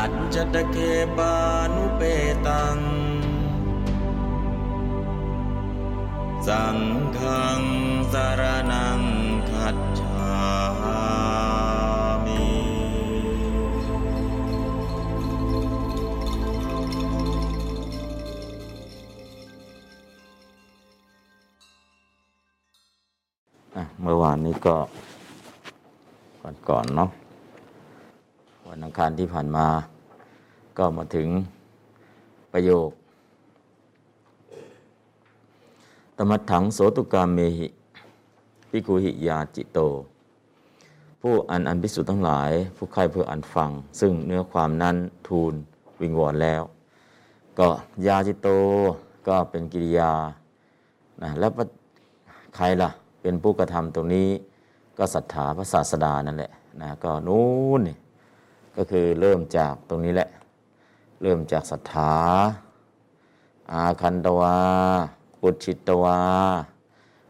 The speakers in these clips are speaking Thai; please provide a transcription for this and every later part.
อัจจตเคปานุเปตัง สังฆังสารนังคัจฉามิเมื่อวานนี้ก็ก่อนๆเนาะ วันอังคารที่ผ่านมา ก็มาถึงประโยค ตมัตถังโสตุกามเมหิปิกุหิยาจิโต ผู้อันอันพิสุทธ์ทั้งหลาย ผู้ใครเพื่ออันฟัง ซึ่งเนื้อความนั้นทูลวิงวอนแล้ว ก็ยาจิโตก็เป็นกิริยานะแล้วปะใครล่ะ เป็นผู้กระทำตรงนี้ก็ศรัทธาพระศาสดานั่นแหละนะก็นู้นนี่ ก็คือเริ่มจากตรงนี้แหละ เริ่มจากศรัทธา อาคันตวาปุชิตวา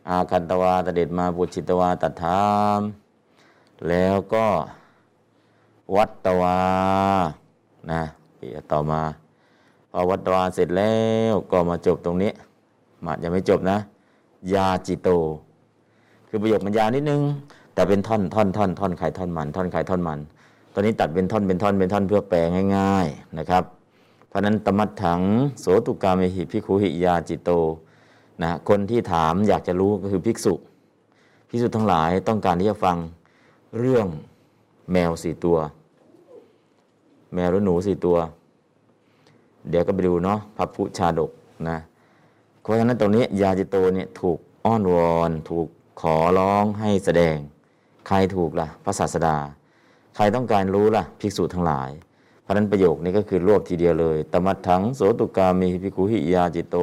อาคันตวาตเด็ดมาปุชิตวาตัดถามแล้วก็วัตตวา นะต่อมาพอวัตตวาเสร็จแล้วก็มาจบตรงนี้มายังไม่จบนะ ยาจิโต คือประโยคมันยาวนิดนึง แต่เป็นท่อนท่อนท่อนท่อนไข่ท่อนมัน ท่อนไข่ท่อนมัน อนนี้ตัดเป็นท่อนเป็นท่อนเป็นท่อนเพื่อแปลง่าย ๆนะครับ เพราะนั้นตมัดถังโสตุกามหิพิกขุหิยาจิโตนะคนที่ถามอยากจะรู้ก็คือภิกษุภิกษุทั้งหลายต้องการที่จะฟังเรื่องแมวสี่ตัว แมวหรือหนูสี่ตัว เดี๋ยวก็ไปดูเนาะพับพุชาดกนะเพราะฉะนั้นตรงนี้ยาจิโตเนี่ยถูกอ้อนวอน ถูกขอร้องให้แสดง ใครถูกล่ะพระศาสดา ใครต้องการรู้ล่ะภิกษุทั้งหลาย เพราะนั้นประโยคนี้ก็คือรวบทีเดียวเลยตมัดถังโสตุกามีภิกขุหิยาจิโต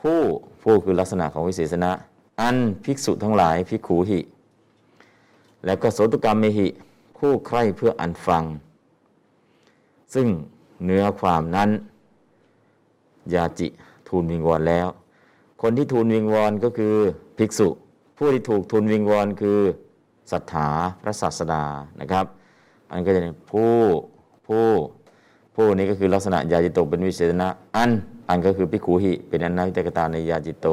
ผู้ผู้คือลักษณะของวิเศษณะ อันภิกษุทั้งหลายภิกขุหิ แล้วก็โสตุกรรมเมหิผู้ใคร่เพื่ออันฟัง ซึ่งเนื้อความนั้น ยาจิทูลวิงวอนแล้ว คนที่ทูลวิงวอนก็คือภิกษุ ผู้ที่ถูกทูลวิงวอนคือ ศรัทธาพระศาสดานะครับอันก็จะเป็นผู้ผู้ผู้นี้ก็คือลักษณะยาจิโตเป็นวิเศษณะอันอันก็คือภิกขุหิเป็นอนันตกตาในยาจิโต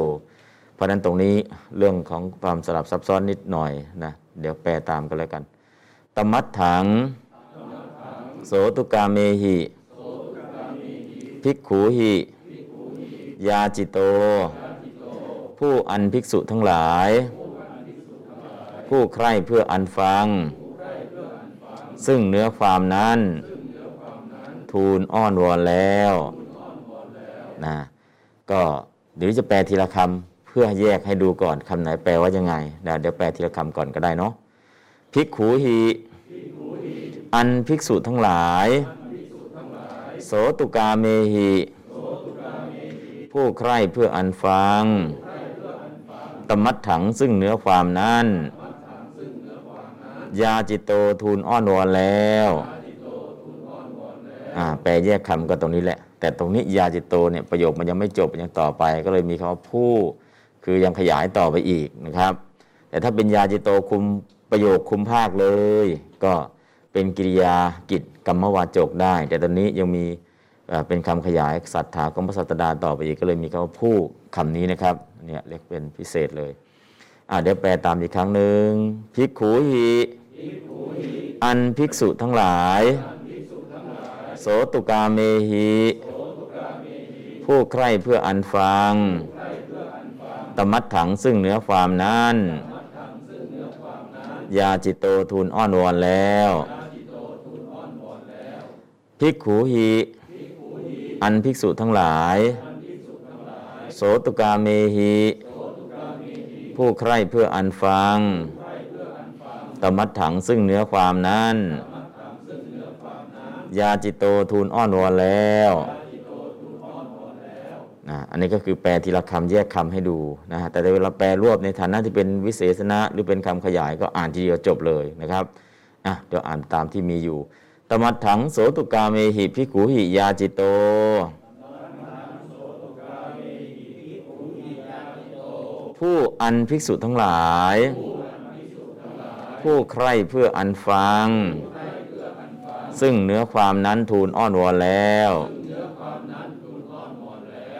เพราะนั้นตรงนี้เรื่องของความสลับซับซ้อนนิดหน่อยนะเดี๋ยวแปลตามกันแล้วกันตมัดถัง โสตุกาเมหิภิกขุหิยาจิโต ผู้อันภิกษุทั้งหลาย ผู้ใคร่เพื่ออันฟัง ซึ่งเนื้อความนั้น ทูลอ้อนวอนแล้วนะก็เดี๋ยวจะแปลทีละคำเพื่อแยกให้ดูก่อนคำไหนแปลว่ายังไงนะเดี๋ยวแปลทีละคำก่อนก็ได้เนาะภิกขุหิอันภิกษุทั้งหลาย โสตุกาเมหิผู้ใคร่เพื่ออันฟังตมัดถังซึ่งเนื้อความนั้น ยาจิตโตทูลอ้อนวอนแล้วอ่าแปลแยกคำก็ตรงนี้แหละ แต่ตรงนี้ยาจิตโตเนี่ยประโยคมันยังไม่จบยังต่อไป ก็เลยมีคำว่าผู้ คือยังขยายต่อไปอีกนะครับ แต่ถ้าเป็นยาจิตโตคุมประโยคคุมภาคเลย ก็เป็นกิริยากิจกรรมวาจกได้ แต่ตอนนี้ยังมีเป็นคำขยายสัตถาของพระสัตดาต่อไปอีกก็เลยมีคำว่าผู้คำนี้นะครับเนี่ยเรียกเป็นพิเศษเลยอ่าเดี๋ยวแปลตามอีกครั้งหนึ่งภิกขุหิ อันภิกษุทั้งหลาย โสตุกาเมหิ ผู้ใคร่เพื่ออันฟัง ตมัดถังซึ่งเนื้อความนั้น ยาจิโตทูลอ้อนวอนแล้ว ภิกขุหิ อันภิกษุทั้งหลาย โสตุกาเมหิ ผู้ใคร่เพื่ออันฟัง ตมัดถังซึ่งเนื้อความนั้น ยาจิโตทูลอ้อนวอนแล้วภนะอันนี้ก็คือแปลทีละคำแยกคำให้ดูนะฮะแต่เวลาแปลรวบในฐานะที่เป็นวิเศษณะ หรือเป็นคำขยายก็อ่านทีเดียวจบเลยนะครับอะเดี๋ยวอ่านตามที่มีอยู่ ตมัดถังโสตุกาเมหิพิกุหิยาจิโตผู้อันภิกษุทั้งหลาย ผู้ใคร่เพื่ออันฟัง ซึ่งเนื้อความนั้นทูลอ้อนวอนแล้ว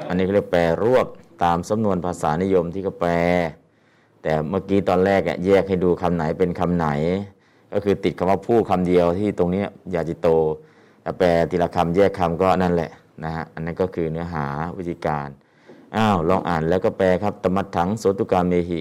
อันนี้เขาเรียกแปลรวบตามสำนวนภาษานิยมที่เขาแปล แต่เมื่อกี้ตอนแรกอะแยกให้ดูคำไหนเป็นคำไหน ก็คือติดคำว่าผู้คำเดียวที่ตรงนี้ยาจิโตแต่แปลทีละคำแยกคำก็นั่นแหละนะฮะอันนั้นก็คือเนื้อหาวิธีการอ้าวลองอ่านแล้วก็แปลครับตมัดถังโสตุกาเมหิ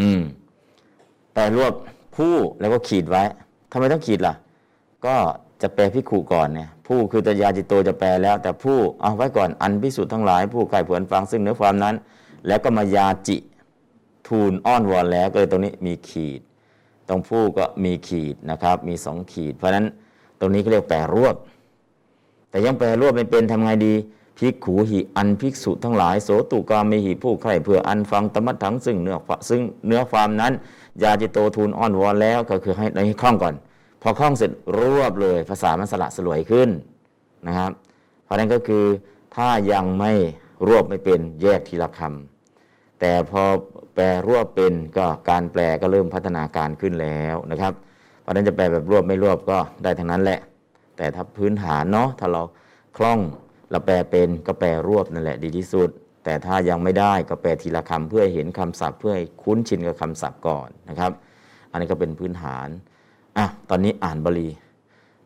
อืมแปลรวบผู้แล้วก็ขีดไว้ทำไมต้องขีดล่ะ ก็จะแปลพิขุก่อนเนี่ย ผู้คือตยาจิโตจะแปลแล้ว แต่ผู้เอาไว้ก่อนอันพิสุทธ์ทั้งหลาย ผู้ใครเผื่อนฟังซึ่งเนื้อความนั้น แล้วก็มายาจิทูลอ้อนวอนแล้วก็เลยตรงนี้มีขีด ตรงผู้ก็มีขีดนะครับ มีสองขีด เพราะฉะนั้นตรงนี้ก็เรียกแปลรวบ แต่ยังแปลรวบไม่เป็นทำไงดีภิกขูหิอันภิกษุทั้งหลาย โสตุกาเมหิผู้ใคร่เพื่ออันฟังตมัดถังซึ่งเนื้อฟซึ่งเนื้อความนั้นยาจิโตทูลอ้อนวอนแล้วก็คือให้ให้คล่องก่อน พอคล่องเสร็จรวบเลยภาษามันสละสลวยขึ้นนะครับ เพราะนั้นก็คือถ้ายังไม่รวบไม่เป็นแยกทีละคำ แต่พอแปลรวบเป็นก็การแปลก็เริ่มพัฒนาการขึ้นแล้วนะครับ เพราะนั้นจะแปลแบบรวบไม่รวบก็ได้ทั้งนั้นแหละ แต่ถ้าพื้นฐานเนาะถ้าเราคล่องเราแปลเป็นก็แปลรวบนั่นแหละดีที่สุด แต่ถ้ายังไม่ได้ก็แปลทีละคำเพื่อหเห็นคำศัพท์ เพื่อให้คุ้นชินกับคำศัพท์ก่อนนะครับ อันนี้ก็เป็นพื้นฐานอะตอนนี้อ่านบาลี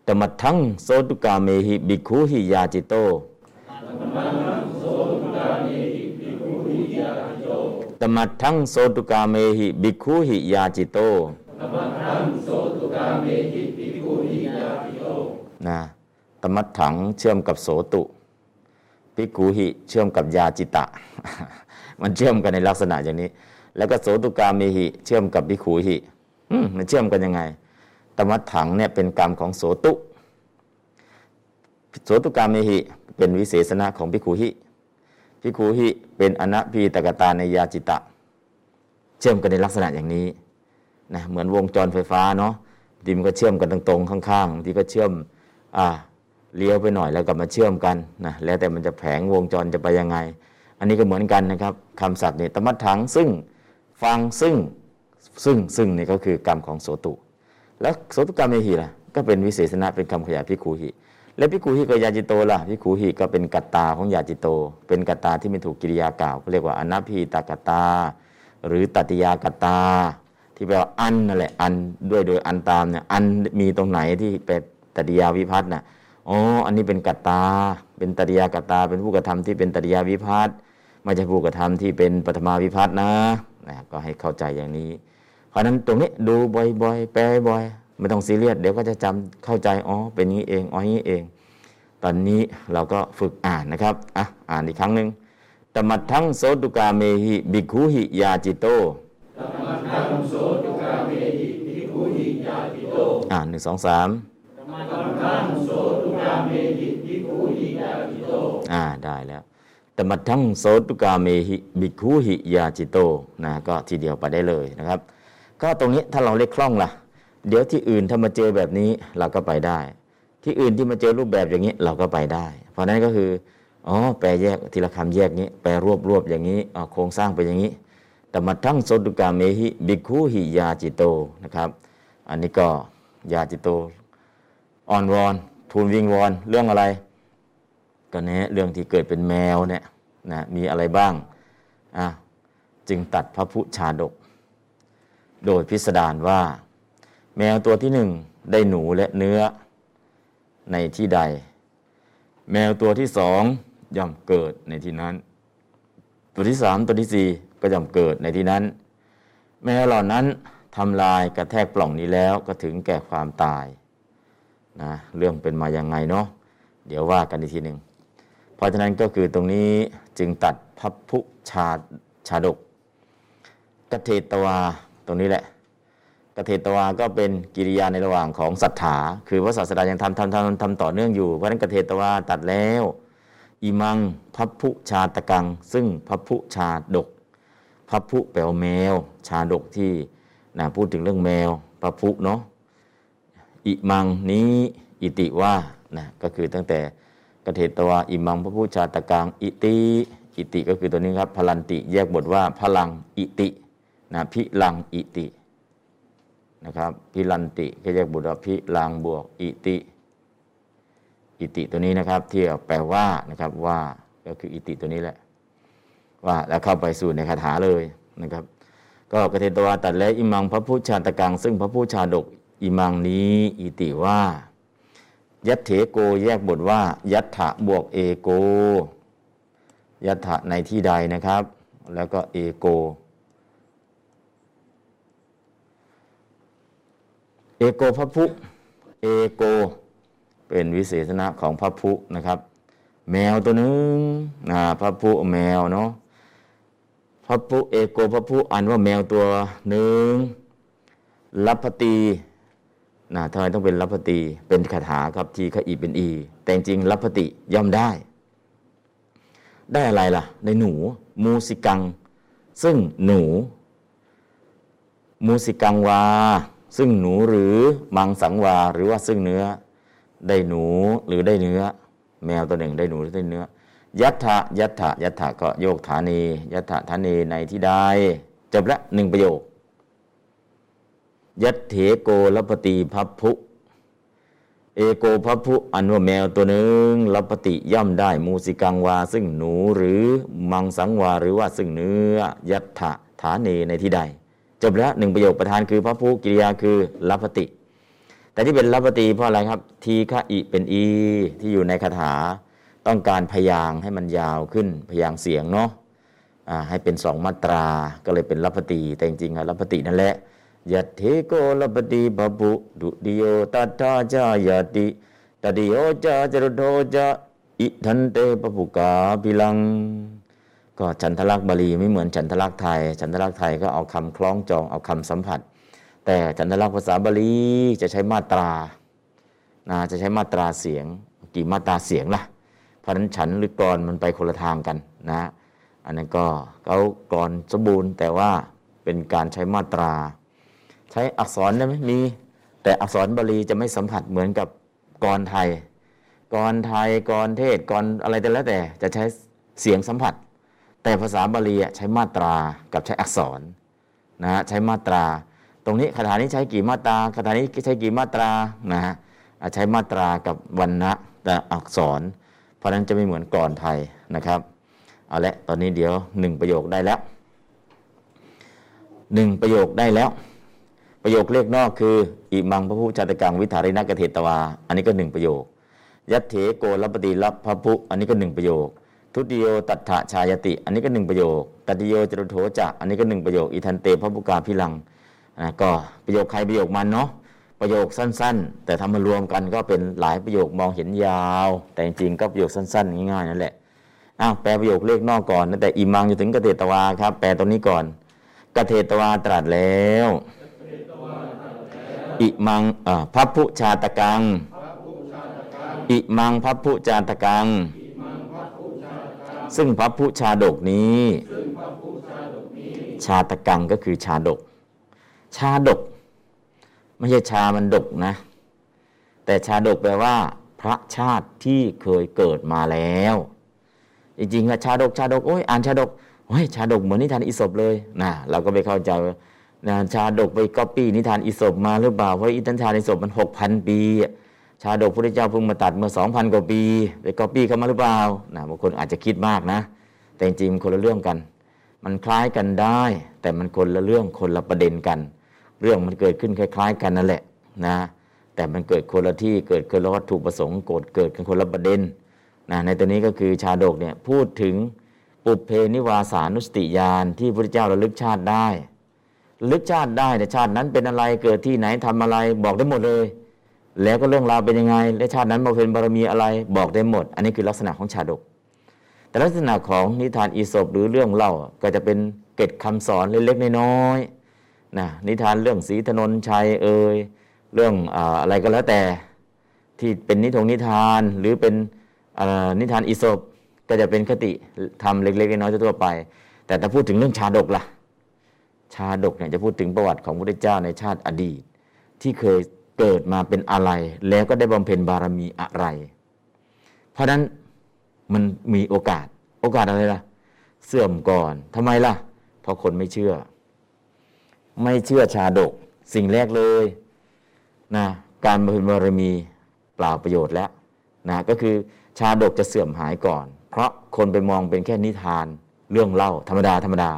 แต่มัดทั้งโสตุกาเมหิบิกขุหิยาจิโต ตมัดทั้งโสตุกาเมหิบิกขุหิยาจิโตนะตมัดถังเชื่อมกับโสตุพิกูหิเชื่อมกับยาจิตะ มันเชื่อมกันในลักษณะอย่างนี้ แล้วก็โสตุกาเมหิเชื่อมกับพิคูหิมันเชื่อมกันยังไง ตมัดถังเนี่ยเป็นกรรมของโสตุ โสตุกาเมหิเป็นวิเศษณะของพิคูหิ พิคูหิเป็นอนัพีตกตาในยาจิตะ เชื่อมกันในลักษณะอย่างนี้นะเหมือนวงจรไฟฟ้าเนาะบางทีมันก็เชื่อมกันตรงๆข้างๆบางทีก็เชื่อมอ่าเลี้ยวไปหน่อยแล้วกลับมาเชื่อมกันนะแล้วแต่มันจะแผงวงจรจะไปยังไง อันนี้ก็เหมือนกันนะครับคำศัพท์นี่ตมัดถังซึ่งฟังซึ่งซึ่งซึ่งนี่ก็คือกรรมของโสตุ แล้วโสตุกรรมเมหิล่ะก็เป็นวิเศษณะเป็นคำขยายพิคูหิ และพิคูหิกับยาจิโตล่ะพิคูหิก็เป็นกัตตาของยาจิโต เป็นกัตตาที่ไม่ถูกกิริยากล่าวก็เรียกว่าอนัพีตากัตตา หรือตัติยากัตตา ที่แปลว่าอันนั่นแหละอันด้วยโดยอันตามเนี่ยอันมีตรงไหนที่เป็นตัติยาวิพัฒน์น่ะอ๋ออันนี้เป็นกัตตา เป็นตริยากัตตา เป็นผู้กระทำที่เป็นตริยาวิพัฒน์ไม่ใช่ผู้กระทำที่เป็นปฐมาวิพัฒน์นะนะก็ให้เข้าใจอย่างนี้ เพราะนั้นตรงนี้ดูบ่อยๆแปลบ่อย ไม่ต้องซีเรียสเดี๋ยวก็จะจำเข้าใจอ๋อเป็นนี้เองอ๋อนี้เอง ตอนนี้เราก็ฝึกอ่านนะครับอะอ่านอีกครั้งหนึ่งตมัดทั้งโสตุกาเมหิบิกขุหิยาจิโตอ่านหนึ่งสองสามตมัดทั้งโสตุกาเมหิบิคุหิยาจิโตอ่าได้แล้วต่มาทั้งโสตุกาเมหิบิกขุหิยาจิโตนะก็ทีเดียวไปได้เลยนะครับ ก็ตรงนี้ถ้าเราเล็กคล่องล่ะ เดี๋ยวที่อื่นถ้ามาเจอแบบนี้เราก็ไปได้ ที่อื่นที่มาเจอรูปแบบอย่างนี้เราก็ไปได้ เพราะนั้นก็คืออ๋อแปลแยกทีละคำแยกนี้แปลรวบรวบอย่างนี้โครงสร้างเป็นอย่างนี้แต่มาทั้งโสตุกาเมหิบิกขุหิยาจิโตนะครับ อันนี้ก็ยาจิโตอ่อนวอนทูลวิงวอนเรื่องอะไรก็เนี้เรื่องที่เกิดเป็นแมวเนี่ยนะมีอะไรบ้างอะจึงตัดพระพุชาดก โดยพิสดารว่า แมวตัวที่หนึ่งได้หนูและเนื้อในที่ใด แมวตัวที่สองย่อมเกิดในที่นั้น ตัวที่สามตัวที่สี่ก็ย่อมเกิดในที่นั้น แมวเหล่านั้นทำลายกระแทกปล่องนี้แล้วก็ถึงแก่ความตายนะเรื่องเป็นมาย่างไงเนาะเดี๋ยวว่ากันอีกทีหนึ่งเพราะฉะนั้นก็คือตรงนี้จึงตัดพับพุชาชาดกกเทตวาตรงนี้แหละ กเทตวาก็เป็นกิริยาในระหว่างของศรัทธาคือพระศาสดายังทำทำทำทำต่อเนื่องอยู่ เพราะฉะนั้นกเทตวาตัดแล้วอิมังพับพุชาตะกัง ซึ่งพับพุชาดกพับพุแปลว่าแมว ชาดกที่นะพูดถึงเรื่องแมวพับพุเนาะอิมังนี้อิติว่านะก็คือตั้งแต่กเทตวาอิมังพระพุชาตะกัง อิติอิติก็คือตัวนี้ครับพลันติแยกบทว่าพลังอิตินะพิลังอิติ นะครับพิลันติก็แยกบทว่าพิลังบวกอิติ อิติตัวนี้นะครับที่แปลว่านะครับว่าก็คืออิติตัวนี้แหละ ว่าแล้วเข้าไปสู่ในคาถาเลยนะครับ ก็กเทตวาตัดและอิมังพระพุชาตะกัง ซึ่งพระพุชาดกอิมังนี้อิติว่า ยัตเถโกแยกบทว่า ยัตถะบวกเอโก ยัตถะในที่ใดนะครับ แล้วก็เอโก เอโกพระพุเอโก เป็นวิเศษณะของพระพุนะครับ แมวตัวหนึ่งนะพระพุแมวเนาะพระพุเอโกพระพุอันว่าแมวตัวหนึ่งลัพพตีนะทำไมต้องเป็นลัพพตีเป็นคาถาครับทีขอีเป็นอี แต่จริงลัพพติย่อมได้ ได้อะไรล่ะ ในหนูมูสิกัง ซึ่งหนู มูสิกังวา ซึ่งหนูหรือมังสังวาหรือว่าซึ่งเนื้อ ได้หนูหรือได้เนื้อ แมวตัวหนึ่งได้หนูหรือได้เนื้อ ยัตถะยัตถะยัตถะก็โยกฐานียัตถะฐานีในที่ใดจบละหนึ่งประโยค ยัตเถโกลปตีพัพพุ เอโกพัพพุอันว่าแมวตัวหนึ่งลปติย่อมได้มูสิกังวา ซึ่งหนูหรือมังสังวาหรือว่าซึ่งเนื้อ ยัตถะฐานีในที่ใด จบแล้วหนึ่งประโยคประธานคือพัพพุกิริยาคือลปติ แต่ที่เป็นลปติเพราะอะไรครับ ทีฆะอิเป็นอีที่อยู่ในคาถาต้องการพยางให้มันยาวขึ้นพยางเสียงเนาะให้เป็นสองมาตราก็เลยเป็นลปติแต่จริงๆอะลปตินั่นแหละยัตเทโกลปติบบุดุดิโยตัตถาจายติตติโยจาจรุโทจาอิทันเตปปุกาปิลัง ก็ฉันทลักษณ์บาลีไม่เหมือนฉันทลักษณ์ไทย ฉันทลักษณ์ไทยก็เอาคำคล้องจองเอาคำสัมผัส แต่ฉันทลักษณ์ภาษาบาลีจะใช้มาตรานะจะใช้มาตราเสียง กี่มาตราเสียงล่ะเพราะฉะนั้นฉันหรือกรมันไปคนละทางกันนะอันนั้นก็เขากรสมบูรณ์ แต่ว่าเป็นการใช้มาตรา ใช้อักษรได้ไหมมี แต่อักษรบาลีจะไม่สัมผัสเหมือนกับกรไทยกรไทยกรเทศกรอะไรแต่แล้วแต่ จะใช้เสียงสัมผัส แต่ภาษาบาลีใช้มาตรากับใช้อักษรนะฮะใช้มาตรา ตรงนี้คาถานี้ใช้กี่มาตราคาถานี้ใช้กี่มาตรานะฮะใช้มาตรากับวรรณะแต่อักษร เพราะนั้นจะไม่เหมือนกรไทยนะครับเอาละตอนนี้เดี๋ยวหนึ่งประโยคได้แล้วหนึ่งประโยคได้แล้ว ประโยคเลขนอกคืออิมังพระผู้ชาตกังวิธารินักเทตวา อันนี้ก็หนึ่งประโยค ยัตเถโกลปฏิรับพระพุอันนี้ก็หนึ่งประโยค ทุติโยตัฏฐชายติ อันนี้ก็หนึ่งประโยคตัติโยจรุโถจะอันนี้ก็หนึ่งประโยคอิทันเตพระบุกาพิลังนะก็ประโยคใครประโยคมันเนาะประโยคสั้น ๆ แต่ทำมารวมกันก็เป็นหลายประโยคมองเห็นยาว แต่จริงๆก็ประโยคสั้น ๆ ง่ายๆนั่นแหละอ้าวแปลประโยคเลขนอกก่อนตั้งแต่อิมังจนถึงกเทตวาครับ แปลตรงนี้ก่อนกเทตวาตรัสแล้วอิมังอ่าพัพพุชาตกังอิมังพัพพุชาตกัง ซึ่งพัพพุชาดกนี้ ชาตกังก็คือชาดก ชาดก ไม่ใช่ชามันดกนะ แต่ชาดกแปลว่า พระชาติที่เคยเกิดมาแล้ว จริงๆอะชาดกชาดกโอ้ยอ่านชาดกโอ้ยชาดกเหมือนนิทานอีสปเลยนะเราก็ไปเข้าใจว่านะชาดกไปก๊อปปี้นิทานอีสปมาหรือเปล่าเพราะนิทานอีสปมันหกพันปีอะ ชาดกพระเจ้าเพิ่งมาตรัสเมื่อสองพันกว่าปี ไปก๊อปปี้เขามาหรือเปล่านะบางคนอาจจะคิดมากนะ แต่จริงๆคนละเรื่องกัน มันคล้ายกันได้ แต่มันคนละเรื่องคนละประเด็นกัน เรื่องมันเกิดขึ้นคล้าย ๆ กันนั่นแหละนะแต่มันเกิดคนละที่เกิดคนละวัตถุประสงค์กดเกิดกันคนละประเด็นนะในตัวนี้ก็คือชาดกเนี่ยพูดถึงปุเพนิวาสานุสติญาณที่พระเจ้าระลึกชาติได้ระลึกชาติได้แต่ชาตินั้นเป็นอะไรเกิดที่ไหนทำอะไรบอกได้หมดเลย แล้วก็เรื่องราวเป็นยังไง และชาตินั้นมาเป็นบารมีอะไรบอกได้หมด อันนี้คือลักษณะของชาดก แต่ลักษณะของนิทานอีสปหรือเรื่องเล่าก็จะเป็นเกร็ดคำสอนเล็กๆน้อยๆนะนิทานเรื่องสีถนนชัยเอ่ยเรื่องอะไรก็แล้วแต่ที่เป็นนิทงนิทานหรือเป็นนิทานอีสปก็จะเป็นคติทำเล็กๆน้อยๆทั่วไป แต่ถ้าพูดถึงเรื่องชาดกล่ะ ชาดกเนี่ยจะพูดถึงประวัติของพระพุทธเจ้าในชาติอดีต ที่เคย เกิดมาเป็นอะไร แล้วก็ได้บำเพ็ญบารมีอะไร เพราะนั้นมันมีโอกาส โอกาสอะไรล่ะ เสื่อมก่อนทำไมล่ะ เพราะคนไม่เชื่อ ไม่เชื่อชาดก สิ่งแรกเลยนะการบำเพ็ญบารมีเปล่าประโยชน์แล้วนะก็คือชาดกจะเสื่อมหายก่อน เพราะคนไปมองเป็นแค่นิทานเรื่องเล่าธรรมดาธรรมดา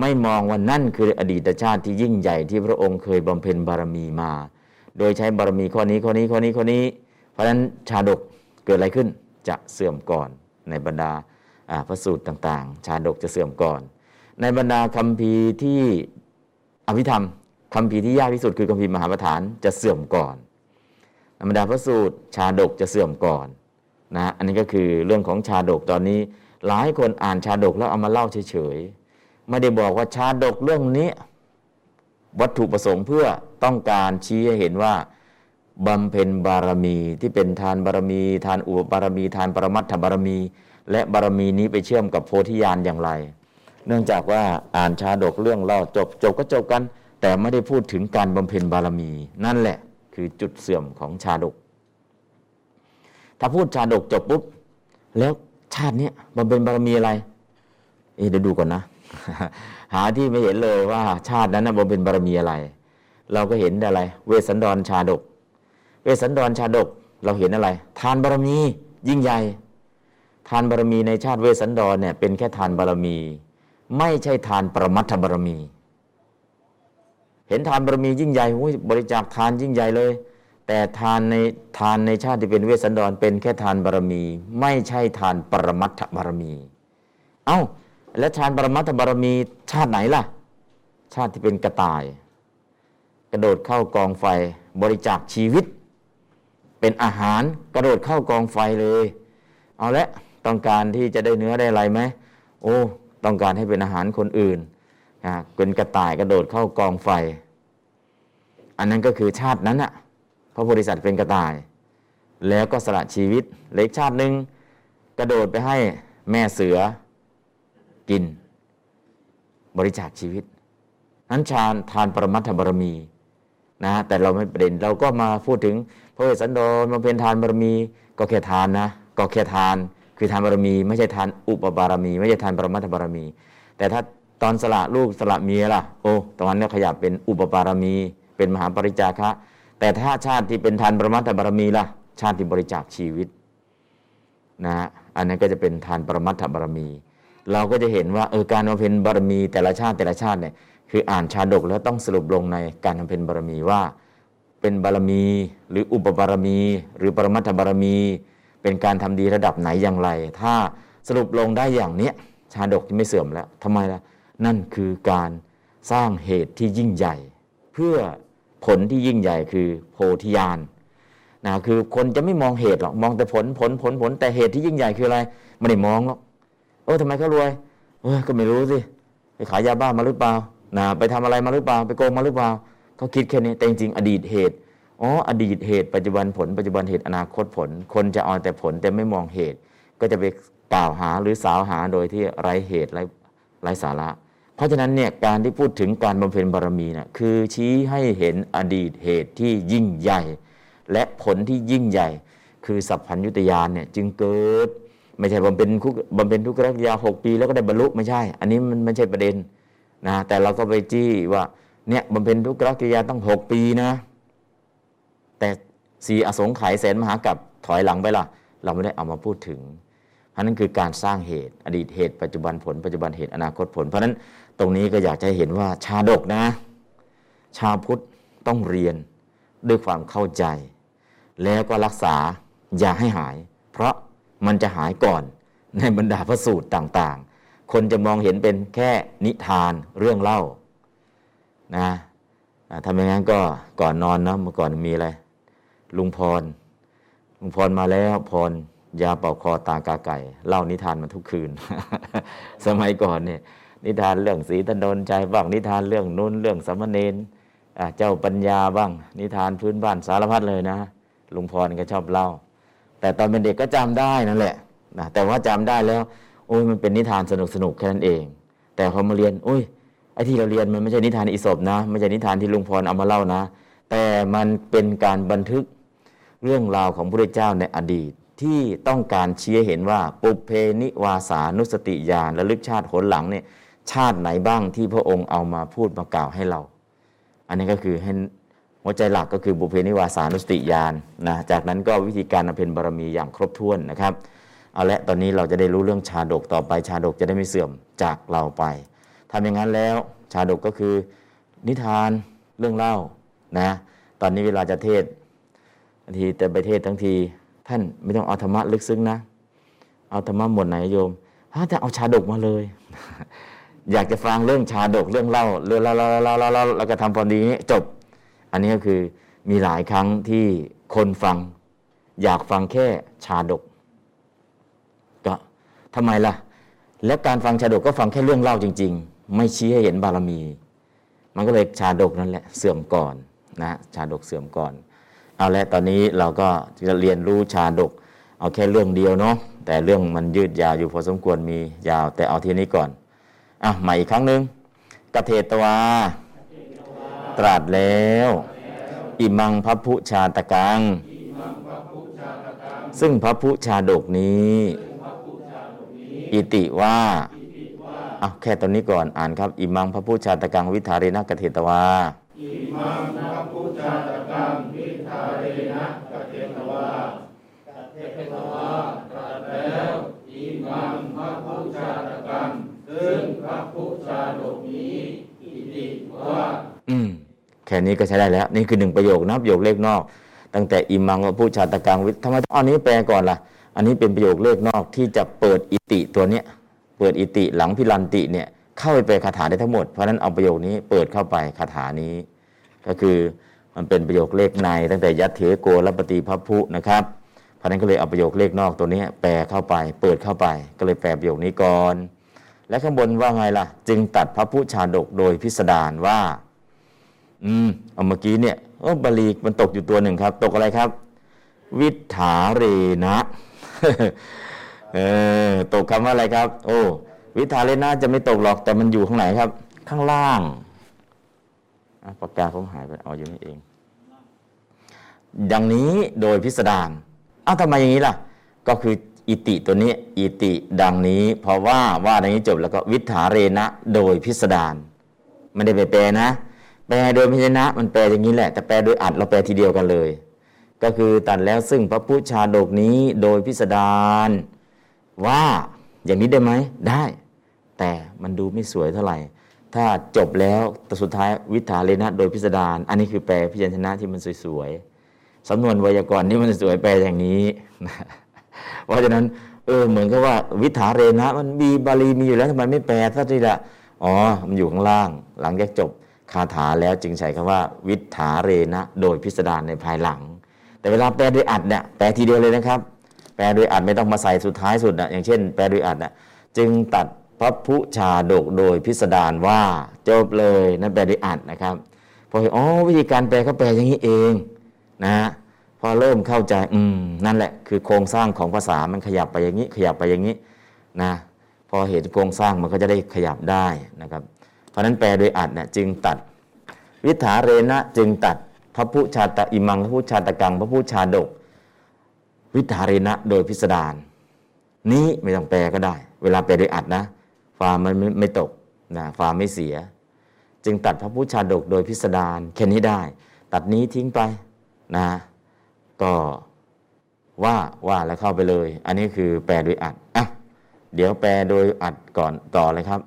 ไม่มองว่านั่นคืออดีตชาติที่ยิ่งใหญ่ที่พระองค์เคยบำเพ็ญบารมีมา โดยใช้บารมีข้อนี้ข้อนี้ข้อนี้ข้อนี้ เพราะฉะนั้นชาดกเกิดอะไรขึ้นจะเสื่อมก่อนในบรรดาพระสูตรต่างๆ ชาดกจะเสื่อมก่อน ในบรรดาคำพีที่อภิธรรมคำพีที่ยากที่สุดคือคำพีมหาประธานจะเสื่อมก่อนธรรมดาพระสูตรชาดกจะเสื่อมก่อนนะอันนี้ก็คือเรื่องของชาดกตอนนี้ หลายคนอ่านชาดกแล้วเอามาเล่าเฉยๆไม่ได้บอกว่าชาดกเรื่องนี้ วัตถุประสงค์เพื่อ ต้องการชี้ให้เห็นว่าบำเพ็ญบารมีที่เป็นทานบารมี ทานอุปบารมี ทานปรมัตถบารมี และบารมีนี้ไปเชื่อมกับโพธิญาณอย่างไร เนื่องจากว่าอ่านชาดกเรื่องเล่าจบจบก็จบกัน แต่ไม่ได้พูดถึงการบำเพ็ญบารมี นั่นแหละคือจุดเสื่อมของชาดก ถ้าพูดชาดกจบปุ๊บแล้วชาตินี้บำเพ็ญบารมีอะไรเอเดี๋ยวดูก่อนนะ หาที่ไม่เห็นเลยว่าชาตินั้นบำเพ็ญบารมีอะไร เราก็เห็นอะไร เวสสันดรชาดก เวสันดรชาดกเราเห็นอะไร ทานบารมียิ่งใหญ่ ทานบารมีในชาติเวสันดรเนี่ยเป็นแค่ทานบารมี ไม่ใช่ทานปรมัตถบารมี เห็นทานบารมียิ่งใหญ่บริจาคทานยิ่งใหญ่เลย แต่ทานในทานในชาติที่เป็นเวสสันดร เป็นแค่ทานบารมี ไม่ใช่ทานปรมัตถบารมี เอา้า แล้วทานปรมัตถบารมีชาติไหนล่ะ ชาติที่เป็นกระต่าย กระโดดเข้ากองไฟบริจาคชีวิต เป็นอาหารกระโดดเข้ากองไฟเลย เอาละต้องการที่จะได้เนื้อได้อะไรไหมโอ้ต้องการให้เป็นอาหารคนอื่นเป็นกระต่ายกระโดดเข้ากองไฟ อันนั้นก็คือชาตินั้นอะพระโพธิสัตว์เป็นกระต่าย แล้วก็สละชีวิตเล็กชาติหนึ่งกระโดดไปให้แม่เสือกิน บริจาคชีวิต นั้นชาญทานปรมัตถบารมี นะแต่เราไม่ประเด็นเราก็มาพูดถึงพระเวสสันดรมาเป็นทานบารมี ก็แค่ทานนะก็แค่ทาน คือทานบารมี ไม่ใช่ทานอุปบารมี ไม่ใช่ทานปรมัตถบารมี แต่ถ้าตอนสละลูกสละเมียล่ะโอ้ตอนนี้ขยับเป็นอุปบารมี เป็นมหาปริจาคะ แต่ถ้าชาติที่เป็นทานปรมัตถบารมีล่ะชาติที่บริจาคชีวิตนะอันนั้นก็จะเป็นทานปรมัตถบารมี เราก็จะเห็นว่าเออการบำเพ็ญบารมีแต่ละชาติแต่ละชาติเนี่ย คืออ่านชาดกแล้วต้องสรุปลงในการบำเพ็ญบารมีว่า เป็นบารมี หรืออุปบารมี หรือปรมัตถบารมี เป็นการทำดีระดับไหนอย่างไร ถ้าสรุปลงได้อย่างเนี้ยชาดกจะไม่เสื่อมแล้วทำไมล่ะนั่นคือการสร้างเหตุที่ยิ่งใหญ่ เพื่อผลที่ยิ่งใหญ่คือโพธิญาณนะคือคนจะไม่มองเหตุหรอกมองแต่ผลผลผลผลแต่เหตุที่ยิ่งใหญ่คืออะไรไม่ได้มองหรอกโอ้ทำไมเขารวยเออก็ไม่รู้สิไปขายยาบ้ามาหรือเปล่า นะไปทำอะไรมาหรือเปล่า ไปโกงมาหรือเปล่าเขาคิดแค่นี้แต่จริงๆอดีตเหตุอ๋ออดีตเหตุปัจจุบันผลปัจจุบันเหตุอนาคตผล คนจะเอาแต่ผลแต่ไม่มองเหตุ ก็จะไปกล่าวหาหรือสาวหาโดยที่ไร้เหตุไร้ไร้สาระ เพราะฉะนั้นเนี่ยการที่พูดถึงการบำเพ็ญบารมีนะ่ะคือชี้ให้เห็นอดีตเหตุที่ยิ่งใหญ่ และผลที่ยิ่งใหญ่ คือสัพพัญญุตยานเนี่ยจึงเกิด ไม่ใช่บำเพ็ญคุกบำเพ็ญทุกขกิริยาหกปี แล้วก็ได้บรรลุไม่ใช่ อันนี้มันไม่ใช่ประเด็น นะแต่เราก็ไปจี้ว่าเนี่ยบำเพ็ญทุกขกิริยาต้องหกปีนะ แต่สีอสงไขยแสนมหากับถอยหลังไปล่ะ เราไม่ได้เอามาพูดถึงเพราะนั้นคือการสร้างเหตุ อดีตเหตุปัจจุบันผล ปัจจุบันเหตุอนาคตผล เพราะนั้นตรงนี้ก็อยากจะเห็นว่าชาดกนะ ชาพุทธต้องเรียนด้วยความเข้าใจ แล้วก็รักษาอย่าให้หาย เพราะมันจะหายก่อนในบรรดาพระสูตรต่าง คนจะมองเห็นเป็นแค่นิทานเรื่องเล่านะทำอย่างนั้นก็ก่อนนอนนะเมื่อก่อนมีอะไรลุงพร ลุงพรมาแล้วพรยาเป่าคอตากาไก่ เล่านิทานมาทุกคืน สมัยก่อนเนี่ย นิทานเรื่องสีตนนใจบ้างนิทานเรื่องนุ่นเรื่องสมณเณรเจ้าปัญญาบ้าง นิทานพื้นบ้านสารพัดเลยนะลุงพรก็ชอบเล่า แต่ตอนเป็นเด็กก็จำได้นั่นแหละนะแต่ว่าจำได้แล้ว โอ้ยมันเป็นนิทานสนุกสนุกแค่นั้นเอง แต่พอมาเรียนโอ้ยไอ้ที่เราเรียนมันไม่ใช่นิทานอิศบนะไม่ใช่นิทานที่ลุงพรเอามาเล่านะ แต่มันเป็นการบันทึกเรื่องราวของพระเจ้าในอดีตที่ต้องการเชี้เห็นว่าปุเพนิวาสานุสติญาณและลึกชาติหนหลังเนี่ยชาติไหนบ้างที่พระองค์เอามาพูดมากล่าวให้เรา อันนี้ก็คือให้หัวใจหลักก็คือบุเพนิวาสานุสติญาณนะจากนั้นก็วิธีการอภินบารมีอย่างครบถ้วนนะครับ เอาละตอนนี้เราจะได้รู้เรื่องชาดกต่อไป ชาดกจะได้ไม่เสื่อมจากเราไปทำอย่างนั้นแล้วชาดกก็คือ นิทานเรื่องเล่านะตอนนี้เวลาจะเทศบางทีแต่ไปเทศทั้งที ท่านไม่ต้องเอาธรรมะลึกซึ้งนะ เอาธรรมะหมดไหนโยมถ้าจะเอาชาดกมาเลย อยากจะฟังเรื่องชาดกเรื่องเล่าเรื่องเล่าเล่าเล่าเล่าแล้วก็ทำพอดีนี้จบ อันนี้ก็คือมีหลายครั้งที่คนฟัง อยากฟังแค่ชาดก ทำไมล่ะ แล้วการฟังชาดกก็ฟังแค่เรื่องเล่าจริง ๆ ไม่ชี้ให้เห็นบารมี มันก็เลยชาดกนั่นแหละเสื่อมก่อนนะชาดกเสื่อมก่อน เอาละตอนนี้เราก็จะเรียนรู้ชาดก เอาแค่เรื่องเดียวเนาะแต่เรื่องมันยืดยาวอยู่พอสมควรมียาว แต่เอาทีนี้ก่อนอะใหม่อีกครั้งหนึ่งกเทตวา ตรัสแล้ว อิมังพระพุชาตกัง ซึ่งพระพุชาดกนี้ อิติว่าอะแค่ตอนนี้ก่อนอ่านครับ อิมังพระพุชาตกังวิธาเรนกเทตวาอิมังพระพุชาตกังวิธาเรนะกเทตวากเทตวาตรัสแล้วอิมังพระพุชาตกังซึ่งพระพุชาดกนี้อิติว่าอืมแค่นี้ก็ใช้ได้แล้ว นี่คือหนึ่งประโยคนะประโยคเลขนอก ตั้งแต่อิมังพระพุชาตกังวิทำไมอันนี้แปลก่อนล่ะ อันนี้เป็นประโยคเลขนอกที่จะเปิดอิติตัวเนี้ยเปิดอิติหลังพิรันติเนี่ยเข้าไปแปลคาถาได้ทั้งหมด เพราะนั้นเอาประโยคนี้เปิดเข้าไปคาถานี้ ก็คือมันเป็นประโยคเลขในตั้งแต่ยัตเถโกรปฏิพัพุนะครับเพราะนั้นก็เลยเอาประโยคเลขนอกตัวนี้แปลเข้าไป เปิดเข้าไปก็เลยแปลประโยคนี้ก่อน และข้างบนว่าไงล่ะ จึงตัดพระพุชาดกโดยพิสดารว่า อืมเอาเมื่อกี้เนี่ยโอ้บาลีมันตกอยู่ตัวหนึ่งครับ ตกอะไรครับ วิถาเรนะ เออตกคำว่าอะไรครับ โอ้ วิทาเลน่าจะไม่ตกหรอกแต่มันอยู่ข้างไหนครับ ข้างล่างปากกาผมหายไปเอาอยู่นี่เอง อย่างนี้โดยพิสดารอ้าวทำไมอย่างนี้ล่ะ ก็คืออิติตัวนี้ อิติดังนี้ เพราะว่าว่าดังนี้จบแล้วก็วิถาเรนะโดยพิสดารไม่ได้ไปแปลนะ แปลโดยพิจนะ มันแปลอย่างนี้แหละ แต่แปลโดยอัดเราแปลทีเดียวกันเลย ก็คือตัดแล้วซึ่งพระพุทธชาดกนี้โดยพิสดารว่าอย่างนี้ได้ไหมได้ แต่มันดูไม่สวยเท่าไหร่ ถ้าจบแล้วแต่สุดท้ายวิถาเลนะโดยพิสดารอันนี้คือแปลพิจารณะที่มันสวยๆสำนวนไวยากรณ์นี่มันสวยแปลอย่างนี้เพราะฉะนั้นเออเหมือนกับว่าวิถาเรนะ มันมีบาลีมีอยู่แล้วทำไมไม่แปลซะทีละอ๋อมันอยู่ข้างล่าง หลังจากจบคาถาแล้วจึงใช้คำว่า วิถาเรนะ โดยพิสดารในภายหลัง แต่เวลาแปลโดยอัดเนี่ยแปลทีเดียวเลยนะครับ แปลโดยอัดไม่ต้องมาใส่สุดท้ายสุดนะอย่างเช่น แปลโดยอัดนะจึงตัดพระพุชาดกโดยพิสดารว่าจบเลยนั่นแปลได้อัดนะครับพออ๋อวิธีการแปลเขาแปลอย่างนี้เองนะพอเริ่มเข้าใจอืมนั่นแหละคือโครงสร้างของภาษามันขยับไปอย่างนี้ ขยับไปอย่างนี้นะพอเห็นโครงสร้างมันก็จะได้ขยับได้นะครับ เพราะนั้นแปลโดยอัดเนี่ยจึงตัด วิถาเรนะจึงตัด พระพุชาตอิมัง พระพุชาตกัง พระพุชาดก วิถาเรนะโดยพิสดารนี้ไม่ต้องแปลก็ได้ เวลาแปลโดยอัดนะฟามันไม่ตกนะฟาไม่เสีย จึงตัดพระพุทธชาดกโดยพิสดารแค่นี้ได้ ตัดนี้ทิ้งไปนะก็ว่าว่าแล้วเข้าไปเลย อันนี้คือแปลโดยอัดอะเดี๋ยวแปลโดยอัดก่อนต่อเลยครับ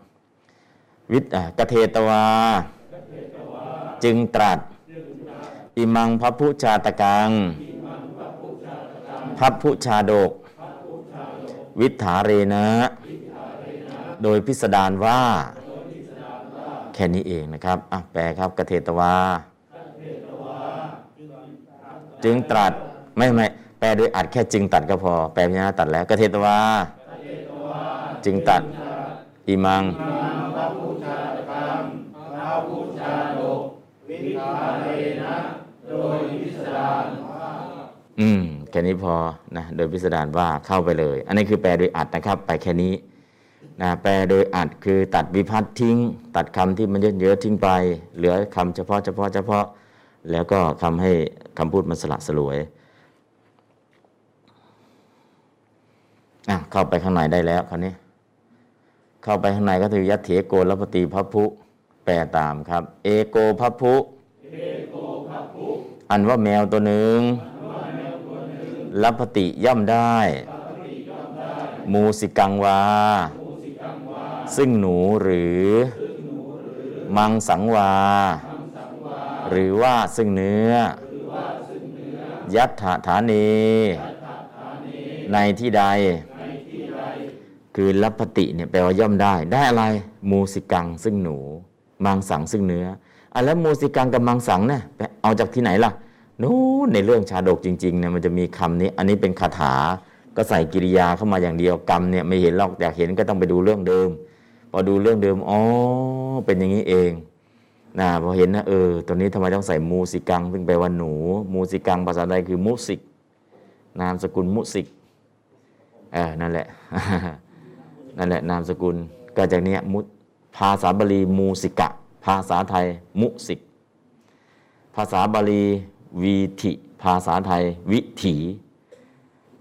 วิทย์กเทตวา จึงตรัส อิมังพัพพุชาตกังพัพพุชาดก วิถาเรนะ โดยพิสดารว่า แค่นี้เองนะครับอะแปลครับกเทตวา จึงตรัสไม่ไม่แปลโดยอัดแค่จึงตัดก็พอ แปลพยัญชนะตัดแล้วกเทตวา จึงตัดอิมัง โดยพิสดารอืมแค่นี้พอนะโดยพิสดารว่าเข้าไปเลย อันนี้คือแปลโดยอัดนะครับ ไปแค่นี้นะแปลโดยอัดคือตัดวิพัตน์ทิ้ง ตัดคำที่มันเยอะๆทิ้งไป เหลือคำเฉพาะเฉพาะเฉพาะ แล้วก็ทำให้คำพูดมันสละสลวยอะเข้าไปข้างในได้แล้วคราวนี้ เข้าไปข้างในก็คือยัตเถโกลปฏิพัพพุแปลตามครับ เอโกพัพพุอั อันว่าแมวตัวหนึ่งลับพติย่อมได้ มูสิกังวา ซึ่งหนูหรือ มังสังวา หรือว่าซึ่งเนื้อ ยัตถาฐานี ในที่ใด คือลับพติเนี่ยแปลว่าย่อมได้ ได้อะไร มูสิกังซึ่งหนู มังสังซึ่งเนื้อ อะแล้วมูสิกังกับมังสังเนี่ยเอาจากที่ไหนล่ะนู้นในเรื่องชาดกจริงๆเนี่ยมันจะมีคำนี้ อันนี้เป็นคาถาก็ใส่กิริยาเข้ามาอย่างเดียวกรรมเนี่ยไม่เห็นหรอกอยากเห็นก็ต้องไปดูเรื่องเดิม พอดูเรื่องเดิมอ๋อเป็นอย่างนี้เองนะพอเห็นนะเออตัวนี้ทำไมต้องใส่มูสิกังซึ่งแปลว่าหนูมูสิกังภาษาไทยคือมุสิก นามสกุลมุสิกเออนั่นแหละนั่นแหละนามสกุลก็จากเนี้ยมุภาษาบาลีมูสิกะ ภาษาไทย มุสิก ภาษาบาลีวีถิภาษาไทย วิถี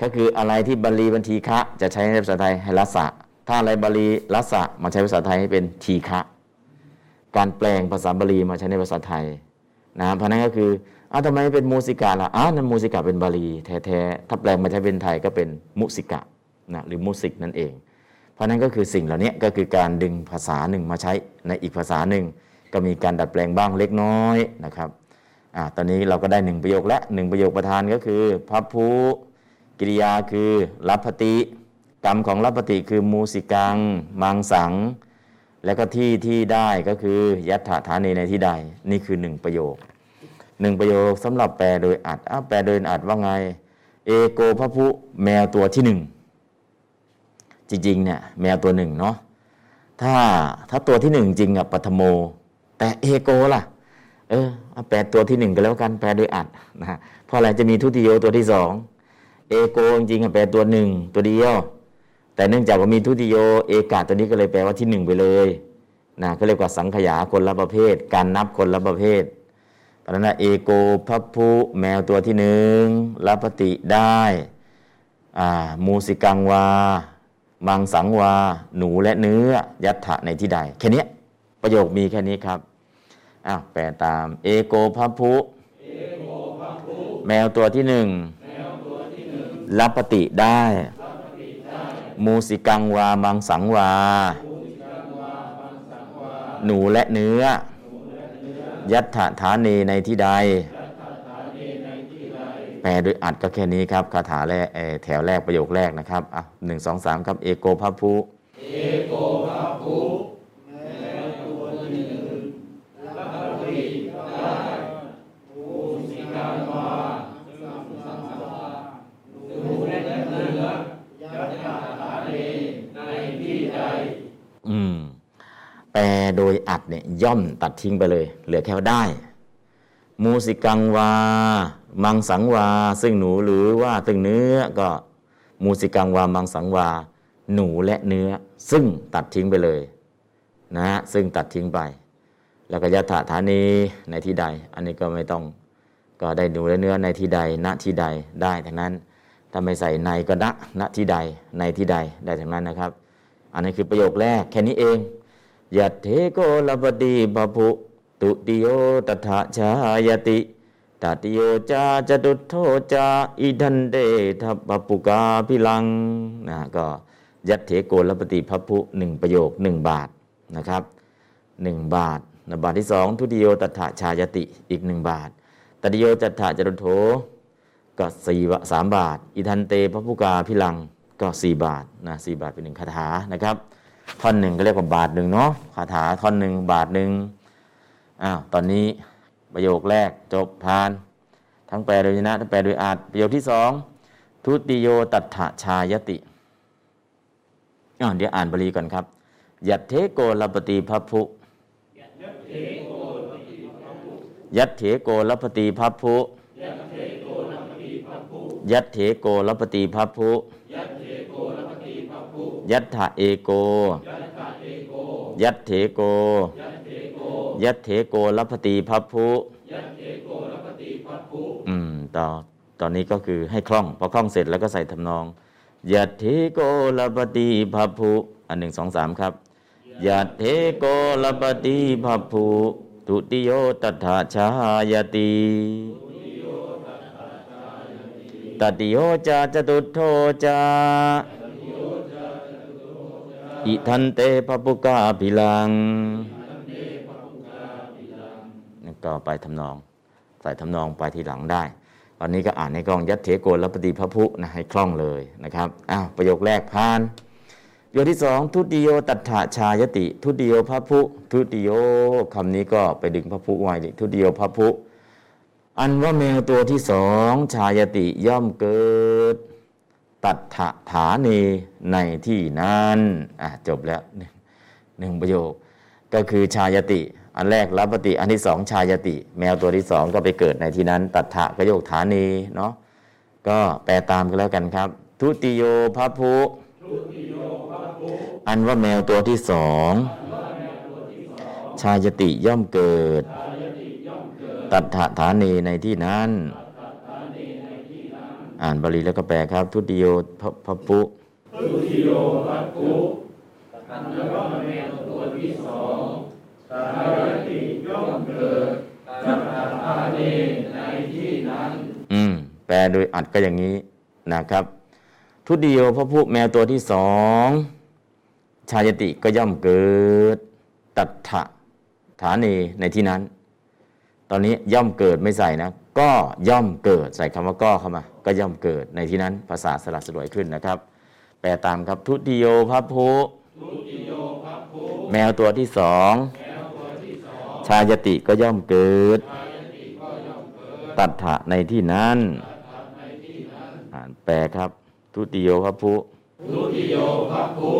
ก็คืออะไรที่บาลีบันทีคะ จะใช้ในภาษาไทยให้รัสะ ถ้าอะไรบาลีรัสะมาใช้ภาษาไทยให้เป็นทีฆะการแปลงภาษาบาลีมาใช้ในภาษาไทยนะเพราะนั้นก็คืออ้าวทำไมเป็นมูสิกาล่ะอ้าวนั่นมูสิกาเป็นบาลีแท้ๆถ้าแปลงมาใช้เป็นไทยก็เป็นมุสิกะนะหรือมุสิกนั่นเอง เพราะนั้นก็คือสิ่งเหล่านี้ก็คือการดึงภาษาหนึ่งมาใช้ในอีกภาษาหนึ่ง ก็มีการดัดแปลงบ้างเล็กน้อยนะครับอ่าตอนนี้เราก็ได้หนึ่งประโยคและหนึ่งประโยคประธานก็คือพัพภูกิริยาคือรับพติกรรมของรับปฏิคือมูสิกัง มังสัง แล้วก็ที่ที่ได้ก็คือยัตถาฐานีในที่ใด นี่คือหนึ่งประโยคหนึ่งประโยคสำหรับแปลโดยอัดอ้าแปลโดยอัดว่าไง เอโกพระพุแมวตัวที่หนึ่งจริงๆเนี่ยแมวตัวหนึ่งเนาะถ้าถ้าตัวที่หนึ่งจริงอะปัทโม แต่เอโกล่ะ เออเอาแปลตัวที่หนึ่งกันแล้วกันแปลโดยอัดนะฮะเพราะอะไรจะมีทุติโยตัวที่สองเอโกจริงๆแปลตัวหนึ่งตัวเดียว แต่เนื่องจากว่ามีทุติโยเอกาตัวนี้ก็เลยแปลว่าที่หนึ่งไปเลยนะก็เรียกว่าสังขยาคนละประเภท การนับคนละประเภทเพราะนั้นเอโกพัพพุแมวตัวที่หนึ่งรับปฏิได้มูสิกังวา มังสังวา หนูและเนื้อ ยัตถะในที่ใด แค่นี้ ประโยคมีแค่นี้ครับอ้าวแปลตาม เอโกพัพพุ แมวตัวที่หนึ่งรับปฏิได้ มูสิกังวามังสังวา หนูและเนื้อ ยัตถฐานีในที่ใด แปลโดยอัดก็แค่นี้ครับคาถาแรกแถวแรกประโยคแรกนะครับอะหนึ่งสองสามครับ เอโกพัพพุอื ม แปลโดยอัดเนี่ยย่อมตัดทิ้งไปเลย เหลือแค่ได้ มูสิกังวา มังสังวา ซึ่งหนูหรือว่าซึ่งเนื้อก็มูสิกังวา มังสังวา หนูและเนื้อ ซึ่งตัดทิ้งไปเลยนะฮะซึ่งตัดทิ้งไป แล้วก็ยถาฐานีในที่ใด อันนี้ก็ไม่ต้อง ก็ได้หนูและเนื้อในที่ใด ณ ที่ใด ได้ทั้งนั้น ถ้าไม่ใส่ในก็ณณที่ใด ในที่ใด ได้ทั้งนั้นนะครับ อันนี้คือประโยคแรกแค่นี้เองยัตเถโกละภะเต พัพพุ ทุติโย ตัตถะ ชายะติ ตะติโยจะ จะตุตโถ จะ อิทันเต พัพพุกาพิลังนะก็ยัตเถโกละภะเต พัพพุหนึ่งประโยคหนึ่งบาทนะครับหนึ่งบาทนะบาทที่สองทุติโยตัตถะ ชายะติอีกหนึ่งบาทตติโยจัตถะจรุโถก็สี่สามบาท อิทันเตพระผู้กาพิลัง ก็สี่บาทนะสี่บาทเป็นหนึ่งคาถานะครับท่อนหนึ่งก็เรียกว่าบาทหนึ่งเนาะคาถาท่อนหนึ่งบาทหนึ่งอ้าวตอนนี้ประโยคแรกจบผ่าน ทั้งแปลโดยชนะทั้งแปลโดยอาจประโยคที่สองทุติโยตัฏฐชายติอ้าวเดี๋ยวอ่านบาลีก่อนครับยัตเทโกลปฏิพัพพุยัตเถโกลปฏิพัพพุยัตเถโกลปฏิพัพพุ ยัตถะเอโก ยัตเถโก ยัตเถโกลปฏิพัพพุอืมต่อตอนนี้ก็คือให้คล่องพอคล่องเสร็จแล้วก็ใส่ทำนอง ยัตเถโกลปฏิพัพพุอันหนึ่งสองสามครับ ยัตเถโกลปฏิพัพพุทุติโยตัฏฐชายติตติโยจาจตุโทจา อิทันเตปปุกาภิลังก็ไปทำนอง ใส่ทำนองไปทีหลังได้ตอนนี้ก็อ่านในกองยัตเถโกละปฏิพพุนะให้คล่องเลยนะครับอ้าวประโยคแรกผ่านประโยคที่สองทุติโยตัฏฐชายติ ทุติโยพระพุทุติโยคำนี้ก็ไปดึงพระพุไว้ทุติโยพระพุอันว่าแมวตัวที่สองชายติย่อมเกิด ตัฏฐฐานีในที่นั้นอะจบแล้วหนึ่งหนึ่งประโยค ก็คือชายติ อันแรกรับปฏิอันที่สองชายติ แมวตัวที่สองก็ไปเกิดในที่นั้น ตัฏฐะก็โยกฐานีเนาะก็แปลตามกันแล้วกันครับ ทุติโยพระพุอันว่าแมวตัวที่สองชายติย่อมเกิด ตัฏฐฐานีในที่นั้น อ่านบาลีแล้วก็แปลครับ ทุติโยพระพระพุอืม แปลโดยอัดก็อย่างนี้นะครับ ทุติโยพระผู้แมวตัวที่สองชายติก็ย่อมเกิด ตัทธะฐานีในที่นั้น ตอนนี้ย่อมเกิดไม่ใส่นะ ก็ย่อมเกิดใส่คำว่าก็เข้ามา ก็ย่อมเกิดในที่นั้นภาษาสลับสลวยขึ้นนะครับ แปลตามครับทุติโยพระผู้แมวตัวที่สองชายติก็ย่อมเกิด ตัทธะในที่นั้นอ่านแปลครับ ทุติโยพระผู้ทุติโยภัพพุ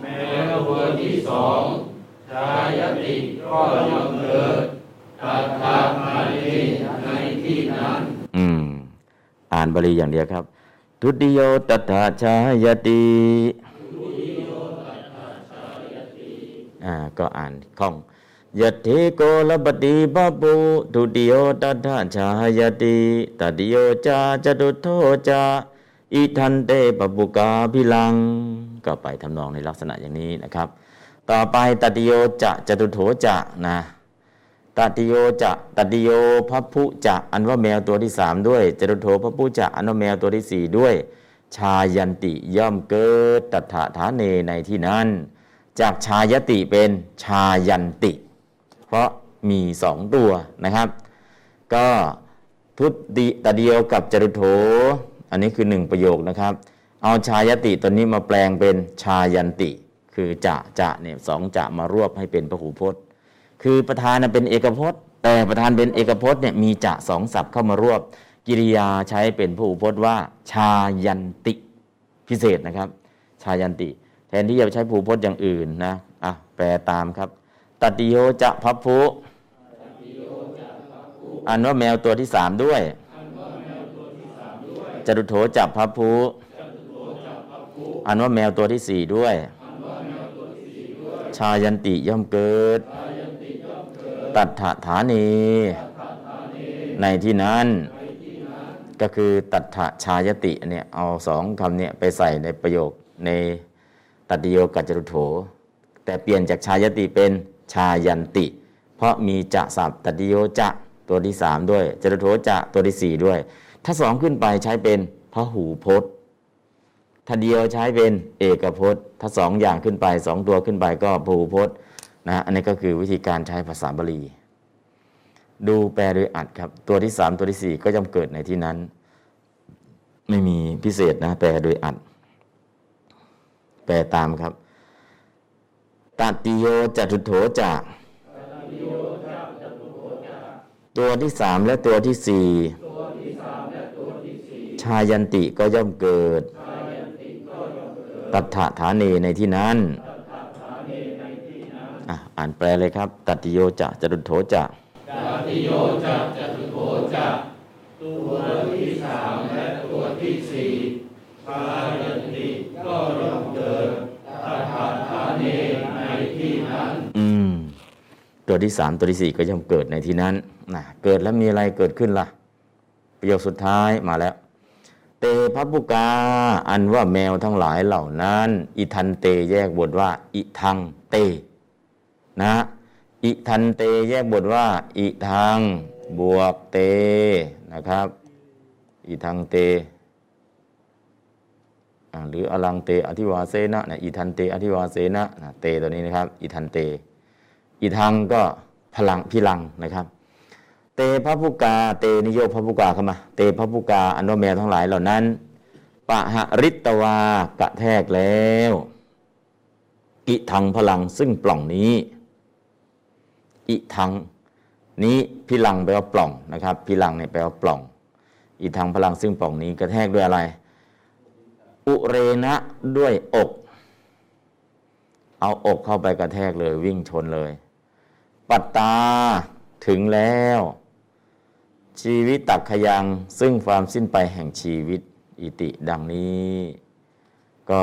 แม้ตัวที่สองชายติก็ย่อมเกิดตัทธามานีในที่นั้นอืม อ่านบาลีอย่างเดียวครับ ทุติโยตัทธาชายติอ่าก็อ่านคล่องยตถิโกลปฏิปปุทุติโยตัทธาชายติตติโยจาจตุโทจาอิทันเตปปุกาพิลัง ก็ไปทำนองในลักษณะอย่างนี้นะครับ ต่อไปตติโยจะจตุโถจะนะ ตติโยจะตติโยพระพุจะอันว่าแมวตัวที่สามด้วยจตุโถพระพุจะอันว่าแมวตัวที่สี่ด้วย ชายันติย่อมเกิดตัถาฐานเนในที่นั้น จากชายติเป็นชายันติ เพราะมีสองตัวนะครับ ก็ทุติตเดียวกับจรุโถ อันนี้คือหนึ่งประโยคนะครับ เอาชายติตัวนี้มาแปลงเป็นชายันติ คือจะจะเนี่ยสองจะมารวบให้เป็นพหูพจน์ คือประธานเป็นเอกพจน์ แต่ประธานเป็นเอกพจน์เนี่ยมีจะสองศัพท์เข้ามารวบ กิริยาใช้เป็นพหูพจน์ว่า ชายันติพิเศษนะครับ ชายันติ แทนที่จะใช้ผูพจน์อย่างอื่นนะอะแปลตามครับตติโยจะพัพพุอันว่าแมวตัวที่สามด้วยจตุโถจับพัพพุอันว่าแมวตัวที่สี่ด้วย ชายันติย่อมเกิด ตัดถาฐานี ในที่นั้น ก็คือตัดถชายติเนี่ยเอาสองคำเนี่ยไปใส่ในประโยคในตัดโยกัจจรุโถ แต่เปลี่ยนจากชายติเป็นชายันติ เพราะมีจะศัพท์ตัดดิโยจะตัวที่สามด้วยจรุโถจะตัวที่สี่ด้วย ถ้าสองขึ้นไปใช้เป็นพระหูพจน์ถ้าเดียวใช้เป็นเอกพจน์ ถ้าสองอย่างขึ้นไปสองตัวขึ้นไปก็พหูพจน์ นะอันนี้ก็คือวิธีการใช้ภาษาบาลี ดูแปลโดยอัดครับ ตัวที่สามตัวที่สี่ก็ย่อมเกิดในที่นั้น ไม่มีพิเศษนะ แปลโดยอัด แปลตามครับตัดติโยจตุโถจากตัวที่สามและตัวที่สี่ชายันติก็ย่อมเกิด ตัทธฐานีในที่นั้นอะ อ่านแปลเลยครับ ตัดติโยจะจตุโถจะจาติโยจะจตุโถจะตัวที่สามและตัวที่สี่พายันติก็ย่อมเกิดตถาฐานีในที่นั้น อืม ตัวที่สามตัวที่สี่ก็ย่อมเกิดในที่นั้นนะเกิดแล้วมีอะไรเกิดขึ้นล่ะ ประโยคสุดท้ายมาแล้ว เตพับบุกา อันว่าแมวทั้งหลายเหล่านั้น อิทันเตแยกบทว่า อิทังเต นะ อิทันเตแยกบทว่า อิทังบวกเตนะครับ อิทังเตหรืออลังเตอธิวาเสนะนะอิทันเตอธิวาเสนะนะเตตัวนี้นะครับ อิทันเต อิทังก็พลังพิลังนะครับ เตพระผู้กาเตนิโยพระผู้กาเข้ามา เตพระผู้กาอันว่าแมวทั้งหลายเหล่านั้นปะหริตวากระแทกแล้วอิทังพลังซึ่งปล่องนี้ อิทัง นี้พิลังแปลว่าปล่องนะครับพิลังเนี่ยแปลว่าปล่อง อิทังพลังซึ่งปล่องนี้กระแทกด้วยอะไร อุเรนะด้วยอก เอาอกเข้าไปกระแทกเลยวิ่งชนเลย ปัตตาถึงแล้ว ชีวิตตักขยังซึ่งความสิ้นไปแห่งชีวิตอิติดังนี้ ก็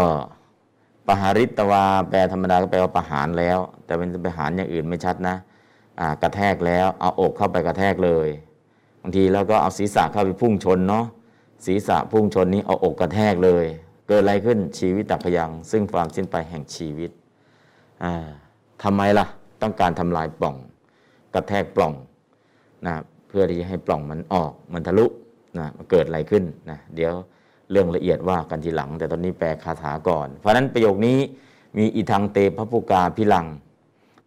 ปหาริตวาแปลธรรมดาก็แปลว่าประหารแล้ว แต่เป็นประหารอย่างอื่นไม่ชัดนะ กระแทกแล้วเอาอกเข้าไปกระแทกเลยบางทีแล้วก็เอาศีรษะเข้าไปพุ่งชนเนาะศีรษะพุ่งชนนี้เอาอกกระแทกเลย เกิดอะไรขึ้นชีวิตตักขยัง ซึ่งความสิ้นไปแห่งชีวิตอ่าทำไมล่ะ ต้องการทำลายปล่อง กระแทกปล่องนะเพื่อที่จะให้ปล่องมันออกมันทะลุนะมันเกิดอะไรขึ้นนะเดี๋ยวเรื่องละเอียดว่ากันทีหลัง แต่ตอนนี้แปลคาถาก่อน เพราะนั้นประโยคนี้มีอีทางเตพระพุกาพิลัง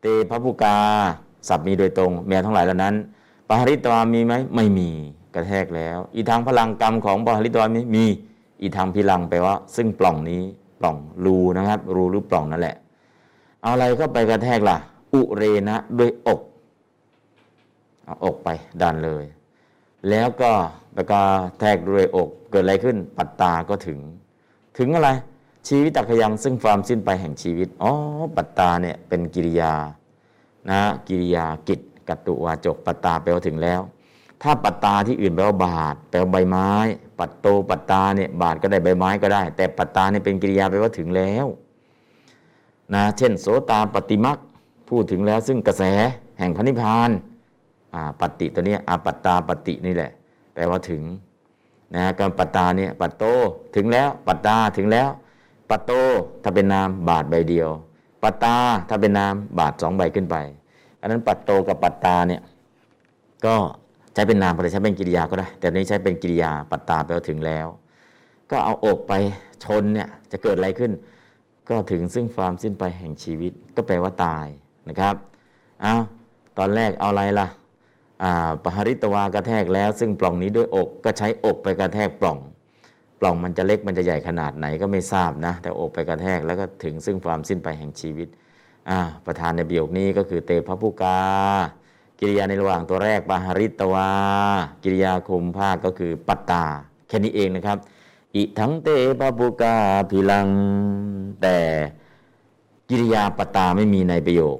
เตพระพุกา ศัพมีโดยตรง แม้ทั้งหลายเหล่านั้นปหาริตวามีไหมไม่มีกระแทกแล้ว อีทางพลังกรรมของปหาริตวามีมีอีทางพิลังแปลว่า ซึ่งปล่องนี้ปล่องรูนะครับ รูหรือปล่องนั่นแหละ เอาอะไรก็ไปกระแทกล่ะ อุเรนะด้วยอกเอาอกไปดันเลย แล้วก็ไปกระแทกด้วยอก เกิดอะไรขึ้น ปัตตาก็ถึง ถึงอะไรชีวิตตักขยังซึ่งความสิ้นไปแห่งชีวิต อ๋อ ปัตตาเนี่ยเป็นกิริยา นะกิริยากิจกัตตุวาจกปัตตาแปลว่าถึงแล้ว ถ้าปัตตาที่อื่นแปลว่าบาทแปลว่าใบไม้ ปัตโตปัตตาเนี่ยบาทก็ได้ใบไม้ก็ได้ แต่ปัตตาเนี่ยเป็นกิริยาแปลว่าถึงแล้วนะเช่น โสตาปฏิมักพูดถึงแล้วซึ่งกระแสแห่งพระนิพพานปฏิตัวเนี้ยอาปัตตาปฏินี่แหละ แปลว่าถึงนะการปัตตาเนี่ยปัตโตถึงแล้วปัตตาถึงแล้วปัตโตถ้าเป็นนามบาทใบเดียว ปัตตาถ้าเป็นนามบาทสองใบขึ้นไป อันนั้นปัตโตกับปัตตาเนี่ยก็ใช้เป็นนามก็ได้ใช้เป็นกิริยาก็ได้ แต่นี้ใช้เป็นกิริยาปัตตาแปลว่าถึงแล้ว ก็เอาอกไปชนเนี่ยจะเกิดอะไรขึ้น ก็ถึงซึ่งความสิ้นไปแห่งชีวิต ก็แปลว่าตายนะครับเอาตอนแรกเอาอะไรล่ะอ่าปหาริตวากระแทกแล้ว ซึ่งปล่องนี้ด้วยอกก็ใช้อกไปกระแทกปล่อง ล่องมันจะเล็กมันจะใหญ่ขนาดไหนก็ไม่ทราบนะ แต่อกไปกระแทกแล้วก็ถึงซึ่งความสิ้นไปแห่งชีวิตประธานในประโยคนี้ก็คือเตพระผู้กา กิริยาในระหว่างตัวแรกปหาริตวา กิริยาคุมภาคก็คือปัตตา แค่นี้เองนะครับ อิทั้งเตปะปุกาพิลัง แต่กิริยาปัตตาไม่มีในประโยค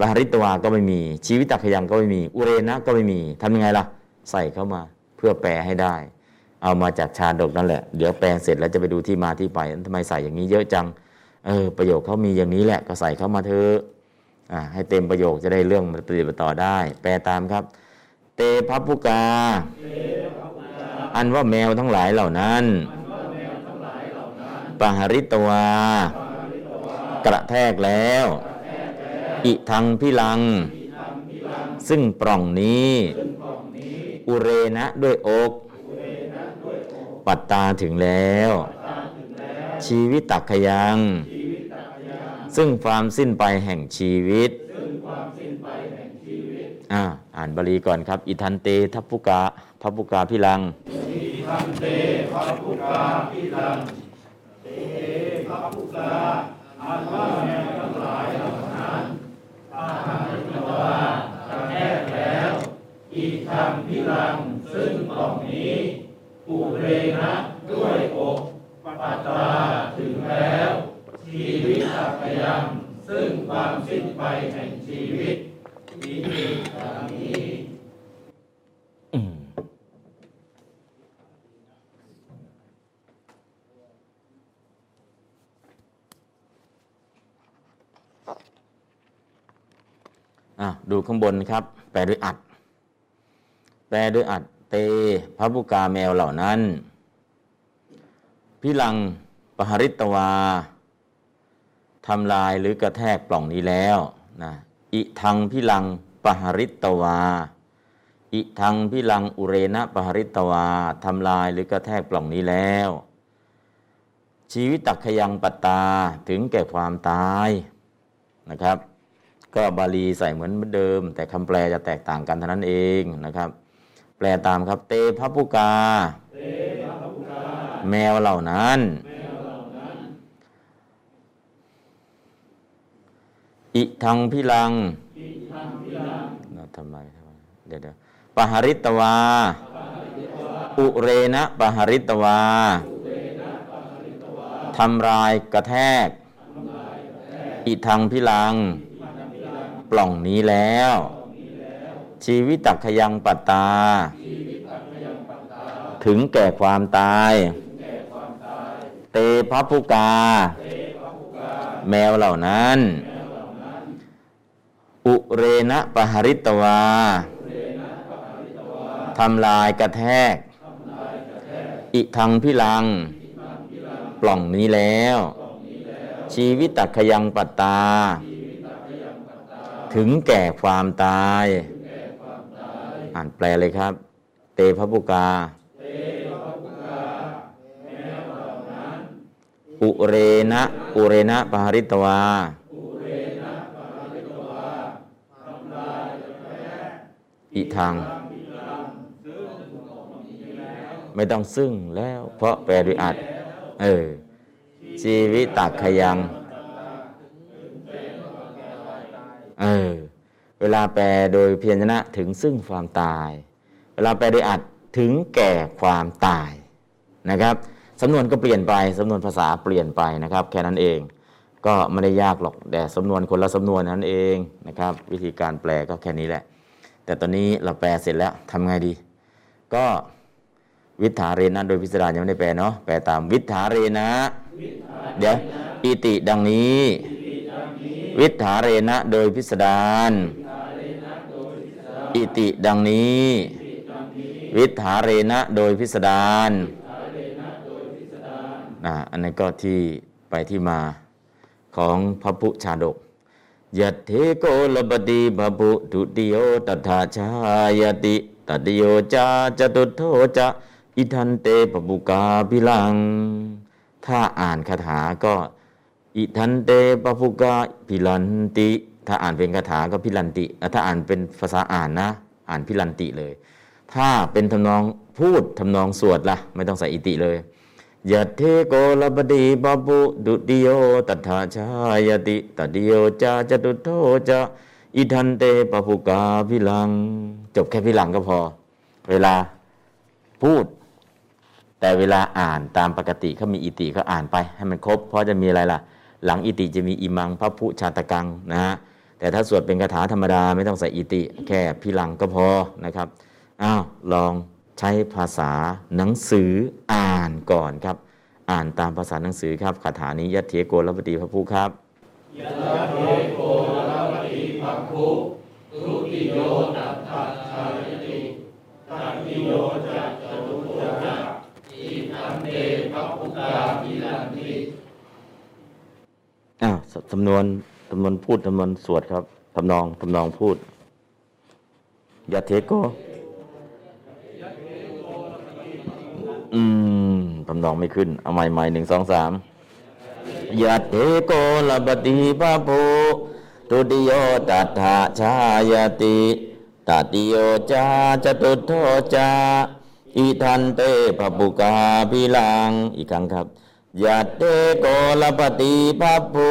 บาริตวาก็ไม่มี ชีวิตตักขยังก็ไม่มี อุเรนะก็ไม่มีทำยังไงล่ะ ใส่เข้ามาเพื่อแปลให้ได้ เอามาจากชาดกนั่นแหละ เดี๋ยวแปลเสร็จแล้วจะไปดูที่มาที่ไปทำไมใส่อย่างนี้เยอะจัง เออ ประโยคเขามีอย่างนี้แหละก็ใส่เข้ามาเถอะอ่าให้เต็มประโยคจะได้เรื่องมันปฏิบัติต่อได้ แปลตามครับ เตพัพพุกา อันว่าแมวทั้งหลายเหล่านั้นปหาริตวากระแทกแล้ว อิทังพิลัง ซึ่งปล่องนี้ อุเรนะด้วยอก ปัตตาถึงแล้ว ชีวิตตักขยัง ซึ่งความสิ้นไปแห่งชีวิตอ่าอ่านบาลีก่อนครับ อิทันเตทัพพุกาทัพพุกาพิลังอิทันเตพระพุกาพิลังเตพระพุกาอันว่าแม่ทั้งหลายเหล่านั้นอาหารตัวจะแก้แล้วอีกทางพิลังซึ่งกล่องนี้ ปุเรนะด้วยอกปัตตาถึงแล้ว ชีวิตสักยังซึ่งความสิ้นไปแห่งชีวิตมีดังนี้อืมอะดูข้างบนครับ แปลด้วยอัด แปลด้วยอัด เตพระบุกาแมวเหล่านั้น พิลังปหริตวาทำลายหรือกระแทกปล่องนี้แล้วนะอิทังพิลังปหริตวา อิทังพิลังอุเรนะปหริตวาทำลายหรือกระแทกปล่องนี้แล้ว ชีวิตตักขยังปัตตาถึงแก่ความตายนะครับ ก็บาลีใส่เหมือนเดิม แต่คำแปลจะแตกต่างกันเท่านั้นเองนะครับ แปลตามครับ เตพระพุกา แมวเหล่านั้น อิทังพิลังนะทำไมทำไมเดี๋ยวเดี๋ยวปหาริตวา อุเรนะปหาริตวา ทำลายกระแทก อิทังพิลัง ปล่องนี้แล้ว ชีวิตตักขยังปัตตา ถึงแก่ความตาย เตพระพุกา แมวเหล่านั้น อุเรนะปหริตวาทำลายกระแทก อิทังพิลัง ปล่องนี้แล้ว ชีวิตตักขยังปัตตา ถึงแก่ความตาย อ่านแปลเลยครับ เตพระบุกา อุเรนะ อุเรนะปหริตวา อิทังไม่ต้องซึ่งแล้ว เพราะแปลด้วยอัดเออชีวิตตักขยัง เออ เวลาแปลโดยเพียรชนะถึงซึ่งความตาย เวลาแปลโดยอัดถึงแก่ความตายนะครับสำนวนก็เปลี่ยนไปสำนวนภาษาเปลี่ยนไปนะครับ แค่นั้นเอง ก็ไม่ได้ยากหรอกแต่สำนวนคนละสำนวนนั้นเองนะครับ วิธีการแปลก็แค่นี้แหละ แต่ตอนนี้เราแปลเสร็จแล้วทำไงดี ก็วิถาเรนะโดยพิสดารยังไม่ได้แปลเนาะแปลตามวิถาเรนะ เดี๋ยวอิติดังนี้ วิถาเรนะโดยพิสดาร อิติดังนี้ วิถาเรนะโดยพิสดารนะอันนั้นก็ที่ไปที่มาของพระพุชาดกยะเทโกลบดีบบุดุติโยตถาชายติตติโยจาจตุโทจะอิทันเตปปุกาพิลัง ถ้าอ่านคาถาก็ อิทันเตปปุกาพิลันติ ถ้าอ่านเป็นคาถาก็พิลันติ ถ้าอ่านเป็นภาษาอ่านนะ อ่านพิลันติเลย ถ้าเป็นทำนองพูดทำนองสวดละ่ะ ไม่ต้องใส่อิติเลยยะเทโกลบดีบาบุดุติโยตัทธาชายติตติโยจาจตุโทจะอิทันเตปปุกาพิลัง จบแค่พิลังก็พอ เวลาพูด แต่เวลาอ่านตามปกติเขามีอิติก็อ่านไปให้มันครบ เพราะจะมีอะไรล่ะ หลังอิติจะมีอิมังพระพุชาตกังนะฮะ แต่ถ้าสวดเป็นคาถาธรรมดาไม่ต้องใส่อิติ แค่พิลังก็พอนะครับอ้าวลองใช้ภาษาหนังสืออ่านก่อนครับ อ่านตามภาษาหนังสือครับคาถานี้ยัตเถโกรปฏิพระผู้ครับยะเทโกลวติภักขุทุติโยตัตถาชายติตัตติโยจัตจตุโทจะอิทันเตภพุกาพิลันติอ้าวสสำนวน สำนวนพูดสำนวนสวดครับทำนองทำนองพูดยัตเถโกอืมทำนองไม่ขึ้น เอาใหม่ใหม่หนึ่งสองสามยัตเถโกลบดีพระโพตุติโยตัตถาชายติตติโยจาจตุโทจาอิทันเตปปุกาพิลัง อีกครั้งครับยัตเตโกลปฏิภาปุ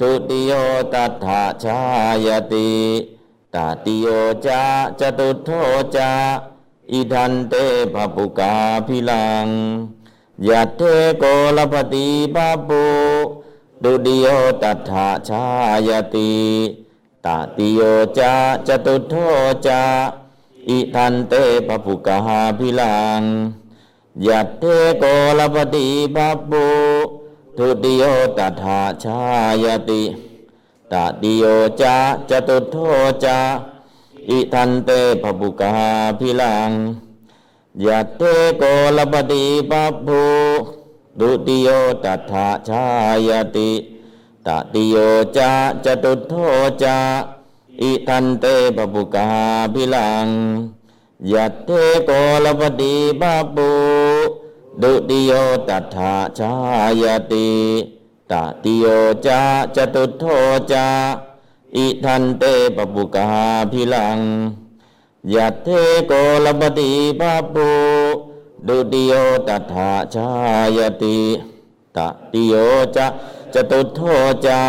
ตุติโยตัฏฐาชายติตติโยจาจตุโทจาอิทันเตปปุกาพิลังยัตเตโกลปฏิปัปปุดุติโยตัฏฐาชายติตติโยจาจตุโทจาอิทันเตปปุกาพิลังยัตเตโกลปฏิปัปปุ ทุติโยตัฏฐาชายติตติโยจาจตุโทจาอิทันเตปปุกาพิลังยัตเตโกลปฏิปัปปุดุติโยตัฏฐาชายติตติโยจาจตุโทจาอิทันเตปปุกาพิลังยัตเตโกลปฏิปัปปุ ดุติโยตัฏฐาชายติตติโยจาจตุโทจาอิทันเตปปุกาพิลังยัตเทโกลปฏิปัปปุดุติโยตัฏฐาชายติตติโยจาจตุโทจา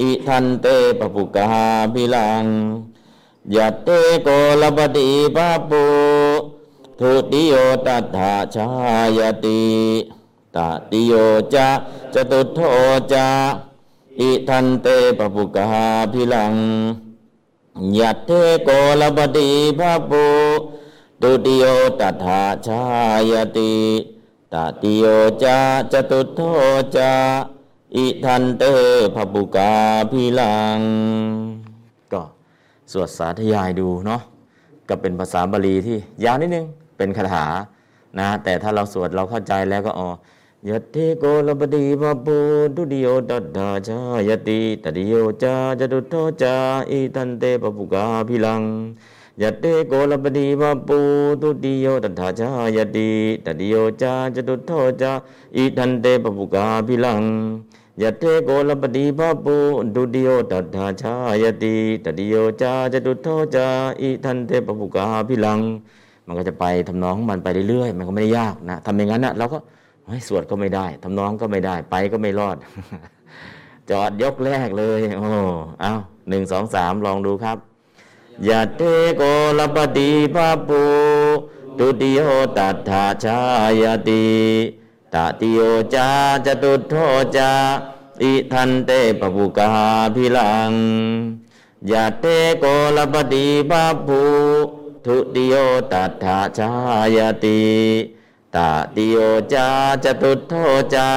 อิทันเตปปุกาพิลังยัตเตโกลปฏิปัปปุ ทุติโยตัฏฐาชายติตติโยจาจตุโทจาอิทันเตปปุกาพิลังยัตเตโกลปฏิปัปปุทุติโยตัฏฐาชายติตติโยจาจตุโทจาอิทันเตภปุกาพิลัง ก็สวดสาธยายดูเนาะก็เป็นภาษาบาลีที่ยาวนิดนึง เป็นคาถานะแต่ถ้าเราสวดเราเข้าใจแล้วก็อ๋อยตติโกลปฏิปปุตุติโยตัดดาชายติตติโยจาจตุโทจาอิทันเตปปุกาพิลังยตเตโกลปฏิปปุตุติโยตัถาชายติตติโยจาจตุโทจาอิทันเตปปุกาพิลังยะเทโกลปฏิภาปุดุติโยตัฏฐาชายติตติโยจาจตุโทจาอิทันเทปปุกาพิลัง มันก็จะไปทำนองของมันไปเรื่อยๆ มันก็ไม่ได้ยากนะทำอย่างนั้นนะเราก็สวดก็ไม่ได้ทำนองก็ไม่ได้ไปก็ไม่รอด จอดยกแรกเลย โอ้เอาหนึ่งสองสามลองดูครับยะเทโกลปฏิภาปุดุติโยตัฏฐาชายติตติโยจาจตุโทจาอิทันเตปปุกาพิลังยาเตโกลปฏิปัปุ ทุติโยตัฏฐาชายติตติโยจาจตุโทจา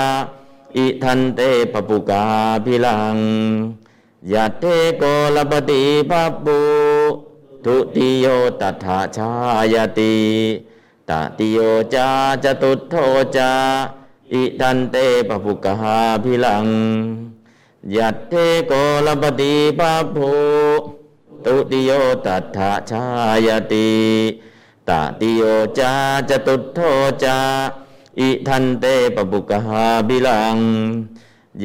อิทันเตปปุกาพิลังยาเตโกลปฏิปัปุทุติโยตัฏฐาชายติตติโยจาจตุโทจาอิทันเตปปุกาพิลังยัตเทโกลปฏิปัปภู ตุติโยตัฏฐาชายติตติโยจาจตุโทจาอิทันเตปปุกหาพิลัง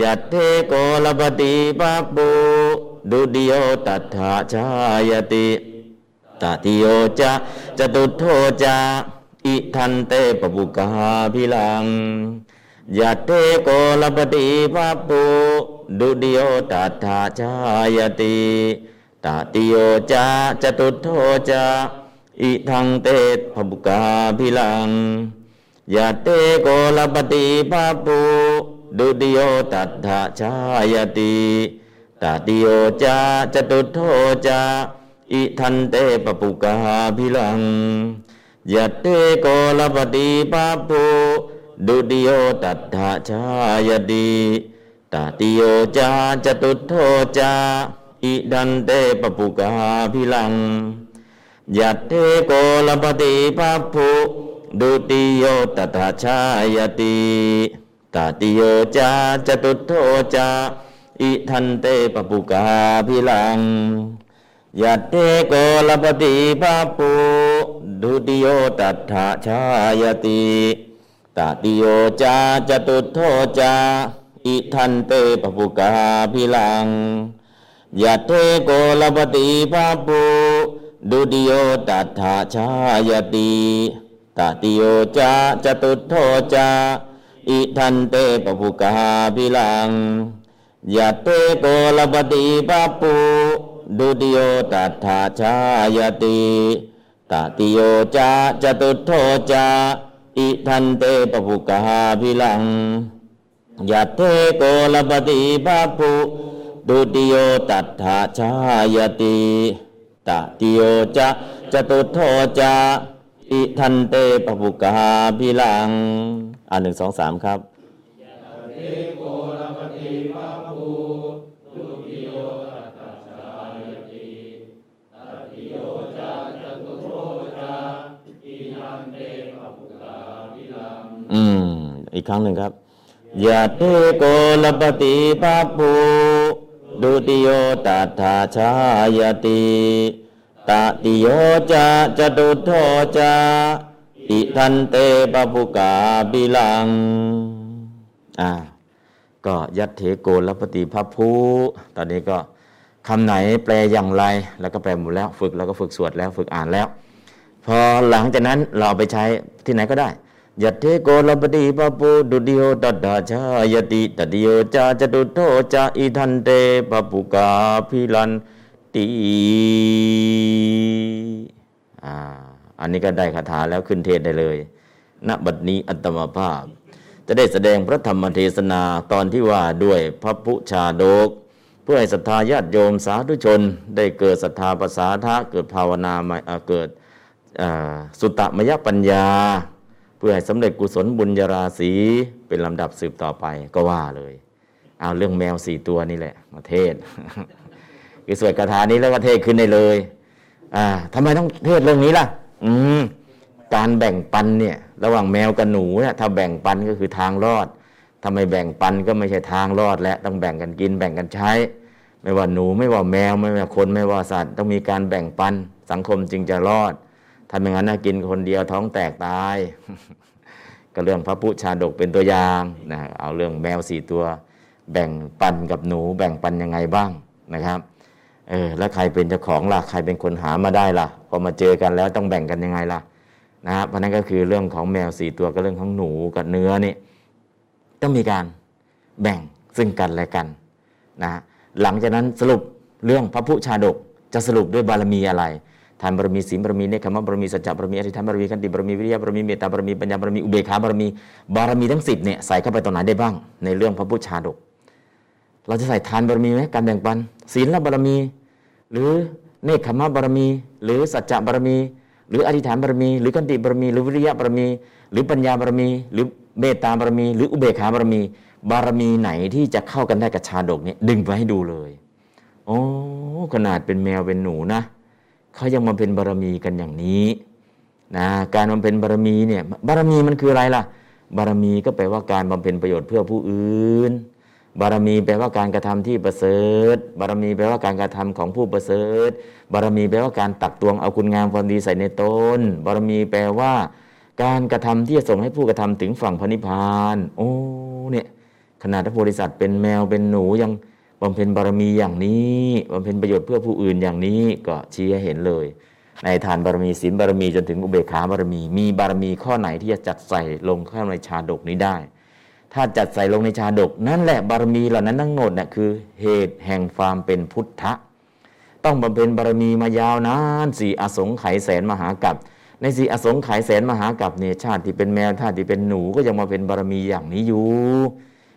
ยัตเทโกลปฏิปัปภูดุติโยตัฏฐาชายติตติโยจาจตุโทจาอิทันเตปปุกาพิลังยัตเตโกลปฏิปัปปุดุติโยตัฏฐาชายติ ตติโยจาจตุโทจาอิทังเตปปุกาพิลังยัตเตโกลปฏิปัปปุดุติโยตัฏฐาชายติตติโยจาจตุโทจาอิทันเตปปุกาพิลังยัตเตโกลปฏิปัปปุดุติโยตัฏฐาชายติตติโยจาจตุโทจา อิดันเตปปุกาพิลัง ยัตเตโกลปฏิปัปปุดุติโยตัฏฐาชายติตติโยจาจตุโทจาอิทันเตปปุกาพิลัง ยัตเตโกลปฏิปัปปุดุติโยตัฏฐาชายติตติโยจาจตุโทจาอิทันเตปปุกาพิลัง ยัตเตโกลปฏิปัปปุดุติโยตัฏฐาชายติตติโยจาจตุโทจาอิทันเตปภุกาภิลังยัตเตโกลปฏิปัปปุดุติโยตัฏฐาชายติตติโยจาจตุโทจาอิทันเตปภุกาภิลังยัตเตโกลปฏิปัปปุ ดุติโยตัฏฐาชายติตติโยจาจตุโทจาอิทันเตปภุกหาภิลัง อ่านหนึ่งสองสามครับอืม อีกครั้งหนึ่งครับยะเทโกลปฏิปัปปุ ดุติโยตัฏฐาชายติตติโยจะจตุโทจาอิทันเตปปุกาบิลัง อ่า ก็ยัตเถโกลปฏิพัพภูตอนนี้ก็คำไหนแปลอย่างไร แล้วก็แปลหมดแล้ว ฝึกแล้วก็ฝึกสวดแล้ว ฝึกอ่านแล้ว พอหลังจากนั้นเราไปใช้ที่ไหนก็ได้ ยัตเทโกลปฏิปปูดุติโยตัดดาชายติตติโยจาจตุโทจาอิทันเตปปุกาพิลันติอ่าอันนี้ก็ได้คาถาแล้วขึ้นเทศได้เลยณบัดนี้อัตมภาพ จะได้แสดงพระธรรมเทศนาตอนที่ว่าด้วยพระพุชาดก เพื่อให้ศรัทธาญาติโยมสาธุชน ได้เกิดศรัทธาภาษาทะเกิดภาวนามาเอ่อเกิดสุตตมยปัญญา พื่อให้สำเร็จกุศลบุญญาราศีเป็นลำดับสืบต่อไปก็ว่าเลย เอาเรื่องแมวสี่ตัวนี่แหละมาเทศคือสวดคาถานี้แล้วก็เทศขึ้นได้เลย อ่าทำไมต้องเทศเรื่องนี้ล่ะ อืมการแบ่งปันเนี่ย ระหว่างแมวกับหนูเนี่ยถ้าแบ่งปันก็คือทางรอดถ้าไม่แบ่งปันก็ไม่ใช่ทางรอดและต้องแบ่งกันกินแบ่งกันใช้ ไม่ว่าหนูไม่ว่าแมวไม่ว่าคนไม่ว่าสัตว์ ต้องมีการแบ่งปันสังคมจึงจะรอด ถ้าไม่งั้นนะกินคนเดียวท้องแตกตาย ก็เรื่องพระพุชาดกเป็นตัวอย่างนะเอาเรื่องแมวสี่ตัว แบ่งปันกับหนู แบ่งปันยังไงบ้างนะครับเออแล้วใครเป็นเจ้าของล่ะใครเป็นคนหามาได้ล่ะพอมาเจอกันแล้วต้องแบ่งกันยังไงล่ะนะฮะเพราะนั้นก็คือเรื่องของแมวสี่ตัวกับเรื่องของหนูกับเนื้อนี่ต้องมีการแบ่งซึ่งกันและกันนะฮะหลังจากนั้นสรุปเรื่องพระพุชาดกจะสรุปด้วยบารมีอะไร ทานบารมีศีลบารมีเนคขมบารมีสัจจะบารมีอธิษฐานบารมีขันติบารมีวิริยะบารมีเมตตาบารมีปัญญาบารมีอุเบกขาบารมีบารมีทั้งสิบเนี่ยใส่เข้าไปตรงไหนได้บ้าง ในเรื่องพระพุทธชาดก เราจะใส่ทานบารมีไหมการแบ่งปัน ศีลบารมี หรือเนคขมบารมี หรือสัจจะบารมี หรืออธิษฐานบารมี หรือกันติบารมี หรือวิริยะบารมี หรือปัญญาบารมี หรือเมตตาบารมี หรืออุเบกขาบารมี บารมีไหนที่จะเข้ากันได้กับชาดกเนี่ยดึงไปให้ดูเลยโอ้ขนาดเป็นแมวเป็นหนูนะ เขายังมาเป็นบารมีกันอย่างนี้นะการบำเพ็ญบารมีเนี่ยบารมีมันคืออะไรล่ะ บารมีก็แปลว่าการบำเพ็ญประโยชน์เพื่อผู้อื่น บารมีแปลว่าการกระทำที่ประเสริฐ บารมีแปลว่าการกระทำของผู้ประเสริฐ บารมีแปลว่าการตักตวงเอาคุณงามความดีใส่ในตนบารมีแปลว่า การกระทำที่จะส่งให้ผู้กระทำถึงฝั่งพระนิพพาน โอ้เนี่ยขนาดพระโพธิสัตว์เป็นแมวเป็นหนูยัง บำเพ็ญบารมีอย่างนี้บำเพ็ญประโยชน์เพื่อผู้อื่นอย่างนี้ก็ชี้ให้เห็นเลย ในทานบารมีศีลบารมีจนถึงอุเบกขาบารมี มีบารมีข้อไหนที่จะจัดใส่ลงเข้าในชาดกนี้ได้ ถ้าจัดใส่ลงในชาดก นั่นแหละบารมีเหล่านั้นทั้งหมดน่ะคือเหตุแห่งความเป็นพุทธะต้องบำเพ็ญบารมีมายาวนานสี่อสงไขยแสนมหากัปในสี่อสงไขยแสนมหากัปเนี่ยชาติที่เป็นแมวชาติที่เป็นหนูก็ยังมาเป็นบารมีอย่างนี้อยู่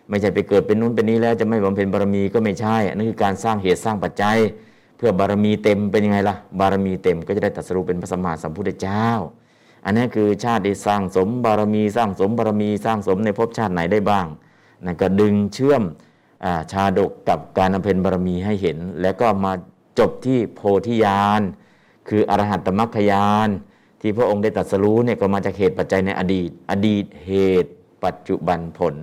ไม่ใช่ไปเกิดเป็นนู้นเป็นนี้แล้วจะไม่บำเพ็ญบารมีก็ไม่ใช่อันนั่นคือการสร้างเหตุสร้างปัจจัย เพื่อบารมีเต็มเป็นยังไงล่ะ บารมีเต็มก็จะได้ตรัสรู้เป็นพระสัมมาสัมพุทธเจ้า อันนี้คือชาติที่สร้างสมบารมีสร้างสมบารมีสร้างสมในภพชาติไหนได้บ้างนั่นก็ดึงเชื่อมอชาดกกับการบำเพ็ญบารมีให้เห็น แล้วก็มาจบที่โพธิญาณคืออรหัตตมรรคญาณที่พระองค์ได้ตรัสรู้เนี่ยก็มาจากเหตุปัจจัยในอดีต อดีตเหตุ ปัจจุบันผล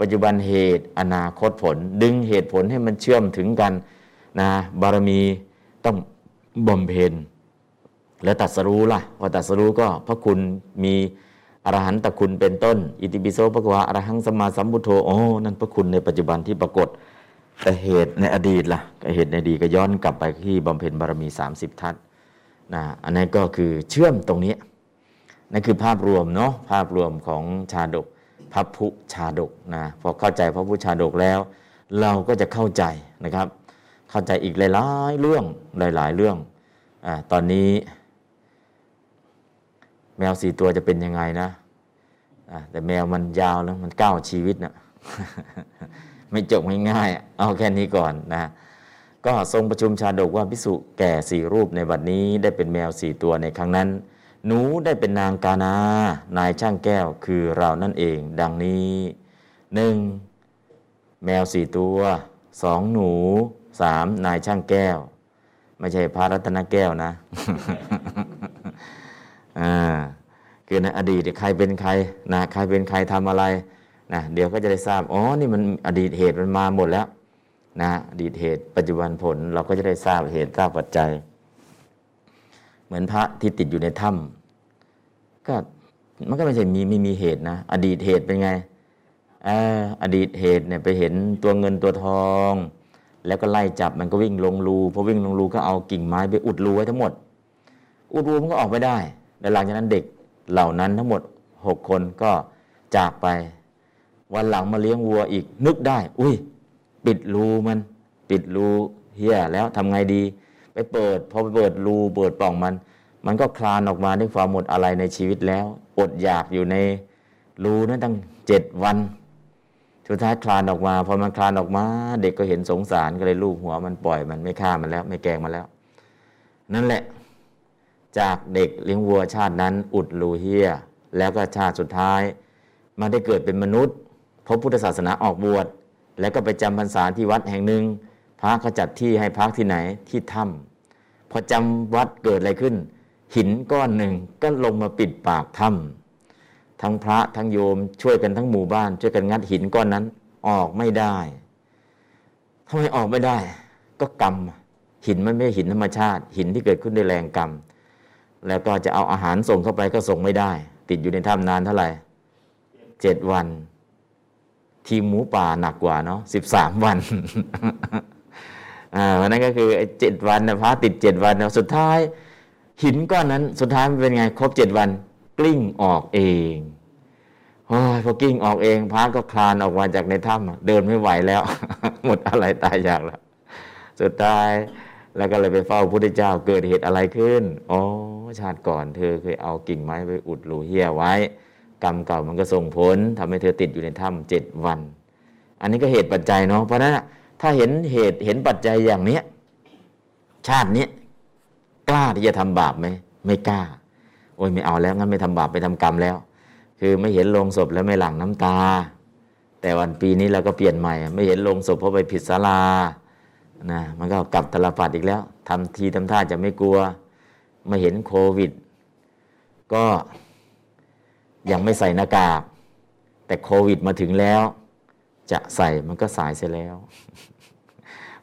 ปัจจุบันเหตุอนาคตผล ดึงเหตุผลให้มันเชื่อมถึงกันนะบารมีต้องบำเพ็ญแล้วตรัสรู้ล่ะพอตรัสรู้ก็พระคุณมีอรหันตคุณเป็นต้น อิติปิโสภควาอรหังสมาสัมพุทโธโอ้นั่นพระคุณในปัจจุบันที่ปรากฏแต่เหตุในอดีตล่ะก็เหตุในอดีตก็ย้อนกลับไปที่บำเพ็ญบารมี 30 ทัศน์นะอันนั้นก็คือเชื่อมตรงนี้นั่นคือภาพรวมเนาะภาพรวมของชาดก พระพุชาดกนะพอเข้าใจพระพุชาดกแล้ว เราก็จะเข้าใจนะครับ เข้าใจอีกหลายๆเรื่องหลาย ๆ เรื่องอตอนนี้ แมวสี่ตัวจะเป็นยังไงนะแต่แมวมันยาวแล้วมันก้าวชีวิตนะไม่จบง่ายๆเอาแค่นี้ก่อนนะก็ทรงประชุมชาดกว่าพิสุแก่สี่รูปในบัดนี้ได้เป็นแมวสี่ตัวในครั้งนั้น หนูได้เป็นนางกานา นายช่างแก้วคือเรานั่นเอง ดังนี้หนึ่งแมวสี่ตัวสองหนูสามนายช่างแก้ว ไม่ใช่พระรัตนแก้วนะอ่าคือในอดีตใครเป็นใครนะใครเป็นใครทำอะไรนะเดี๋ยวก็จะได้ทราบอ๋อนี่มันอดีตเหตุมันมาหมดแล้วนะอดีตเหตุปัจจุบันผลเราก็จะได้ทราบเหตุทราบปัจจัย เหมือนพระที่ติดอยู่ในถ้ำก็มันก็ไม่ใช่มีไม่มีเหตุนะ อดีตเหตุเป็นไงออดีตเหตุเนี่ยไปเห็นตัวเงินตัวทอง แล้วก็ไล่จับมันก็วิ่งลงรูพอวิ่งลงรูก็เอากิ่งไม้ไปอุดรูไว้ทั้งหมด อุดรูมันก็ออกไม่ได้แล้วหลังจากนั้นเด็กเหล่านั้นทั้งหมดหกคนก็จากไป วันหลังมาเลี้ยงวัวอีกนึกได้ อุ้ย ปิดรูมัน ปิดรูเฮียแล้วทำไงดี เปิด พอไปเปิดรูเปิดปล่องมัน มันก็คลานออกมาด้วยความหมดอะไรในชีวิตแล้ว อดอยากอยู่ในรูนั้นตั้งเจ็ดวัน สุดท้ายคลานออกมา พอมันคลานออกมา เด็กก็เห็นสงสารก็เลยลูบหัวมันปล่อยมันไม่ฆ่ามันแล้ว ไม่แกงมันแล้ว นั่นแหละ จากเด็กเลี้ยงวัวชาตินั้น อุดรูเฮียแล้วก็ชาติสุดท้าย มาได้เกิดเป็นมนุษย์พบพุทธศาสนาออกบวชแล้วก็ไปจำพรรษาที่วัดแห่งหนึ่งพระเขาจัดที่ให้พักที่ไหนที่ถ้ำ พอจำวัดเกิดอะไรขึ้น หินก้อนหนึ่งก็ลงมาปิดปากถ้ำทั้งพระทั้งโยมช่วยกันทั้งหมู่บ้าน ช่วยกันงัดหินก้อนนั้นออกไม่ได้ทำไมออกไม่ได้ ก็กรรม หินมันไม่ใช่หินธรรมชาติ หินที่เกิดขึ้นด้วยแรงกรรม แล้วก็จะเอาอาหารส่งเข้าไปก็ส่งไม่ได้ ติดอยู่ในถ้ำนานเท่าไหร่เจ็ดวัน ทีมหมูป่าหนักกว่าเนาะสิบสามวัน อ่าวันนั้นก็คือไอ้เจ็ดวันนะพระติดเจ็ดวันนะสุดท้าย หินก้อนนั้น สุดท้ายมันเป็นไงครบเจ็ดวัน กลิ้งออกเองโอ้ยพอกลิ้งออกเองพระก็คลานออกมาจากในถ้ำเดินไม่ไหวแล้ว หมดอะไรตายอยากแล้ว สุดท้ายแล้วก็เลยไปเฝ้าพระพุทธเจ้าเกิดเหตุอะไรขึ้นอ๋อชาติก่อนเธอเคยเอากิ่งไม้ไปอุดรูเหี้ยไว้ กรรมเก่ามันก็ส่งผลทำให้เธอติดอยู่ในถ้ำเจ็ดวัน อันนี้ก็เหตุปัจจัยเนาะเพราะฉะนั้น ถ้าเห็นเหตุเห็นปัจจัยอย่างเนี้ยชาตินี้กล้าที่จะทำบาปไหมไม่กล้า โอ้ยไม่เอาแล้วงั้นไม่ทำบาปไปทำกรรมแล้ว คือไม่เห็นโลงศพแล้วไม่หลั่งน้ำตา แต่วันปีนี้เราก็เปลี่ยนใหม่ ไม่เห็นโลงศพเพราะไปผิดศาลานะมันก็กลับตลปัดอีกแล้วทำทีทำท่าจะไม่กลัว ไม่เห็นโควิด ก็ยังไม่ใส่หน้ากากแต่โควิดมาถึงแล้ว จะใส่มันก็สายเสียแล้ว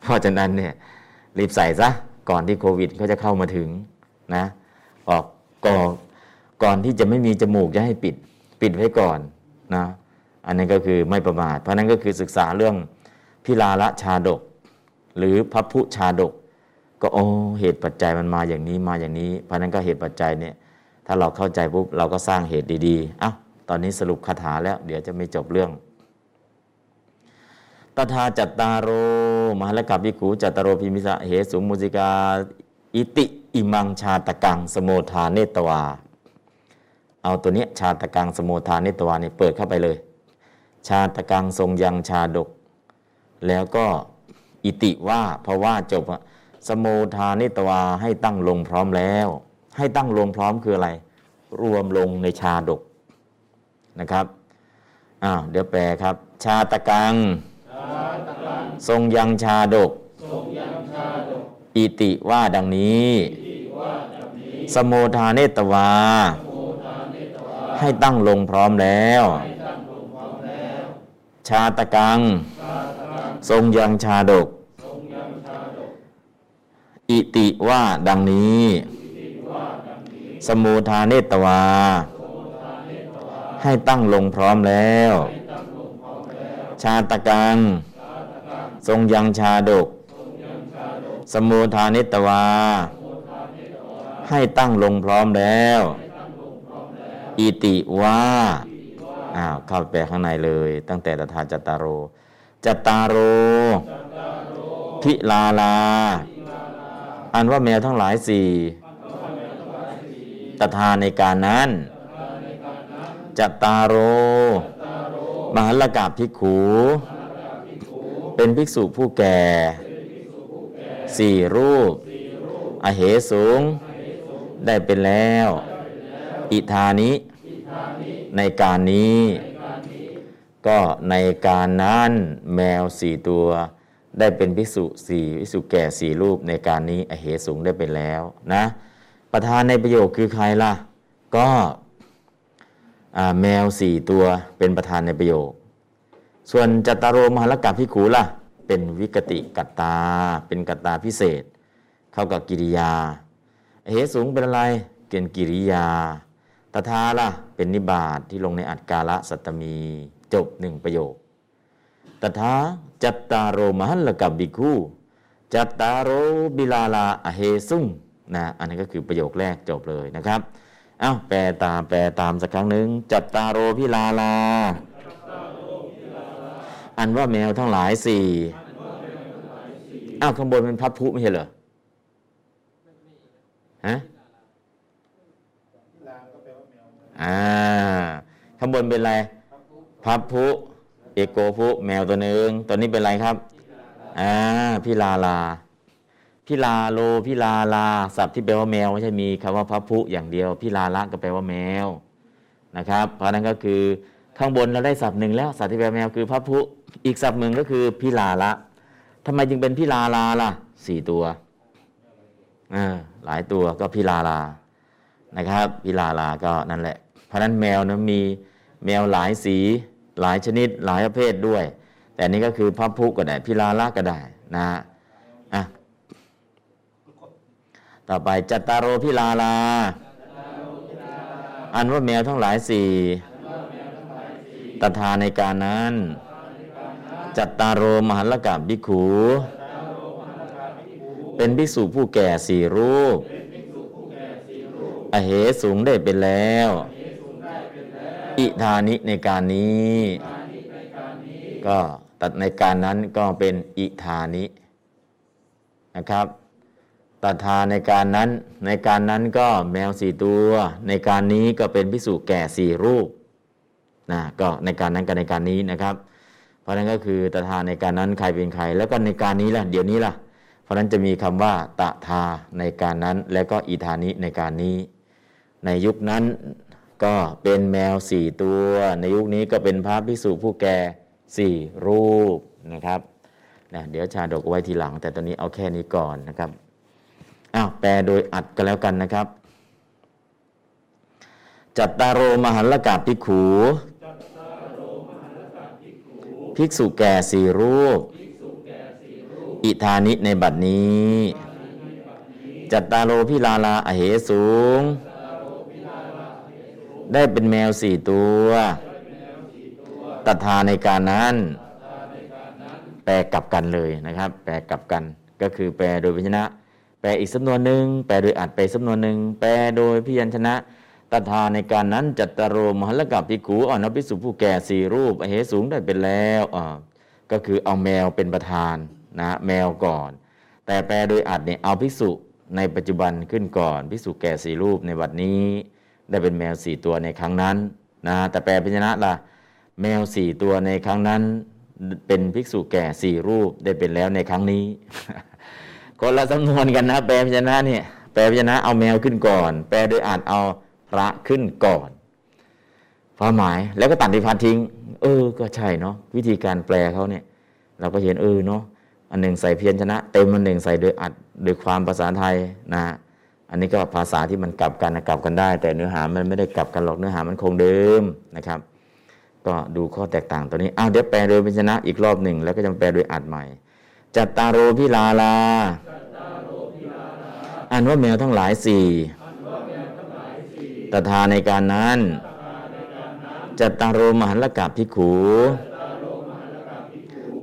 เพราะฉะนั้นเนี่ยรีบใส่ซะก่อนที่โควิดเขาจะเข้ามาถึงนะออกก่อนก่อนที่จะไม่มีจมูกจะให้ปิดปิดไว้ก่อนนะอันนั้นก็คือไม่ประมาท เพราะนั้นก็คือศึกษาเรื่องพิลาละชาดก หรือพระพุชาดก ก็โอ้เหตุปัจจัยมันมาอย่างนี้มาอย่างนี้ เพราะนั้นก็เหตุปัจจัยเนี่ยถ้าเราเข้าใจปุ๊บเราก็สร้างเหตุดีๆอ้าวตอนนี้สรุปคาถาแล้ว เดี๋ยวจะไม่จบเรื่อง ตถาจัตตารโร มหลกับวิกูจัตตารโรพิมิสะเหสุมุสิกา อิติอิมังชาตกังสโมทาเนตวา เอาตัวเนี้ยชาตกังสโมทาเนตวาเนี่ยเปิดเข้าไปเลย ชาตกังทรงยังชาดก แล้วก็อิติว่าเพราะว่าจบอะสโมทาเนตวาให้ตั้งลงพร้อมแล้ว ให้ตั้งลงพร้อมคืออะไร รวมลงในชาดกนะครับอ้าวเดี๋ยวแปลครับ ชาตกัง ทรงยังชาดก อิติว่าดังนี้ สโมทาเนตวา ให้ตั้งลงพร้อมแล้ว ชาตกัง ทรงยังชาดก อิติว่าดังนี้ สมุทาเนตวา ให้ตั้งลงพร้อมแล้ว ชาตกัง ทรงยังชาดก สมุทานิตวาใให้ตั้งลงพร้อมแล้ว อิติว่าอ้าวเข้าไปแปลข้างในเลย ตั้งแต่ตถาจตตารโรจตตารโร พิลาลา อันว่าแมวทั้งหลายสี่ตถาในการนั้นจตตารโร มหัลกาภิกขุเป็นภิกษุผู้แก่สี่รูป อเหสูง ได้เป็นแล้ว อิธานิในการนี้ ก็ในการนั้นแมวสี่ตัว ได้เป็นภิกษุสี่ภิกษุแก่สี่รูปในการนี้ อเหสูงได้เป็นแล้วนะ ประธานในประโยคคือใครล่ะ ก็ แมวสี่ตัวเป็นประธานในประโยค ส่วนจัตตารโรมหลกัปพิขูล่ะ เป็นวิกติกัตตา เป็นกัตตาพิเศษ เข้ากับกิริยาเหสูงเป็นอะไรเกณฑ์กิริยาตถาล่ะเป็นนิบาตที่ลงในอัตกาละสัตตมี จบหนึ่งประโยคตถาจัตตารโรมหัลกับบิคูจัตตารโรบิลาลาอเหสุงนะอันนี้ก็คือประโยคแรกจบเลยนะครับ อ้าแปลตามแปลตามสักครั้งหนึ่งจัตตารโรพิลาลา อันว่าแมวทั้งหลายสี่อ้าวข้างบนเป็นพับพุไม่ใช่เหรอฮะอ่าข้างบนเป็นอะไร พับพุเอกโกพุแมวตัวหนึ่งตัวนี้เป็นอะไรครับอ่าพิลาลา พิลาโลพิลาลาศัพท์ที่แปลว่าแมวไม่ใช่มีคำว่าพับพุอย่างเดียวพิลาละก็แปลว่าแมวนะครับ เพราะนั้นก็คือข้างบนเราได้ศัพท์หนึ่งแล้วศัพท์ที่แปลว่าแมวคือพับพุอีกศัพท์หนึ่งก็คือพิลาละทำไมจึงเป็นพิลาลาล่ะสี่ตัวหลายตัวก็พิลาลานะครับพิลาลาก็นั่นแหละ เพราะนั้นแมวนะมีแมวหลายสีหลายชนิดหลายประเภทด้วย แต่นี่ก็คือพับพุก็ได้พิลาละก็ได้นะฮะ ต่อไปจัตตารโรพิลาลา อันว่าแมวทั้งหลายสี่ตถาในการนั้น จัตตารโรมหัลกะบิขูเป็นภิกษุผู้แก่สี่รูป อเหสูงได้เป็นแล้ว อิธานิในการนี้ ก็ตัดในการนั้นก็เป็นอิธานินะครับ ตัทาในการนั้น ในการนั้นก็แมวสี่ตัว ในการนี้ก็เป็นพิสุแก่สี่รูปนะก็ในการนั้นกับในการนี้นะครับ เพราะนั้นก็คือตถาในการนั้นใครเป็นใคร แล้วก็ในการนี้ล่ะเดี๋ยวนี้ล่ะ เพราะนั้นจะมีคำว่าตถาในการนั้นแล้วก็อิธานิในการนี้ ในยุคนั้นก็เป็นแมวสี่ตัว ในยุคนี้ก็เป็นพระภิกษุผู้แก่สี่รูปนะครับนะเดี๋ยวชาดกเอาไว้ทีหลัง แต่ตอนนี้เอาแค่นี้ก่อนนะครับ อ้าวแปลโดยอัดก็แล้วกันนะครับ จัตตารโรมหันลกาภิกขูภิกษุแก่สี่รูป อิธานิในบัดนี้ จัตตารโรพิลาลาอเหสูง ได้เป็นแมวสี่ตัวตถาในการนั้น แปลกลับกันเลยนะครับ แปลกลับกันก็คือแปลโดยพยัญชนะ แปลอีกสำนวนหนึ่งแปลโดยอัดไปสำนวนหนึ่งแปลโดยพยัญชนะตถาในการนั้นจัตตารโรมหัลกับพิกูอ่อนพิสุผู้แก่สี่รูปเหสูงได้เป็นแล้วอ่าก็คือเอาแมวเป็นประธานนะแมวก่อน แต่แปลโดยอัดเนี่ยเอาภิกษุในปัจจุบันขึ้นก่อนภิกษุแก่สี่รูปในวันนี้ ได้เป็นแมวสี่ตัวในครั้งนั้นนะแต่แปลพิจนะล่ะแมวสี่ตัวในครั้งนั้น เป็นภิกษุแก่สี่รูปได้เป็นแล้วในครั้งนี้ คนละสำนวนกันนะ แปลพิจนะเนี่ยแปลพิจนะเอาแมวขึ้นก่อน แปลโดยอ่านเอาพระขึ้นก่อนความหมายแล้วก็ตัดที่พันทิ้ง เออ ก็ใช่เนาะวิธีการแปลเขาเนี่ย เราก็เห็นเออเนาะอันหนึ่งใส่เพียรชนะ เต็มอันหนึ่งใส่โดยอัดโดยความภาษาไทยนะอันนี้ก็ภาษาที่มันกลับกันนะกลับกันได้ แต่เนื้อหามันไม่ได้กลับกันหรอกเนื้อหามันคงเดิมนะครับ ก็ดูข้อแตกต่างตัวนี้อ้าวเดี๋ยวแปลโดยพิชนะอีกรอบหนึ่งแล้วก็จะแปลโดยอัดใหม่ จัตตารโรพิลาลา อันว่าแมวทั้งหลายสี่ตถาในการนั้น จัตตารโรมหันลกับพิขู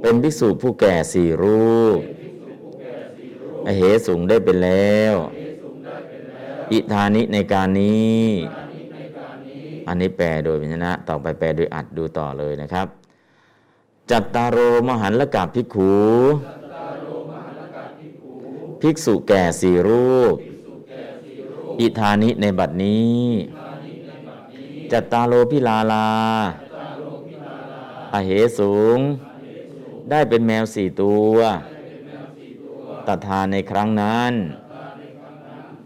เป็นภิกษุผู้แก่สี่รูปอเหสูงได้เป็นแล้ว อิธานิในการนี้ อันนี้แปลโดยพิชนะ ต่อไปแปลโดยอัดดูต่อเลยนะครับ จัตตารโรมหันละกับภิกขูภิกษุแก่สี่รูป อิธานิในบัดนี้ จัตตารโลพิลาลา อเหสูง ได้เป็นแมวสี่ตัว ตถาในครั้งนั้น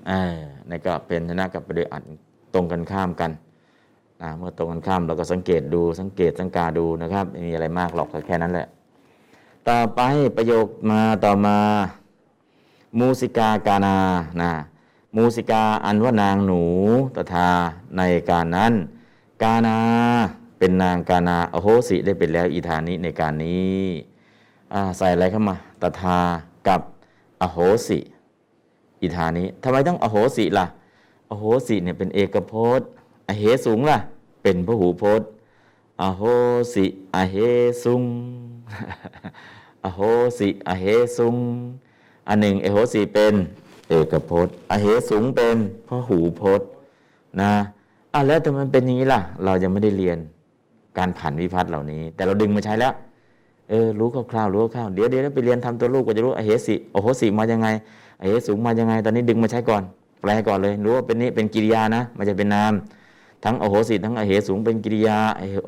เออนี่ก็เป็นชนะกับประเดอัดตรงกันข้ามกัน นะเมื่อตรงกันข้ามเราก็สังเกตดูสังเกตสังกาดูนะครับไม่มีอะไรมากหรอกแค่นั้นแหละ ต่อไปประโยคมาต่อมามูสิกากานานะมูสิกาอันว่านางหนูตถาในการนั้น กานาเป็นนางกานาโอโหสิได้เป็นแล้วอีธานิในการนี้ใส่อะไรเข้ามาตถากับอโหสิอีธานิทำไมต้องอโหสิล่ะ อโหสิเนี่ยเป็นเอกพจน์ อเหสูงล่ะ เป็นพหูพจน์อโหสิอเหสุงอโหสิอเหสุงอันหนึ่งอโหสิเป็นเอกพจน์อเหสุงเป็นพหูพจน์นะอะแล้วทำไมมันเป็นอย่างนี้ล่ะ เรายังไม่ได้เรียนการผันวิพัฒน์เหล่านี้ แต่เราดึงมาใช้แล้วเออรู้คร่าวๆรู้คร่าวๆเดี๋ยวเดี๋ยวไปเรียนทำตัวลูกก็จะรู้อเหสิโอโหสิมายังไงอเหสูงมายังไง ตอนนี้ดึงมาใช้ก่อน แปลก่อนเลย รู้ว่าเป็นนี้เป็นกิริยานะม่ใช่เป็นนาม ทั้งอโหสิทั้งอเหสูงเป็นกิริยา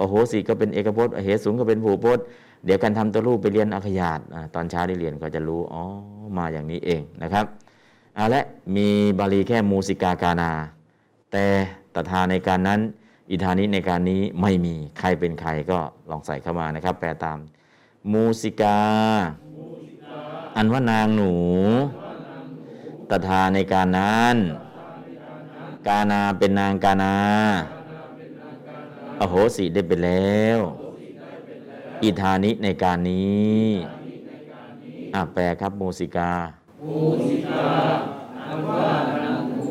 อโหสิก็เป็นเอกพจน์อเหสูงก็เป็นผูพจน์ เดี๋ยวการทำตัวรูปไปเรียนอักขยาตอ่าตอนเช้าได้เรียนก็จะรู้อ๋อมาอย่างนี้เองนะครับเอาละมีบาลีแค่มูสิกากานา แต่ตถาในการนั้น อิธานิในการนี้ไม่มีใครเป็นใครก็ลองใส่เข้ามานะครับ แปลตามมูสิกา อันว่านางหนู ตถาในการนั้น กานาเป็นนางกานา อโหสิได้ไปแล้ว อิธานิในการนี้อะแปลครับมูสิกามูสิกาอันว่านางหนู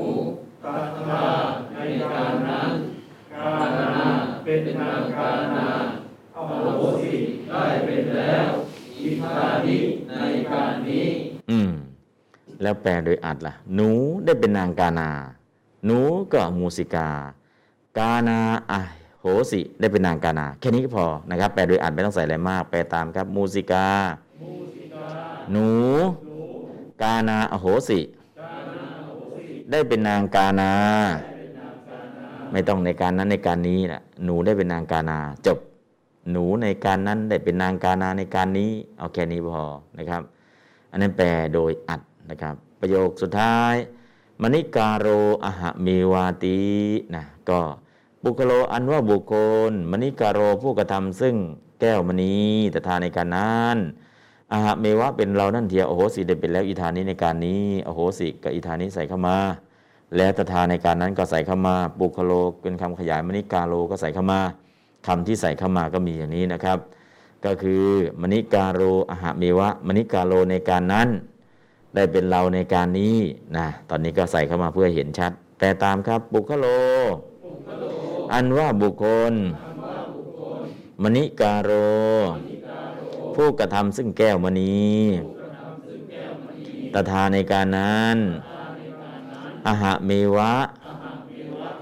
ตัทธาในการนั้นกานาเป็นนางกานาอโหสิได้เป็นแล้วอิทานิในการนี้ อืม แล้วแปลโดยอัดล่ะ หนูได้เป็นนางกานา หนูก็มูสิกา กานาอโหสิได้เป็นนางกานา แค่นี้ก็พอนะครับแปลโดยอัดไม่ต้องใส่อะไรมาก แปลตามครับมูสิกา หนู กานาอโหสิ ได้เป็นนางกานา ไม่ต้องในการนั้นในการนี้นะหนูได้เป็นนางกานา จบหนูในการนั้นได้เป็นนางกานาในการนี้เอาแค่นี้พอนะครับ อันนั้นแปลโดยอัดนะครับ ประโยคสุดท้าย มณิการโรอหะเมวาตินะก็บุคโลอันว่าบุคคล มณิการโรผู้กระทำซึ่งแก้วมณีตถาในการนั้นอหะเมวะเป็นเรานั่นเทียโอโหสิได้เป็นแล้วอิธานี้ในการนี้โอโหสิกับอิธานี้ใส่เข้ามา แล้วตถาในการนั้นก็ใส่เข้ามา บุคโลเป็นคำขยายมณิการโรก็ใส่เข้ามาคำที่ใส่เข้ามาก็มีอย่างนี้นะครับ ก็คือมณิการโรอหะเมวะ มณิการโรในการนั้น ได้เป็นเราในการนี้นะตอนนี้ก็ใส่เข้ามาเพื่อเห็นชัด แต่ตามครับบุคโล อันว่าบุคคล มณิการโร ผู้กระทำซึ่งแก้วมณีตถาในการนั้นอหะเมวะ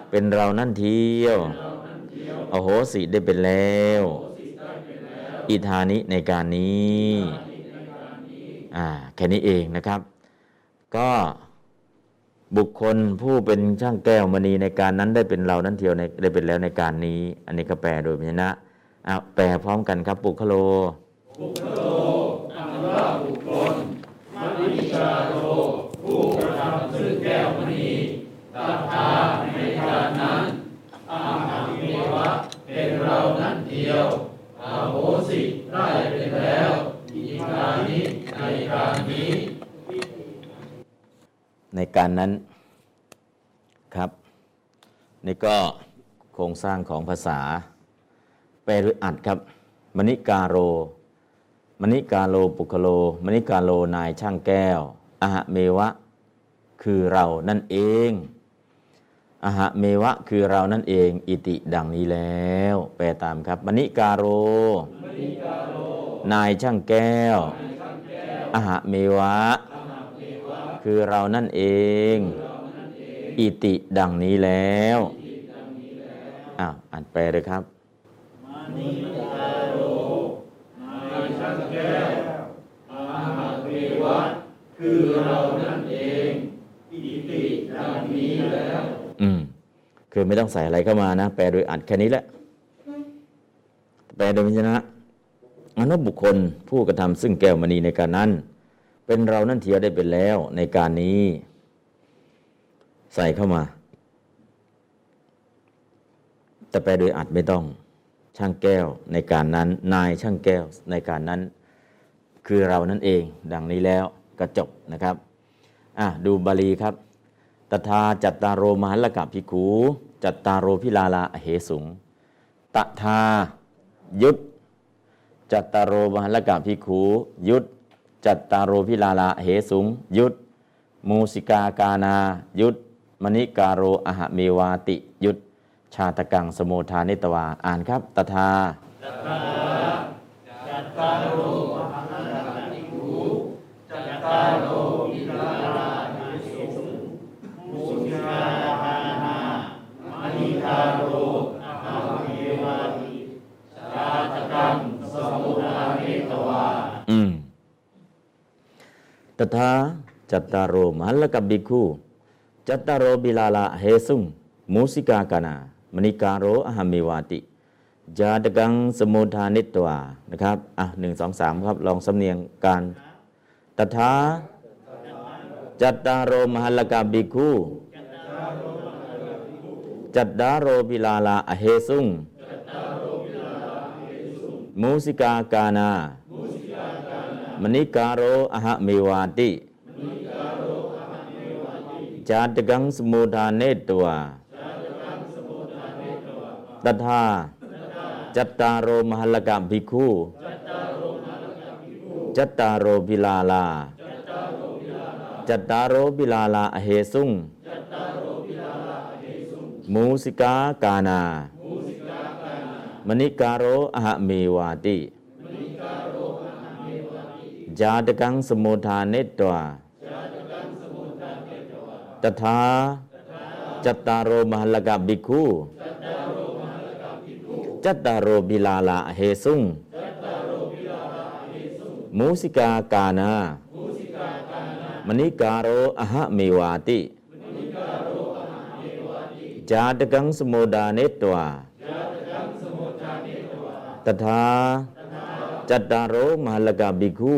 เป็นเรานั่นเที่ยว อโหสิได้เป็นแล้ว อิธานิในการนี้ อ่าแค่นี้เองนะครับ ก็บุคคลผู้เป็นช่างแก้วมณีในการนั้นได้เป็นเรานั้นเทียวในได้เป็นแล้วในการนี้ อันนี้ก็แปลโดยพยัญชนะอะแปลพร้อมกันครับปุคโลบุคโลอันว่าบุคคลมณิกาโรผู้กระทำซึ่งแก้วมณีตัทธาในการนั้นอาหารเมวะเป็นเรานั่นเดียวอาโหสิได้เป็นแล้ว ในการนี้ในการนั้นครับนี่ก็โครงสร้างของภาษาแปลหรืออัดครับมณิกาโรมณิกาโลปุคโลมณิกาโลนายช่างแก้วอหะเมวะ คือเรานั่นเอง อหะเมวะคือเรานั่นเอง อิติดังนี้แล้ว แปลตามครับมณิกาโร นายช่างแก้ว อหะเมวะ คือเรานั่นเอง อิติดังนี้แล้วอ้าวอ่านแปลเลยครับมานิตาโรนายช่างแก้วอาหาเทวัตคือเรานั่นเองอิติดังนี้แล้ว คือไม่ต้องใส่อะไรเข้ามานะ แปลโดยอัดแค่นี้แหละ แปลโดยพยัญชนะอนุบุคคลผู้กระทำซึ่งแก้วมณีในการนั้น เป็นเรานั่นเทียวได้เป็นแล้วในการนี้ ใส่เข้ามา แต่แปลโดยอัดไม่ต้อง ช่างแก้วในการนั้น นายช่างแก้วในการนั้น คือเรานั่นเอง ดังนี้แล้วก็จบนะครับอะดูบาลีครับ ตถาจัตตารโรมหัลลกะภิกขูจัตตารโรพิลาลาอเหสุงตถายุตจัตตารโรมหัลลกะภิกขูยุตจัตตารโรพิลาลาอเหสุงยุตมูสิกากานายุตมณิการโรอหะเมวาติยุตชาตกังสโมทานิตวา อ่านครับตถาจัตตาโรมหันตติคูจัตตาโรวิลาลานิสุงมุสิกาหานามานิตาโรอาหาเมวาติชาตกังสมุทาเนตวา อืม ตถาจัตตารโรมหัลลกะภิกขุจัตตารโรบิลาลาเหสุงมูสิกากานา มณิการโรอหมเมวาติจาตกังสมุทานิตวานะครับอะหนึ่งสองสามครับ ลองสำเนียงการตถาจัตตารโรมหัลลกะภิกขุจัตตารโรบิลาลาเหสุงมูสิกากานา มณิการโรอหะเมวาติจาตกังสมุทาเนตวาตถาจัตตารโรมหัลกะภิกขุจัตตารโรบิลาลา จัตตารโรบิลาลาอเหสุงมูสิกากานา มณิการโรอหะเมวาติ จาตกังสมุทาเนตวาตถาจัตตารโรมหลกะภิกุจัตตารโรบิลาลาเหสุงมูสิกากานา มณิการโรอหะเมวาติ จาตกังสมุดาเนตวาตถาจัตตารโรมหลกะภิกุ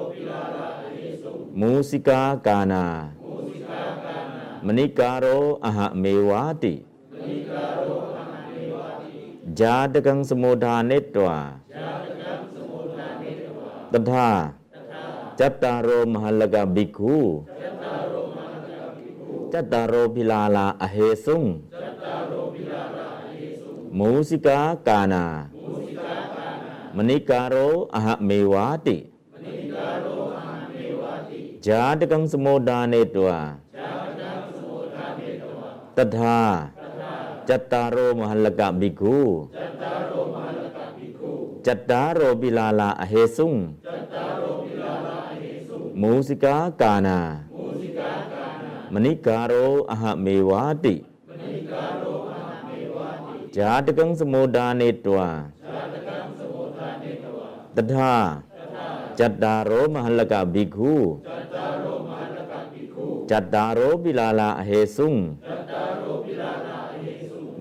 มณิการโรอหะเมวาติ จาตกังสมุทาเนตวาตถาจัตตารโรมหัลลกะภิกขุจัตตารโรบิลาลาอเหสุงมูสิกากานา มณิการโรอหะเมวาติจาตกังสมุทาเนตวาตถาจัตตารโรมหัลลกะภิกขุ จัตตารโรพิลาลาอเหสุง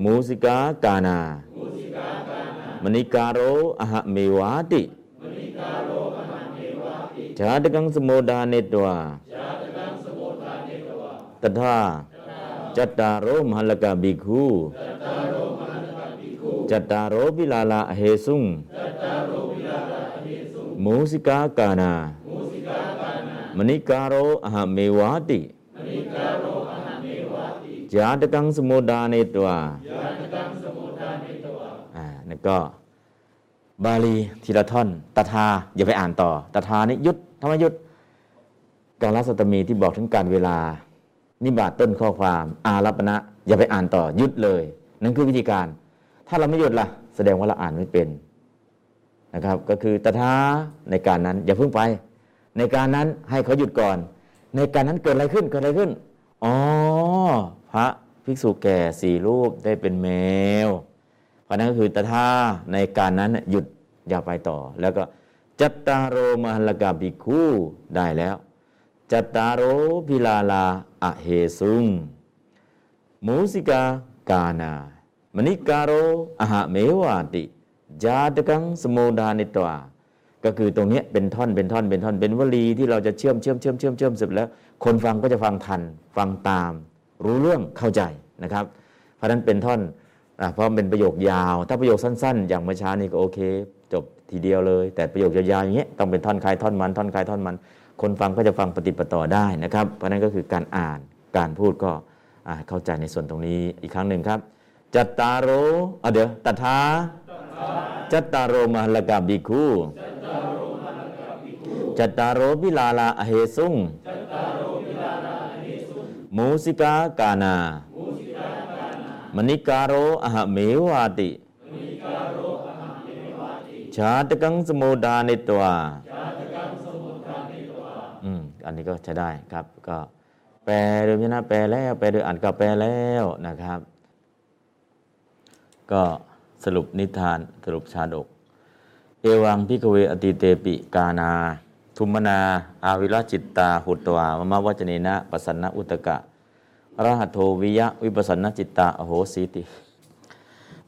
มูสิกากานามณิการโรอหะเมวาติจาตกังสมุทาเนตวาตถาจัตตารโรมหัลลกะภิกขุจัตตารโรบิลาลาอเหสุงมูสิกากานามณิการโรอหะเมวาติจาตกังสมุดาเนตวาตถาจัตตารโรมหัลลกะภิกขุจัตตารโรบิลาลาอเหสุงมูสิกากานามณิการโรอหะเมวาติจาตกังสมุดาเนตวาตถาจัตตารโรมหัลลกะภิกขุจัตตารโรบิลาลาอเหสุง มูสิกากานามณิการโรอหะเมวาติจจาตกังสมุดานิตวายานกังสมุทานิตวะอ่าแล้วก็บาลีทีละท่อนตถาอย่าไปอ่านต่อตถานี่ยุดธรรมยุดการรัสตมีที่บอกถึงการเวลา นิบาตต้นข้อความ อารัปณะอย่าไปอ่านต่อยุดเลย นั่นคือวิธีการ ถ้าเราไม่หยุดล่ะ แสดงว่าเราอ่านไม่เป็น นะครับ ก็คือตถาในการนั้น อย่าเพิ่งไป ในการนั้นให้เขาหยุดก่อน ในการนั้นเกิดอะไรขึ้นเกิดอะไรขึ้นอ๋อพระภิกษุแก่สี่รูปได้เป็นแมว เพราะนั้นก็คือตถาในการนั้นหยุดอย่าไปต่อ แล้วก็จัตตารโรมหัลกาภิกขุได้แล้วจัตตารโรพิลาลาอะเหสุงมูสิกากานา มณิการโรอหะเมวาติ จาตกังสมุดานิตวาก็คือตรงนี้เป็นท่อนเป็นท่อนเป็นท่อนเป็นวลีที่เราจะเชื่อมเชื่อมเชื่อมเชื่อมเชื่อมเสร็จแล้ว คนฟังก็จะฟังทัน ฟังตาม รู้เรื่องเข้าใจนะครับ เพราะฉะนั้นเป็นท่อนอเพราะเป็นประโยคยาว ถ้าประโยคสั้น ๆ อย่างเมื่อเช้านี้ก็โอเค จบทีเดียวเลย แต่ประโยคยาวๆอย่างเงี้ยต้องเป็นท่อนคลายท่อนมันท่อนคลายท่อนมัน คนฟังก็จะฟังปฏิปต่อได้นะครับ เพราะนั้นก็คือการอ่านการพูดก็เข้าใจในส่วนตรงนี้อีกครั้งหนึ่งครับจัตตารโรอะเดี๋ยวตถา จัตตารโรมหัลลกาบิคูจัตตารโรพิลาลาอเหสุงมูสิกากานา มณิการโรอหะเมวาติ ชาตกังสมุดานิตวาอืมอันนี้ก็ใช้ได้ครับ ก็แปลโดยพิจารณาแปลแล้ว แปลโดยอ่านก็แปลแล้วนะครับ ก็ สรุปนิทานสรุปชาดก เอวังพิกเวอติเตปิกานา ทุมนา อาวิรจิตตา หุตวามมวัจเนนะปสันนอุตกะรหัตโทวิยะวิปัสสนจิตตาอโหสีติ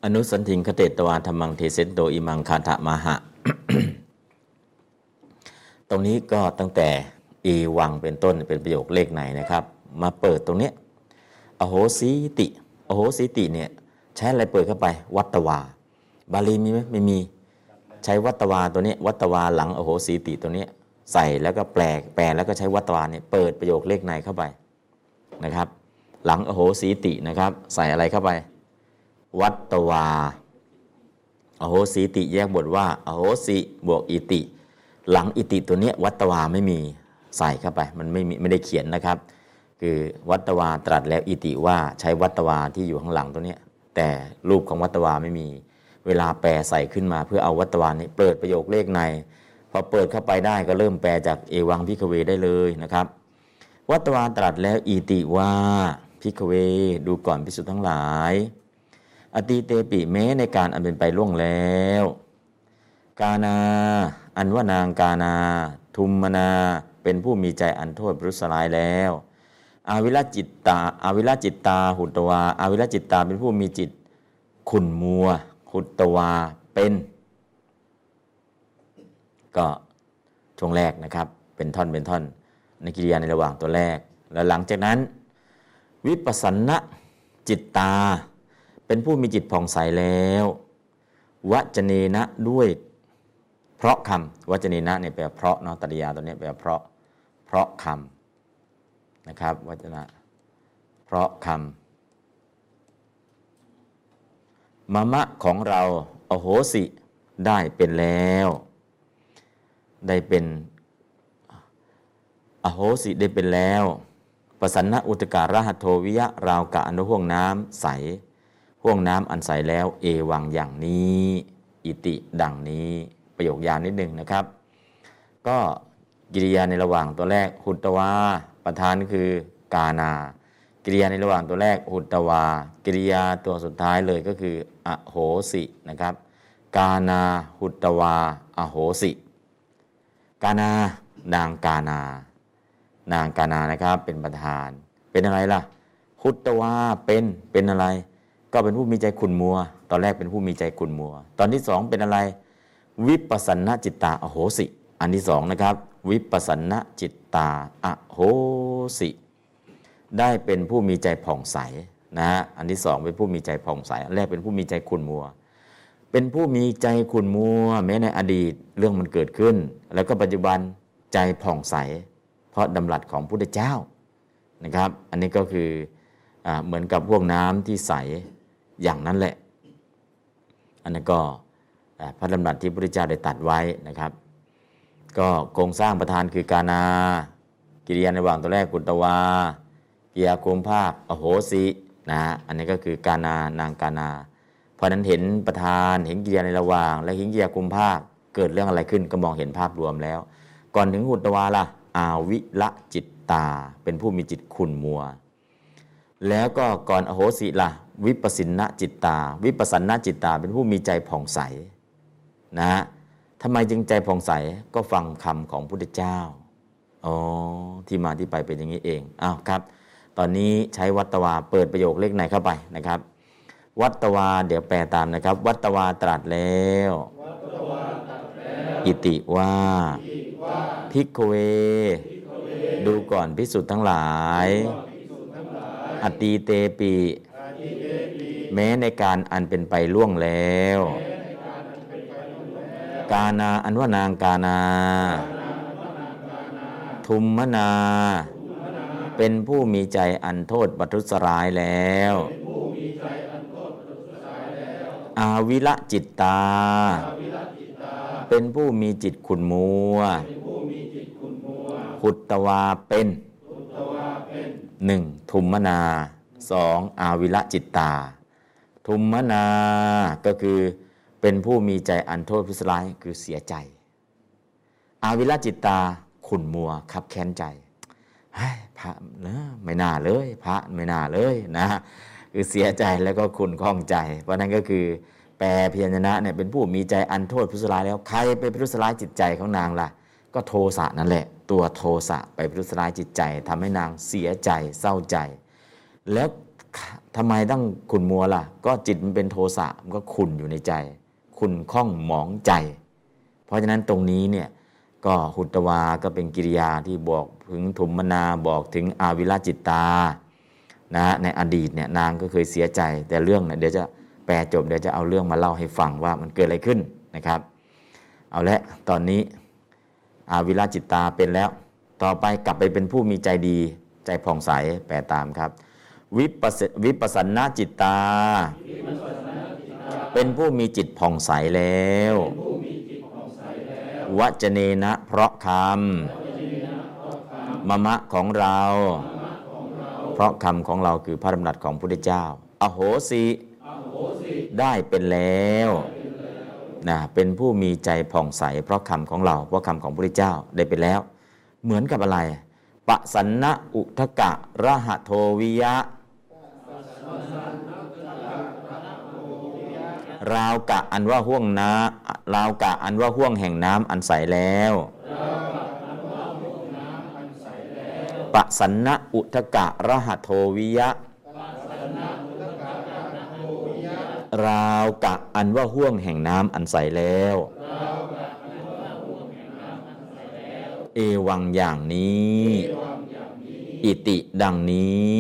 อนุสันทิงคเตตวาธรรมังเทเสนโตอิมังคาถะมาหะ ตรงนี้ก็ตั้งแต่อีวังเป็นต้นเป็นประโยคเลขไหนนะครับ มาเปิดตรงนี้ อโหสีติ อโหสีติเนี่ย ใช้อะไรเปิดเข้าไป วัตวา บาลีมีไหมไม่มี ใช้วัตวาตัวนี้วัตวาหลังโอโหสีติตัวนี้ใส่แล้วก็แปลแปลแล้วก็ใช้วัตวาเนี่ยเปิดประโยคเลขในเข้าไปนะครับ หลังโอโหสีตินะครับ ใส่อะไรเข้าไป วัตวาอโหสีติแยกบทว่าอโหสิบวกอิติ หลังอิติตัวเนี้ยวัตวาไม่มีใส่เข้าไป มันไม่มีไม่ได้เขียนนะครับ คือวัตวาตรัสแล้วอิติว่าใช้วัตตวาที่อยู่ข้างหลังตัวเนี้ย แต่รูปของวัตวาไม่มี เวลาแปลใส่ขึ้นมา เพื่อเอาวัตวานี้เปิดประโยคเลขในพอเปิดเข้าไปได้ก็เริ่มแปลจากเอวัง ภิกขเวได้เลยนะครับ วัตวาตรัสแล้วอิติว่า ภิกขเวดูก่อนภิกษุทั้งหลาย อตีเตปิแม้ในกาลอันเป็นไปล่วงแล้ว กาณาอันว่านางกาณา ทุมมนาเป็นผู้มีใจอันโทษประทุษร้ายแล้ว อาวิลจิตตาอาวิลจิตตา หุตวาอาวิลจิตตาเป็นผู้มีจิต ขุนมัว หุตวาเป็น ก็ช่วงแรกนะครับ เป็นท่อนเป็นท่อน ในกิริยาในระหว่างตัวแรก แล้วหลังจากนั้น วิปัสสนะจิตตา เป็นผู้มีจิตผ่องใสแล้ววจเนนะด้วย เพราะคำวจเนนะเนี่ยแปลเพราะเนาะตริยาตัวเนี้ยแปลเพราะเพราะคำ นะครับวจนะ เพราะคำมะมะของเราอโหสิได้เป็นแล้ว ได้เป็นอโหสิได้เป็นแล้วประสันนะอุตการหัตโทวิยะราวกะอนุห่วงน้ำใสห่วงน้ำอันใสแล้วเอวังอย่างนี้ อิติดังนี้ประโยคยาวนิดหนึ่งนะครับ ก็กิริยาในระหว่างตัวแรกหุตวา ประธานคือกานา กิริยาในระหว่างตัวแรกหุตวา กิริยาตัวสุดท้ายเลยก็คืออโหสินะครับ กานาหุตวาอโหสิ กานานางกานา นางกานานะครับเป็นประธาน เป็นอะไรล่ะหุตวาเป็นเป็นอะไร ก็เป็นผู้มีใจขุนมัว ตอนแรกเป็นผู้มีใจขุนมัว ตอนที่สองเป็นอะไร วิปัสสนจิตตาอโหสิ อันที่สองนะครับ วิปัสสนจิตตาอโหสิ ได้เป็นผู้มีใจผ่องใสนะฮะอันที่สองเป็นผู้มีใจผ่องใสอันแรกเป็นผู้มีใจขุนมัว เป็นผู้มีใจขุนมัว แม้ในอดีตเรื่องมันเกิดขึ้น แล้วก็ปัจจุบันใจผ่องใส เพราะดำรัสของพระพุทธเจ้านะครับ อันนี้ก็คืออเหมือนกับพวกน้ำที่ใสอย่างนั้นแหละ อันนั้นก็พระดำรัสที่พระพุทธเจ้าได้ตัดไว้นะครับ ก็โครงสร้างประธานคือกานา กิริยาในว่างตัวแรกกุตวากิริยาโคมภาคอโหสินะฮะอันนี้ก็คือกานานางกานา เพราะนั้นเห็นประธานเห็นกิริยาในระหว่าง และเห็นกิริยาคุมภาคเกิดเรื่องอะไรขึ้นก็มองเห็นภาพรวมแล้ว ก่อนถึงหุตวาล่ะอาวิละจิตตา เป็นผู้มีจิตขุ่นมัว แล้วก็ก่อนอโหสิล่ะ วิปสินนจิตตา วิปสสนนจิตตา เป็นผู้มีใจผ่องใสนะฮะ ทำไมจึงใจผ่องใสก็ฟังคำของพุทธเจ้าอ๋อที่มาที่ไปเป็นอย่างนี้เองอ้าวครับ ตอนนี้ใช้วัตวาเปิดประโยคเลขในเข้าไปนะครับ วัตวาเดี๋ยวแปลตามนะครับ วัตวาตรัสแล้วอิติว่าพิกเว ดูก่อนพิสุทธ์ทั้งหลาย อตีเตปี แม้ในการอันเป็นไปล่วงแล้ว กานา อันว่านางกานา ทุมมนา เป็นผู้มีใจอันโทษบัทุสรายแล้ว อาวิละจิตตา เป็นผู้มีจิตขุนมัว ขุตตวาเป็นหนึ่งทุมมนาสองอาวิละจิตตา ทุมมนาก็คือ เป็นผู้มีใจอันโทษพิสร้ายคือเสียใจ อาวิละจิตตาขุนมัวขับแค้นใจเฮ้ยพระเนะไม่น่าเลย พระไม่น่าเลยนะคือเสียใจแล้วก็ขุนข้องใจ เพราะนั้นก็คือแปลพยัญชนะเนี่ยเป็นผู้มีใจอันโทษพิสร้ายแล้วใครไปพิสร้ายจิตใจของนางล่ะ ก็โทสะนั่นแหละ ตัวโทสะไปพิสร้ายจิตใจทำให้นางเสียใจเศร้าใจ แล้วทำไมต้องขุนมัวล่ะ ก็จิตมันเป็นโทสะมันก็ขุนอยู่ในใจ ขุนข้องหมองใจ เพราะฉะนั้นตรงนี้เนี่ยก็หุตวาก็เป็นกิริยาที่บอกถึงถุมมนาบอกถึงอาวิลาจิตตานะในอดีตเนี่ยนางก็เคยเสียใจแต่เรื่องเนี่ยเดี๋ยวจะแปลจบเดี๋ยวจะเอาเรื่องมาเล่าให้ฟังว่ามันเกิดอะไรขึ้นนะครับ เอาละตอนนี้อาวิลาจิตตาเป็นแล้ว ต่อไปกลับไปเป็นผู้มีใจดีใจผ่องใสแปลตามครับ วิปัสสวิปัสสนาจิตตา เป็นผู้มีจิตผ่องใสแล้ว วจเนนะเพราะคำมะมะของเรา เพราะคำของเราคือพระดำรัสของพระพุทธเจ้า อโหสิได้เป็นแล้วนะเป็นผู้มีใจผ่องใส เพราะคำของเรา เพราะคำของพระพุทธเจ้าได้เป็นแล้ว เหมือนกับอะไรปะสันนะอุทกะระหะโทวิยะ ราวกะอันว่าห่วงน้าราวกะอันว่าห่วงแห่งน้ำอันใสแล้วปะสันนะอุทกะรหะโทวิยะ ราวกะอันว่าห่วงแห่งน้ำอันใสแล้ว เอวังอย่างนี้ อิติดังนี้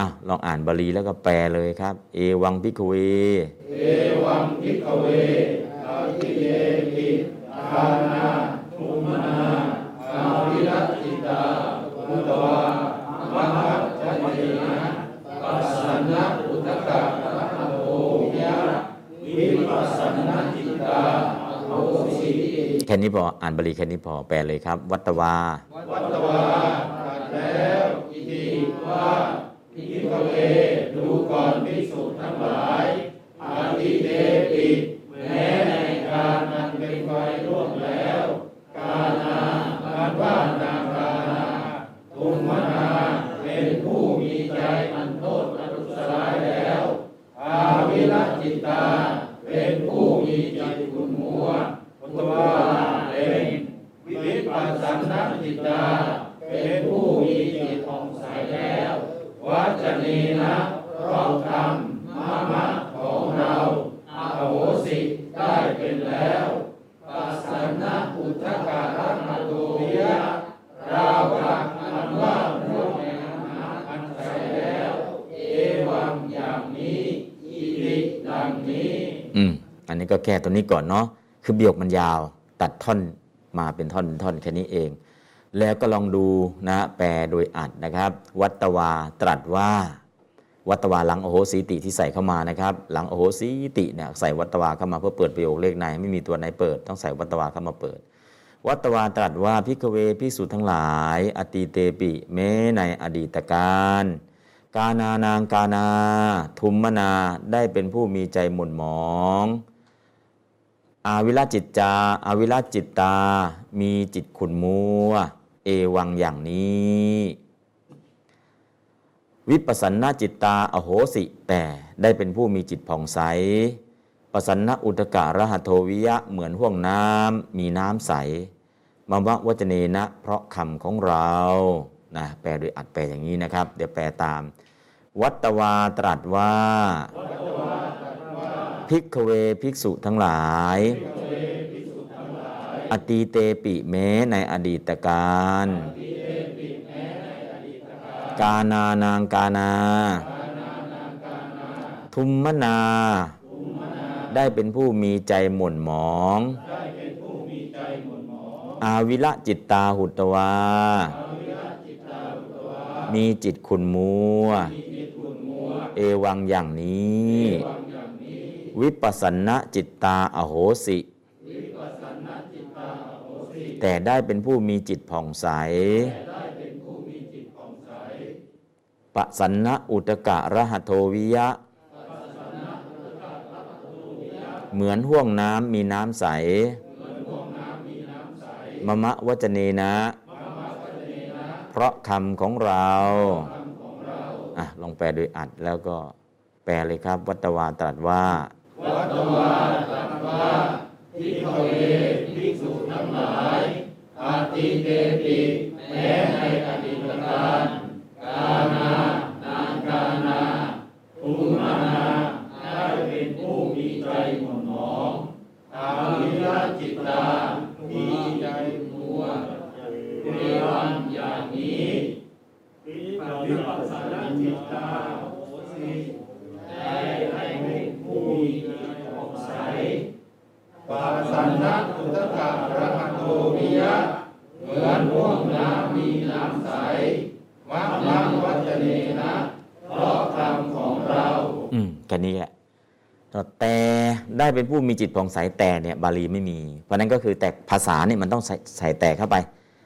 อะลองอ่านบาลีแล้วก็แปลเลยครับ เอวังพิกเว เอวังพิกเวอาทิเยหิทานาทุมนาอาวิรัตติตาอุตวามหัจจเนนะปัสสนะอุตกะระหะโทยะวิปัสสนะจิตตาโหสิแค่นี้พออ่านบาลีแค่นี้พอแปลเลยครับ วัตวา วัตวาตรัสแล้วอิติว่า พิกเวดูก่อนภิกษุทั้งหลายอาทิเตปิแม้ในการอันเป็นไปล่วงแล้ว กานาการว่านางกานาทุมนาเป็นผู้มีใจอันโทษอนุสร้ายแล้วอาวิรจิตตา เป็นผู้มีจิตขุนมัวตัวเป็นวิปัสสนจิตตา เป็นผู้มีจิตผ่องใสแล้ว วัจนีนะเพราะกรรมมามะของเราอาโหสิได้เป็นแล้วปัสสนะอุทกะรัตโตยะราวกัอันว่าร่วมแห่งน้ำอันใสแล้ว เอวังอย่างนี้อิริดังนี้ อืม อันนี้ก็แก้ตัวนี้ก่อนเนาะคือเบียกมันยาว ตัดท่อนมาเป็นท่อนเป็นท่อนแค่นี้เอง แล้วก็ลองดูนะแปลโดยอัดนะครับ วัตวาตรัสว่า วัตวาหลังโอโหสีติที่ใส่เข้ามานะครับ หลังโอโหสีติเนี่ยใส่วัตวาเข้ามาเพื่อเปิดประโยคเลขในไม่มีตัวไหนเปิด ต้องใส่วัตวาเข้ามาเปิด วัตวาตรัสว่าพิกเวพิสุทั้งหลาย อติเตปิแม้ในอดีตการกาณานางกาณาทุมมนาได้เป็นผู้มีใจหม่นหมองอาวิลจิตตาอาวิลจิตตา มีจิตขุ่นมัว เอวังอย่างนี้ วิปปสันนจิตตาอโหสิ แต่ได้เป็นผู้มีจิตผ่องใสปสันนอุตการหโทวิยะเหมือนห่วงน้ำมีน้ำใสมาวะวจเนนะ เพราะคำของเรานะแปลโดยอัดแปลอย่างนี้นะครับ เดี๋ยวแปลตาม วัตวาตรัสว่า ภิกขเวภิกษุทั้งหลาย อตีเตปิแม้ในอดีตการ กาณานางกานา ทุมมนา ได้เป็นผู้มีใจหม่นหมอง อาวิละจิตตาหุตวา มีจิตขุนมัว เอวังอย่างนี้ วิปัสสนะจิตตาอโหสิ แต่ได้เป็นผู้มีจิตผ่องใส ปสันนะอุตกะรหะโทวิยะ เหมือนห่วงน้ำมีน้ำใส มะมะวจเนนะ เพราะคำของเราอะลองแปลโดยอัดแล้วก็แปลเลยครับ วัตวาตรัสว่า วัตวาตรัสว่า ภิกขเวภิกษุทั้งหลายอาติเตปิแม้ในอดีตการกาณานางกานาภูมานาได้เป็นผู้มีใจหม่นหมองอาวิรจิตตามีใจมัวเรวังอย่างนี้วิปัสสนาจิตตาโหสิได้ให้ ปัสสันนะอุตกะระหะโทวิยะเหมือนห่วงน้ำมีน้ำใสมะมังวัจเนนะเพราะคำของเรา อืมแค่นี้แหละแต่ได้เป็นผู้มีจิตผ่องใสแต่เนี่ยบาลีไม่มี เพราะนั้นก็คือแต่ภาษาเนี่ยมันต้องใส่ใสแต่เข้าไป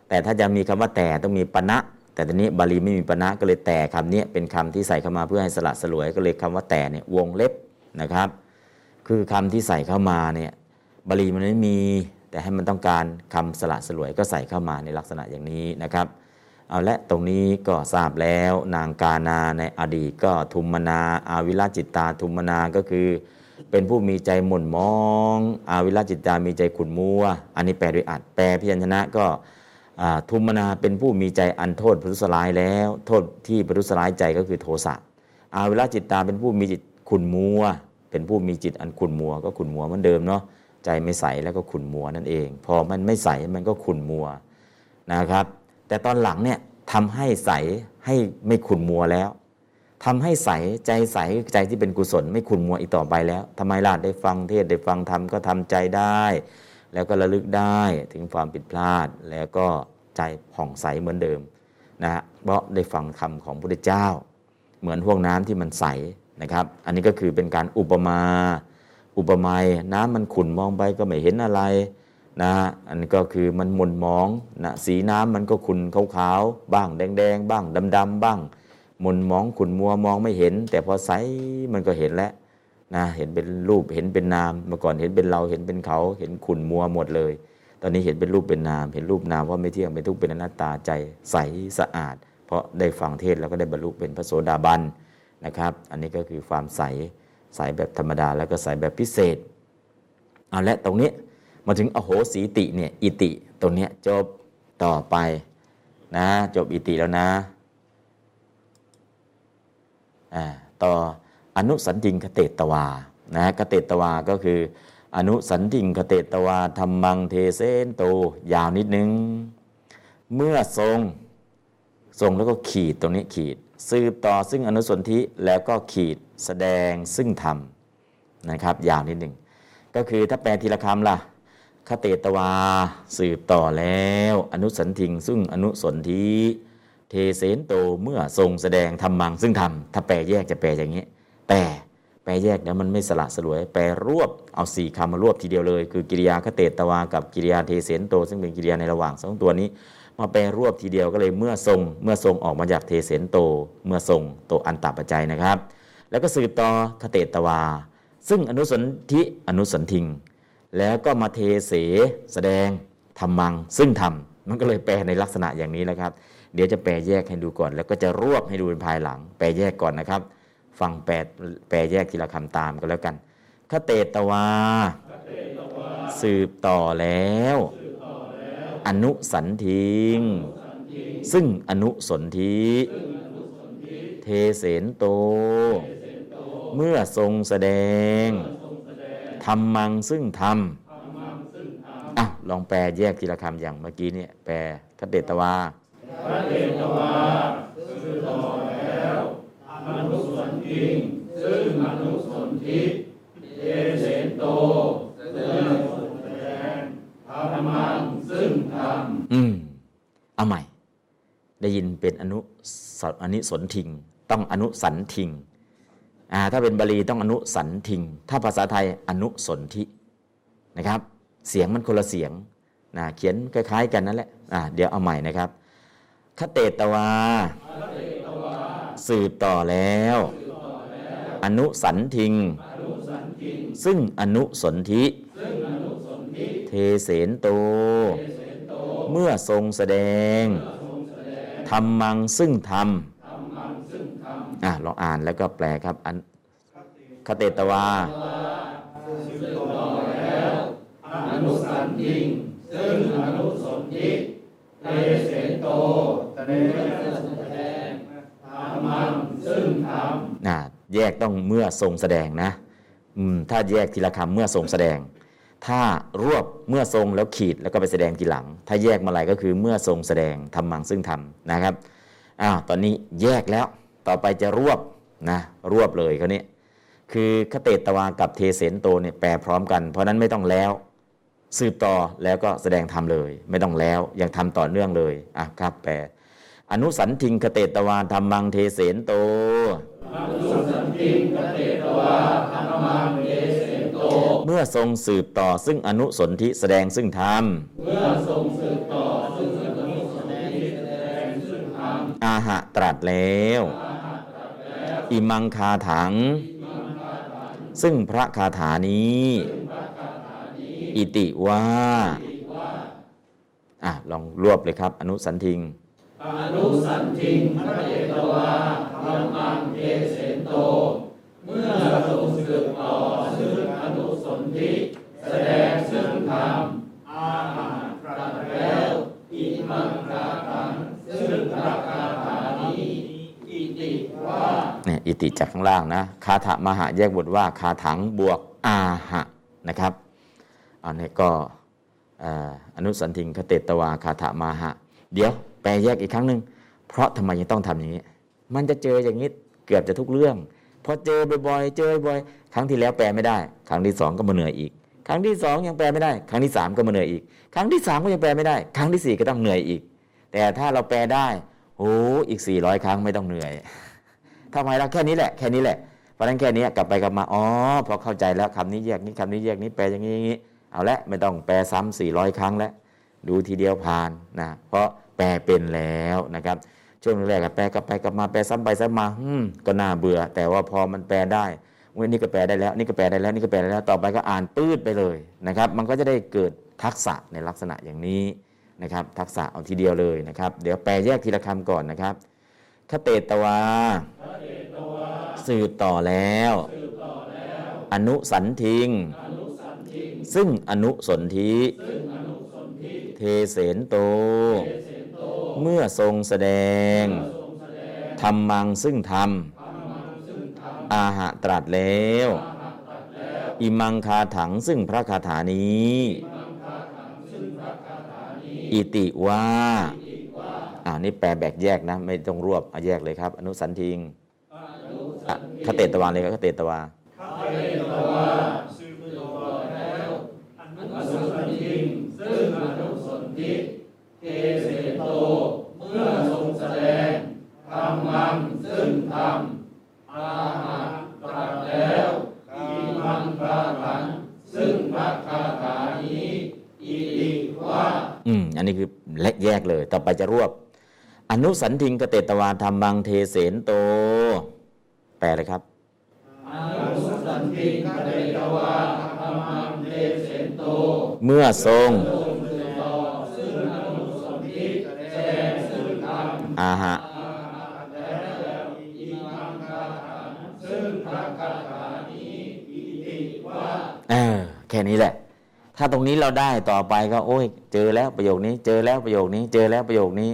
แต่ถ้าจะมีคำว่าแต่ต้องมีปณะแต่ตอนนี้บาลีไม่มีปณะก็เลยแต่คำนี้เป็นคำที่ใส่เข้ามาเพื่อให้สละสลวยก็เลยคำว่าแต่เนี่ยวงเล็บนะครับ คือคำที่ใส่เข้ามาเนี่ย บาลีมันไม่มี แต่ให้มันต้องการคำสละสลวยก็ใส่เข้ามาในลักษณะอย่างนี้นะครับเอาและตรงนี้ก็ทราบแล้วนางกาณาในอดีตก็ทุมมนาอาวิลจิตตาทุมมนาก็คือ เป็นผู้มีใจหม่นหมอง อาวิลจิตตามีใจขุ่นมัว อันนี้แปลด้วยอรรถ แปลพยัญชนะก็ทุมมนาเป็นผู้มีใจอันโทษประทุษร้ายแล้ว โทษที่ประทุษร้ายใจก็คือโทสะอาวิลจิตตาเป็นผู้มีจิตขุ่นมัว เป็นผู้มีจิตอันขุ่นมัวก็ขุ่นมัวเหมือนเดิมเนาะ ใจไม่ใสแล้วก็ขุนมัวนั่นเอง พอมันไม่ใสมันก็ขุนมัวนะครับ แต่ตอนหลังเนี่ยทำให้ใสให้ไม่ขุนมัวแล้วทำให้ใสใจใสใจที่เป็นกุศล ไม่ขุนมัวอีกต่อไปแล้วทำไมล่ะได้ฟังเทศได้ฟังธรรมก็ทำใจได้ แล้วก็ระลึกได้ถึงความผิดพลาดแล้วก็ใจผ่องใสเหมือนเดิมนะฮะเพราะได้ฟังคำของพระพุทธเจ้า เหมือนห่วงน้ำที่มันใสนะครับ อันนี้ก็คือเป็นการอุปมา อุปมยน้ำมันขุ่นมองไปก็ไม่เห็นอะไรนะอันนี้ก็คือมันหม่นมองนะสีน้ำมันก็ขุ่นขาวๆบ้างแดงๆ บ้างดำๆบ้างหม่นมองขุ่นมัวมองไม่เห็น แต่พอใสมันก็เห็นแล้วนะเห็นเป็นรูปเห็นเป็นนามเมื่อก่อนเห็นเป็นเราเห็นเป็นเขา เห็นขุ่นมัวหมดเลย ตอนนี้เห็นเป็นรูปเป็นนาม เห็นรูปนามว่าไม่เที่ยงเป็นทุกข์เป็นอนัตตาใจใสสะอาด เพราะได้ฟังเทศแล้วก็ได้บรรลุเป็นพระโสดาบันนะครับ อันนี้ก็คือความใส ใสแบบธรรมดาแล้วก็ใสแบบพิเศษ เอาละตรงนี้มาถึงอโหสีติเนี่ยอิติตรงนี้จบต่อไปนะจบอิติแล้วนะอ่าต่ออนุสันติงคเตตวานะคเตตวาก็คือ อนุสันติงคเตตวาธรรมังเทเสนโต ยาวนิดนึง เมื่อทรงทรงแล้วก็ขีดตรงนี้ขีด สืบต่อซึ่งอนุสนธิแล้วก็ขีดแสดงซึ่งธรรมนะครับ ยาวนิดหนึ่งก็คือถ้าแปลทีละคำล่ะคเตตวา สืบต่อแล้ว อนุสันทิง ซึ่งอนุสนธิเทเสนโตเมื่อทรงแสดงธรรมังซึ่งทำถ้าแปลแยกจะแปลอย่างนี้ แต่แปลแยกเนี่ยมันไม่สละสลวย แปลรวบเอาสี่คำมารวบทีเดียวเลย คือกิริยาคเตตวา กับกิริยาเทเสนโต ซึ่งเป็นกิริยาในระหว่างสองตัวนี้ มาแปลรวบทีเดียวก็เลยเมื่อทรงเมื่อทรงออกมาจากเทเสนโต เมื่อทรงโตอันตปัจจัยนะครับ แล้วก็สืบต่อคเตตวา ซึ่งอนุสนธิอนุสันทิง แล้วก็มาเทเสแสดงธรรมัง ซึ่งธรรมมันก็เลยแปลในลักษณะอย่างนี้นะครับ เดี๋ยวจะแปลแยกให้ดูก่อน แล้วก็จะรวบให้ดูเป็นภายหลัง แปลแยกก่อนนะครับ ฟังแปลแปลแยกทีละคำตามก็แล้วกันคเตตวา สืบต่อแล้ว อนุสันทิง ซึ่งอนุสนธิเทเสนโต เมื่อทรงแสดงธรรมังซึ่งธรรมอะลองแปลแยกทีละคำอย่างเมื่อกี้เนี่ยแปลคเตตวาพระเดชวาสืบต่อแล้วอนุสนทิงซึ่งอนุสนธิเทเสนโตเพื่อทรงแสดงธรรมัง ซึ่งธรรมอืมเอาใหม่ ได้ยินเป็นอนุสอนิสนทิง ต้องอนุสันทิงอ่าถ้าเป็นบาลีต้องอนุสันทิง ถ้าภาษาไทยอนุสนธินะครับ เสียงมันคนละเสียงนะเขียนคล้าย ๆ กันนั่นแหละอ่าเดี๋ยวเอาใหม่นะครับคเตตวา สืบต่อแล้ว อนุสันทิง ซึ่งอนุสนธิ เทเสนโต เมื่อทรงแสดงธรรมังซึ่งธรรมอะลองอ่านแล้วก็แปลครับอันคเตตวาอนุสันทิง ซึ่งอนุสนธิเทเสนโตเพื่อทรงแสดงธรรมังซึ่งธรรมอะแยกต้องเมื่อทรงแสดงนะ อืม ถ้าแยกทีละคำเมื่อทรงแสดง ถ้ารวบเมื่อทรงแล้วขีดแล้วก็ไปแสดงทีหลัง ถ้าแยกมาอะไรก็คือเมื่อทรงแสดงทำมังซึ่งทำนะครับอ้าวตอนนี้แยกแล้วต่อไปจะรวบนะรวบเลยเขาวนี้คือคเตตวากับเทเสนโตเนี่ยแปลพร้อมกัน เพราะนั้นไม่ต้องแล้ว สืบต่อแล้วก็แสดงธรรมเลย ไม่ต้องแล้วยังทำต่อเนื่องเลยอะครับแปลอนุสันทิงคเตตวาธรรมังเทเสนโตอนุสันทิงกเตตวาธรรมังเทเสนโต เมื่อทรงสืบต่อซึ่งอนุสนธิแสดงซึ่งธรรมเมื่อทรงสืบต่อซึ่งอนุสนธิแสดงซึ่งธรรมอาหะตรัสแล้วอิมังคาถัง ซึ่งพระคาถานี้ อิติว่าอะลองรวบเลยครับ อนุสันทิง อนุสันทิงพระเตตวาธรรมังเทเสนโต เมื่อทรงสืบต่อซึ่งอนุสนธิแสดงซึ่งธรรมอาหารตรัสแล้วอิมังคาถังซึ่งพระคาถานี้อิติว่าเนี่ยอิติจากข้างล่างนะคาถามหะแยกบทว่าคาถังบวกอาหะนะครับอันนี้ก็อนุสันทิงคเตตวาคาถามหะ เดี๋ยวแปลแยกอีกครั้งหนึ่งเพราะทำไมยังต้องทำอย่างนี้ มันจะเจออย่างนี้เกือบจะทุกเรื่อง พอเจอบ่อยๆเจอบ่อยครั้งที่แล้วแปลไม่ได้ ครั้งที่สองก็มาเหนื่อยอีก ครั้งที่สองยังแปลไม่ได้ ครั้งที่สามก็มาเหนื่อยอีก ครั้งที่สามก็ยังแปลไม่ได้ ครั้งที่สี่ก็ต้องเหนื่อยอีก แต่ถ้าเราแปลได้โอ้อีก400ครั้งไม่ต้องเหนื่อยทำไมเราแค่นี้แหละ แค่นี้แหละเพราะนั้นแค่นี้กลับไปกลับมาอ๋อพอเข้าใจแล้วคำนี้แยกนี้คำนี้แยกนี้แปลอย่างนี้อย่างนี้เอาละไม่ต้องแปลซ้ำ400 ครั้งแล้ว ดูทีเดียวผ่านนะเพราะแปลเป็นแล้วนะครับ ช่วงแรกก็แปลกลับไปกลับมาแปลซ้ำไปซ้ำมา อืมก็น่าเบื่อ แต่ว่าพอมันแปลได้เว้ยนี่ก็แปลได้แล้ว นี่ก็แปลได้แล้ว นี่ก็แปลได้แล้ว ต่อไปก็อ่านปื้ดไปเลยนะครับ มันก็จะได้เกิดทักษะในลักษณะอย่างนี้นะครับ ทักษะเอาทีเดียวเลยนะครับ เดี๋ยวแปลแยกทีละคำก่อนนะครับคเตตวา สืบต่อแล้ว อนุสันทิง ซึ่งอนุสนธิ เทเสนโต เมื่อทรงแสดงธรรมังซึ่งธรรม อาหะตรัสแล้ว อิมังคาถังซึ่งพระคาถานี้ อิติว่าอ่านี่แปลแบกแยกนะ ไม่ต้องรวบอแยกเลยครับ อนุสันทิงคเตตวาเลยครับคเตตวา มังซึ่งธรรมอาหางตรัสแล้วอีมังพระหังซึ่งพระคาถานี้อิริว่าอืมอันนี้คือและแยกเลย ต่อไปจะรวบ อนุสันทิงกเตตวาธรรมังเทเสนโต แปลเลยครับ อนุสันทิงกเตตวาธรรมังเทเสนโต เมื่อทรงอาหะ เออแค่นี้แหละ ถ้าตรงนี้เราได้ต่อไปก็โอ้ย เจอแล้วประโยคนี้ เจอแล้วประโยคนี้ เจอแล้วประโยคนี้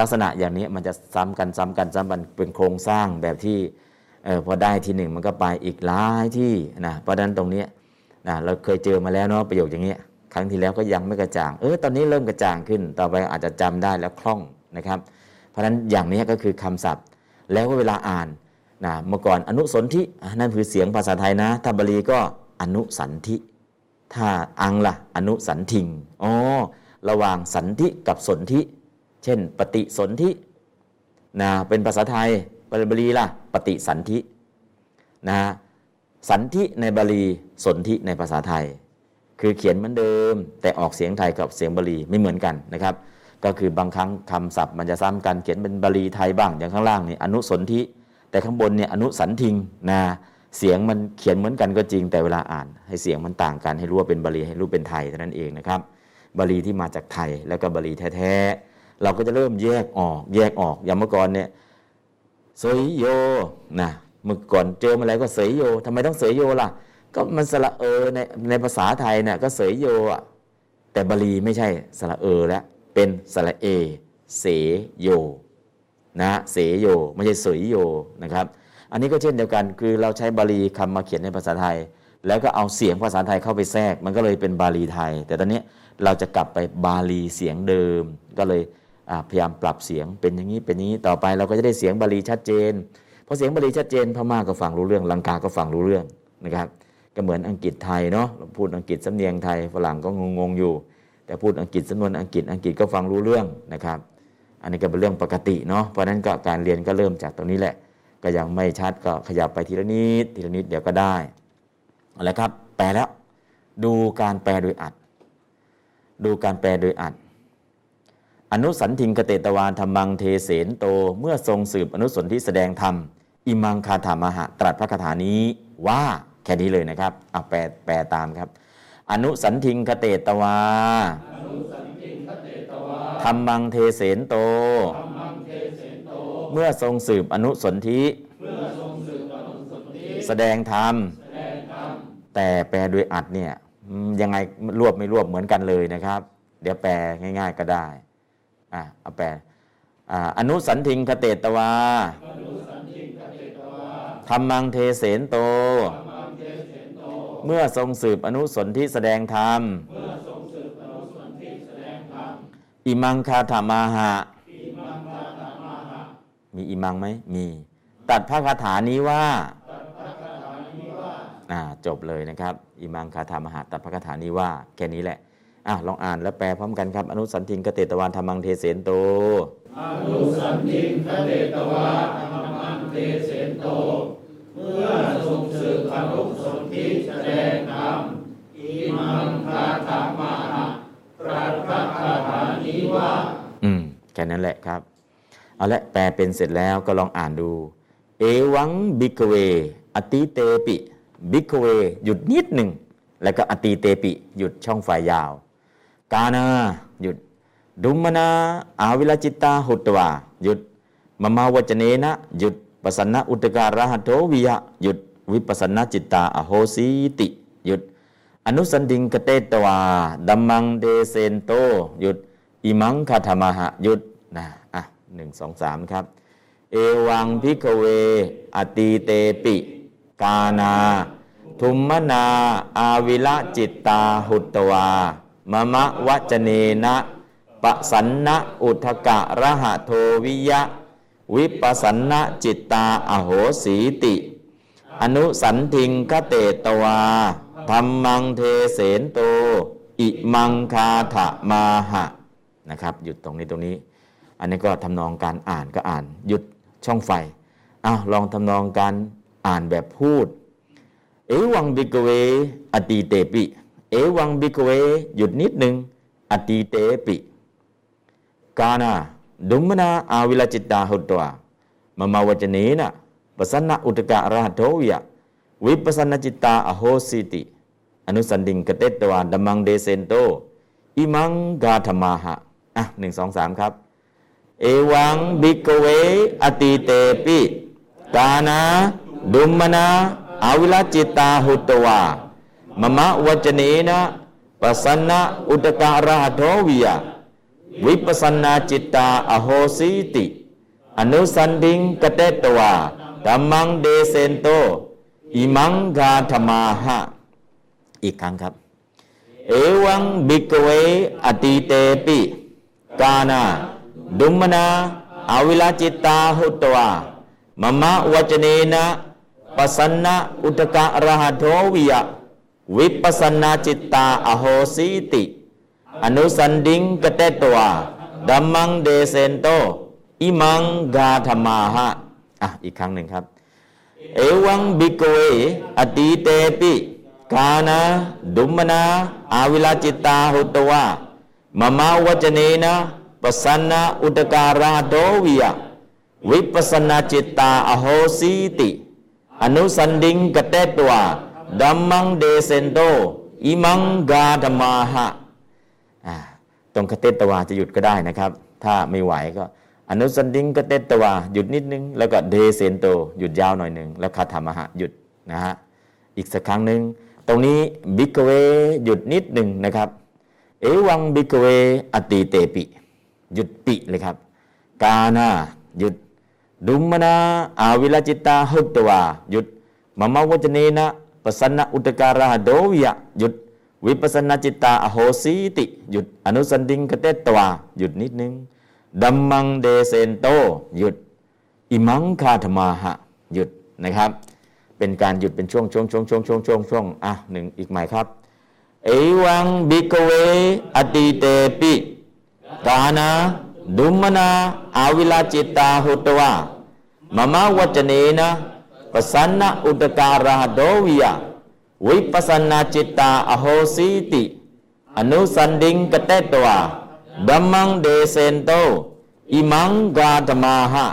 ลักษณะอย่างนี้มันจะซ้ำกันซ้ำกันซ้ำกันเป็นโครงสร้างแบบที่เออพอได้ทีหนึ่งมันก็ไปอีกหลายที่นะเพราะฉะนั้นตรงนี้นะเราเคยเจอมาแล้วเนาะประโยคอย่างเงี้ยครั้งที่แล้วก็ยังไม่กระจ่าง เออ ตอนนี้เริ่มกระจ่างขึ้น ต่อไปอาจจะจำได้แล้วคล่องนะครับ เพราะฉะนั้นอย่างนี้ก็คือคำศัพท์ แล้วก็เวลาอ่านนะเมื่อก่อนอนุสนธินั่นคือเสียงภาษาไทยนะถ้าบาลีก็ อนุสันธิถ้าอังล่ะอนุสันทิงอ๋อระหว่างสันธิกับสนธิเช่น ปฏิสนธินะเป็นภาษาไทยบาลีล่ะปฏิสันธินะสันธิในบาลีสนธิในภาษาไทย คือเขียนเหมือนเดิม แต่ออกเสียงไทยกับเสียงบาลีไม่เหมือนกันนะครับ ก็คือบางครั้งคำศัพท์มันจะซ้ำกันเขียนเป็นบาลีไทยบ้างอย่างข้างล่างนี่อนุสนธิแต่ข้างบนเนี่ยอนุสันทิงนะ เสียงมันเขียนเหมือนกันก็จริง แต่เวลาอ่าน ให้เสียงมันต่างกันให้รู้ว่าเป็นบาลีให้รู้เป็นไทยเท่านั้นเองนะครับบาลีที่มาจากไทยแล้วก็บาลีแท้ๆเราก็จะเริ่มแยกออก แยกออกอย่างเมื่อก่อนเนี่ยเสยโยนะเมื่อก่อนเจอมาแล้วก็เสยโยทำไมต้องเสยโยล่ะ ก็มันสระเออในในภาษาไทยเนี่ยก็เสยโยอะแต่บาลีไม่ใช่สระเออแล้วเป็นสระเอ เสยโยนะเสยโยไม่ใช่เสยโยนะครับ อันนี้ก็เช่นเดียวกัน คือเราใช้บาลีคำมาเขียนในภาษาไทย แล้วก็เอาเสียงภาษาไทยเข้าไปแทรก มันก็เลยเป็นบาลีไทย แต่ตอนนี้เราจะกลับไปบาลีเสียงเดิม ก็เลยพยายามปรับเสียงเป็นอย่างนี้เป็นนี้ต่อไปเราก็จะได้เสียงบาลีชัดเจนพอเสียงบาลีชัดเจนพม่าก็ฟังรู้เรื่องลังกาก็ฟังรู้เรื่องนะครับก็เหมือนอังกฤษไทยเนาะพูดอังกฤษสำเนียงไทยฝรั่งก็งงๆอยู่ แต่พูดอังกฤษสำนวนอังกฤษอังกฤษก็ฟังรู้เรื่องนะครับ อันนี้ก็เป็นเรื่องปกติเนาะเพราะฉะนั้นก็การเรียนก็เริ่มจากตรงนี้แหละ ก็ยังไม่ชัดก็ขยับไปทีละนิดทีละนิดเดี๋ยวก็ได้เอาละครับ แปลแล้ว ดูการแปลโดยอัด ดูการแปลโดยอัด อนุสันทิงกเตตวานธรรมังเทเสนโต เมื่อทรงสืบอนุสนที่แสดงธรรม อิมังคาถามหะตรัสพระคาถานี้ว่าแค่นี้เลยนะครับเอาแปลแปลตามครับ อนุสันทิงคเตตวาธรรมังเทเสนโต เมื่อทรงสืบอนุสนธิแสดงธรรมแต่แปลโดยอัดเนี่ยอืมยังไงรวบไม่รวบเหมือนกันเลยนะครับ เดี๋ยวแปลง่าย ๆก็ได้อะเอาแปลอ่าอนุสันทิงคเตตวาธรรมังเทเสนโต เมื่อทรงสืบอนุสนธิแสดงธรรมอิมังคาถามาหะ มีอิมังไหมมี ตัดพระคาถานี้ว่าอ่าจบเลยนะครับ อิมังคาถามหะตัดพระคาถานี้ว่าแค่นี้แหละอะลองอ่านแล้วแปลพร้อมกันครับ อนุสันทิงกเตตวานธรรมังเทเสนโตอนุสันติคเตตวาธรรมังเทเสนโต เมื่อทรงสืบอนุสนธิแสดงธรรมอิมังคาถามาหะตรัสพระคาถานี้ว่า อืมแค่นั้นแหละครับ เอาละแปลเป็นเสร็จแล้วก็ลองอ่านดู เอวังบิกเว อติเตปิบิกเว หยุดนิดหนึ่ง แล้วก็อติเตปิ หยุดช่องไฟยาว กานาหยุด ดุมมนา อาวิลจิตตาหุตวาหยุดมมาวจเนนะ หยุดปสันนะอุตการะหะโทวิยะหยุด วิปัสสนาจิตตาอโหสีติ หยุด อนุสันดิงกเตตวาดัมมังเดเซนโต หยุดอิมังคาธรรมหะหยุดนะ หนึ่งสองสามครับ เอวังพิกเว อตีเตปิ กานา ทุมมนา อาวิละจิตตาหุตวามะมะวัจเนนะปะสันนะอุทกะระหะโทวิยะ วิปัสสนะจิตตาอโหสีติ อนุสันทิงคเตตวาธรรมังเทเสนโต อิมังคาถะมาหะนะครับหยุดตรงนี้ตรงนี้ อันนี้ก็ทำนองการอ่านก็อ่านหยุดช่องไฟอ้าวลองทำนองการอ่านแบบพูด เอวังบิกเวอติเตปิ เอวังบิกเว หยุดนิดหนึ่งอติเตปิกานาดุมนาอาวิลจิตตาหุตวามมาวจเนนะปสันนะอุตกะระหะโทวยะวิปปสันนจิตตาอโหสีติ อนุสนธิง ฆเฏตวา ธัมมังเทเสนโตอิมัง คาถมาหะอะหนึ่งสองสามครับ เอวังบิกเว อติเตปิกานาดุมมนาอาวิลจิตาหุตวามมะวจเนนะปสันนะอุตกะระหะโทวิยะวิปัสสนาจิตตาอโหสิติ อนุสันดิงกเตตวาดัมมังเดเซนโต อิมังกาธมาหะอีกครั้งครับ เอวังบิกเว อติเตปิกานา ดุมนาอวิลาจิตตาหุตวามมะวจเนนะปสันนะอุตกะระหะโทวิยะวิปัสสนาจิตตาอโหสิติอนุสนฺธึ ฆเฏตฺวา ธมฺมํ เทเสนฺโต อิมํ คาถมาห อะอีกครั้งหนึ่งครับ เอวํ ภิกฺขเวอตีเตปิกาณา ทุมฺมนาอาวิลจิตฺตาหุตฺวามม วจเนน ปสนฺนอุทกรหโท วิย วิปฺปสนฺนจิตฺตาอโหสีติ อนุสนฺธึ ฆเฏตฺวาธมฺมํ เทเสนฺโตอิมํ คาถมาห ตรง ฆเฏตฺวาจะหยุดก็ได้นะครับ ถ้าไม่ไหวก็ อนุสนฺธึ ฆเฏตฺวาหยุดนิดนึง แล้วก็เทเสนฺโตหยุดยาวหน่อยหนึ่งแล้วคาธรรมหะหยุดนะฮะอีกสักครั้งหนึ่งตรงนี้ ภิกฺขเวหยุดนิดหนึ่งนะครับ เอวํ ภิกฺขเวอตีเตปิ หยุดปิเลยครับ กาณาหยุด ทุมฺมนาอาวิลจิตฺตาหุตฺวาหยุดมม วจเนน ปสนฺนอุทกรหโท วิย หยุด วิปฺปสนฺนจิตฺตาอโหสีติ หยุดอนุสนฺธึ ฆเฏตฺวาหยุดนิดนึง ธมฺมํ เทเสนฺโต หยุด อิมํ คาถมาห หยุดนะครับ เป็นการหยุดเป็นช่วงช่วงช่วงช่วงช่วงช่วงช่วงอะหนึ่งอีกใหม่ครับ เอวํ ภิกฺขเวอตีเตปิ දාන දුම්මන ආවිලා චිත්තා හොටවා මම นนะปเสนะอุ උදකාරහ දෝවිය විපසන්න චිත්තා අහෝසීති අනුසන්ඩින් කතේතවා มังเดเซนโตอิมังกาตมาหะ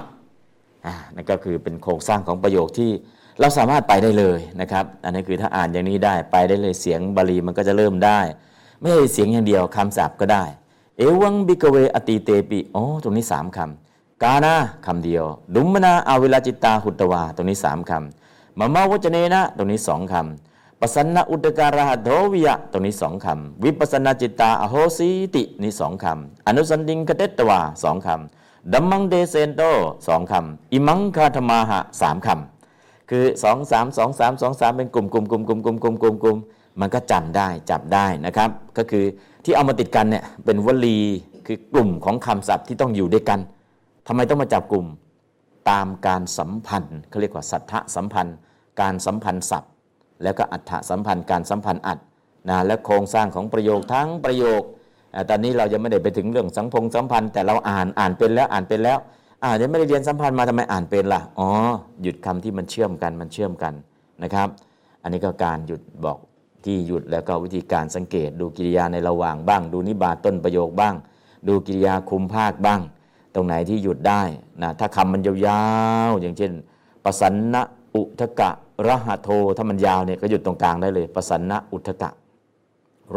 นั่นก็คือเป็นโครงสร้างของประโยคที่เราสามารถไปได้เลยนะครับ อันนี้คือถ้าอ่านอย่างนี้ได้ไปได้เลยเสียงบาลีมันก็จะเริ่มได้ ไม่ใช่เสียงอย่างเดียวคำศัพท์ก็ได้ เอวังบิกเวอติเตปิอ๋อตรงนี้สามคำกานาคำเดียว ดุมมนาอาวิลาจิตตาหุตวา ตรงนี้สามคำมามาวจเนนะ ตรงนี้สองคำปสันนอุตการาหโดวิยะ ตรงนี้สองคำวิปัสสนาจิตตาอโหสิตินี่สองคำอนุสันดิงกเตตวาสองคำดัมมังเดเซนโตสองคำอิมังคาธมาหะสามคำคือสองสามสองสามสองสามเป็นกลุ่มกลุ่มกลุ่มกลุ่มกลุ่มกลุ่มกลุ่มกลุ่ม มันก็จำได้จับได้นะครับ ก็คือที่เอามาติดกันเนี่ยเป็นวลีคือกลุ่มของคำศัพท์ที่ต้องอยู่ด้วยกันทำไมต้องมาจับกลุ่มตามการสัมพันธ์เขาเรียกว่าสัทธสัมพันธ์ การสัมพันธ์ศัพท์ แล้วก็อัฏฐสัมพันธ์การสัมพันธ์อัดนะและโครงสร้างของประโยคทั้งประโยคตอนนี้เรายังไม่ได้ไปถึงเรื่องสังพงสัมพันธ์แต่เราอ่านอ่านเป็นแล้วอ่านเป็นแล้วอ่ายังไม่ได้เรียนสัมพันธ์มาทำไมอ่านเป็นล่ะอ๋อหยุดคำที่มันเชื่อมกันมันเชื่อมกันนะครับ อันนี้ก็การหยุดบอก ที่หยุดแล้วก็วิธีการสังเกต ดูกิริยาในระหว่างบ้าง ดูนิบาตต้นประโยคบ้าง ดูกิริยาคุมภาคบ้าง ตรงไหนที่หยุดได้นะถ้าคำมันยาวๆอย่างเช่นปสันนะอุทกะระหะโทถ้ามันยาวเนี่ยก็หยุดตรงกลางได้เลยปสันนะอุทกะ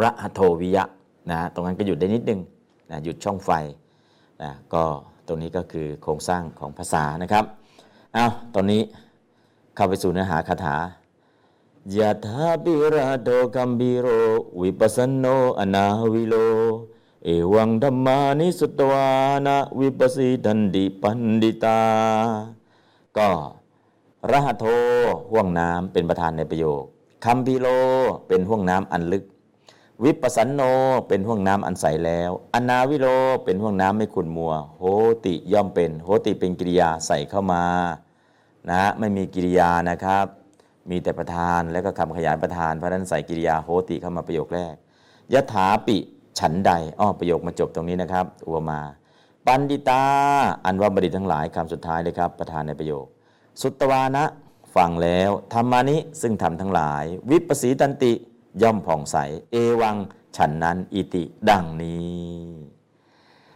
ระหะโทวิยะนะตรงนั้นก็หยุดได้นิดนึงนะหยุดช่องไฟนะก็ตรงนี้ก็คือโครงสร้างของภาษานะครับเอาตอนนี้เข้าไปสู่เนื้อหาคาถา ยะถาปิราโดกัมบิโร วิปัสสนโนอนาวิโล เอวังธรรมานิสุตวานะวิปัสสิทันดิปันดิตา ก็รหโทห่วงน้ำเป็นประธานในประโยคคัมปิโลเป็นห่วงน้ำอันลึก วิปัสสันโนเป็นห่วงน้ำอันใสแล้ว อนาวิโลเป็นห่วงน้ำไม่ขุนมัว โหติย่อมเป็น โหติเป็นกิริยาใส่เข้ามา นะไม่มีกิริยานะครับ มีแต่ประธานแล้วก็คำขยายประธานเพราะนั้นใส่กิริยาโหติเข้ามาประโยคแรกยถาปิฉันใดอ้อประโยคมาจบตรงนี้นะครับอุปมา ปันดิตา อันว่าบัณฑิตทั้งหลายคำสุดท้ายเลยครับ ประธานในประโยค สุตตวานะฟังแล้วธรรมานิซึ่งทำทั้งหลาย วิปสีตันติย่อมผ่องใส เอวัง ฉันนั้นอิติดังนี้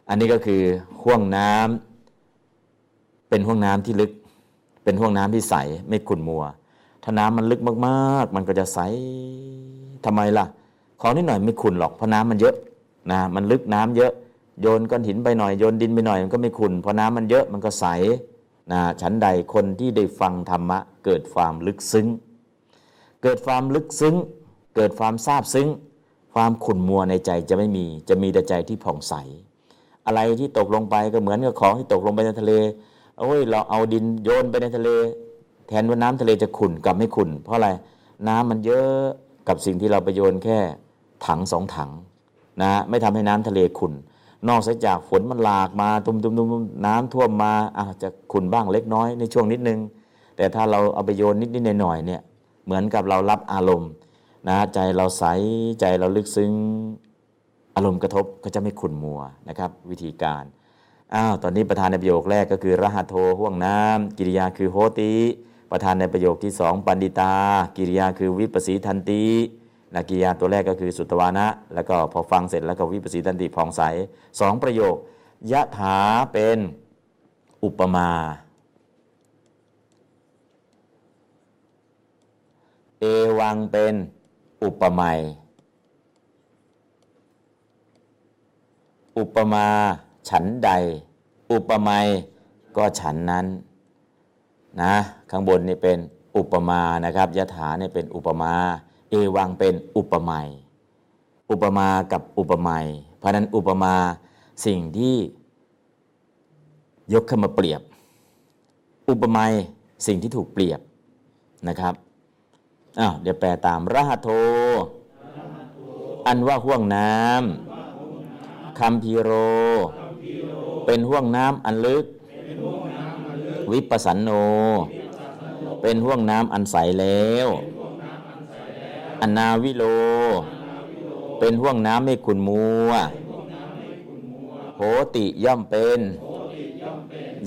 อันนี้ก็คือห่วงน้ำเป็นห่วงน้ำที่ลึก เป็นห่วงน้ำที่ใสไม่ขุ่นมัว ถ้าน้ำมันลึกมากๆ มันก็จะใสทำไมล่ะ ของนิดหน่อยไม่ขุ่นหรอกเพราะน้ำมันเยอะนะมันลึกน้ำเยอะโยนก้อนหินไปหน่อยโยนดินไปหน่อยมันก็ไม่ขุ่นเพราะน้ำมันเยอะมันก็ใสนะฉันใดคนที่ได้ฟังธรรมะ เกิดความลึกซึ้ง เกิดความลึกซึ้ง เกิดความซาบซึ้ง ความขุ่นมัวในใจจะไม่มีจะมีแต่ใจที่ผ่องใส อะไรที่ตกลงไปก็เหมือนกับของที่ตกลงไปในทะเลโอ้ยเราเอาดินโยนไปในทะเล แทนว่าน้ำทะเลจะขุ่นกลับไม่ขุ่น เพราะอะไรน้ำมันเยอะกับสิ่งที่เราไปโยนแค่ถังสองถังนะไม่ทำให้น้ำทะเลขุ่นนอกจากฝนมันหลากมาตุมๆๆน้ำท่วมมาอาจจะขุ่นบ้างเล็กน้อยในช่วงนิดนึง แต่ถ้าเราเอาไปโยนนิดๆหน่อยเนี่ยเหมือนกับเรารับอารมณ์นะใจเราใสใจเราลึกซึ้งอารมณ์กระทบก็จะไม่ขุ่นมัวนะครับวิธีการอ้าวตอนนี้ประธานในประโยคแรกก็คือรหัโทห่วงน้ำกิริยาคือโหติ ประธานในประโยคที่สองปันดิตา กิริยาคือวิปัสสีทันตินะกิริยาตัวแรกก็คือสุตวานะ แล้วก็พอฟังเสร็จแล้วก็วิปัสสีทันติผ่องใสสองประโยคยะถาเป็นอุปมา เอวังเป็นอุปไมยอุปมา ฉันใด อุปไมยก็ฉันนั้น นะข้างบนนี่เป็นอุปมานะครับยถาเนี่ยเป็นอุปมา เอวังเป็นอุปไมอุปมากับอุปไมยเพราะนั้นอุปมาสิ่งที่ยกขึ้นมาเปรียบ อุปไมสิ่งที่ถูกเปรียบนะครับอ้าวเดี๋ยวแปลตามรหัโท อันว่าห่วงน้ำคัมพีโร เป็นห่วงน้ำอันลึก วิปัสสันโน เป็นห่วงน้ำอันใสแล้ว อนาวิโล เป็นห่วงน้ำไม่ขุนมัวโหติย่อมเป็น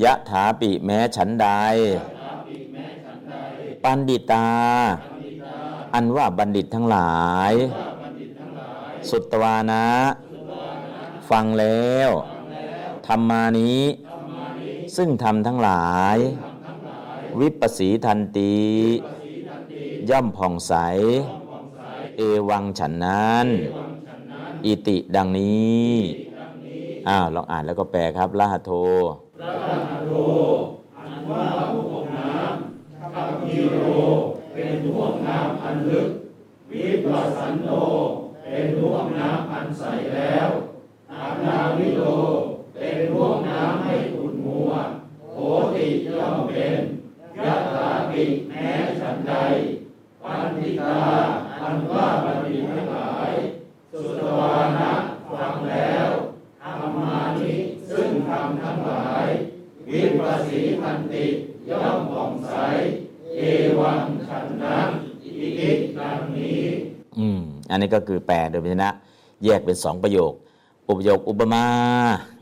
ยะถาปิแม้ฉันใด ปันดิตา อันว่าบัณฑิตทั้งหลาย สุตวานะ ฟังแล้ว ธรรมานี้ ซึ่งทำทั้งหลาย วิปัสสีทันตี ย่อมผ่องใส เอวังฉันนั้น อิติดังนี้อ้าวลองอ่านแล้วก็แปลครับลหัสโทเป็นห่วงน้ำอันลึก วิปัสสันโนเป็นห่วงน้ำอันใสแล้วอานาวิโลเป็นห่วงน้ำให้ขุ่นมัวโห ติย่อมเป็นยัตถาปิแม้ฉันใดปันติตาอันว่าบัณฑิทั้งหลาย สุตวานะฟังแล้วธรรมานิซึ่งทำทั้งหลาย วิปัสสีพันติย่อมผ่องใส เอวังฉันนั้นอิติดังนี้ อืม อันนี้ก็คือแปลโดยพยัญชนะ แยกเป็นสองประโยค อุปโยคอุปมา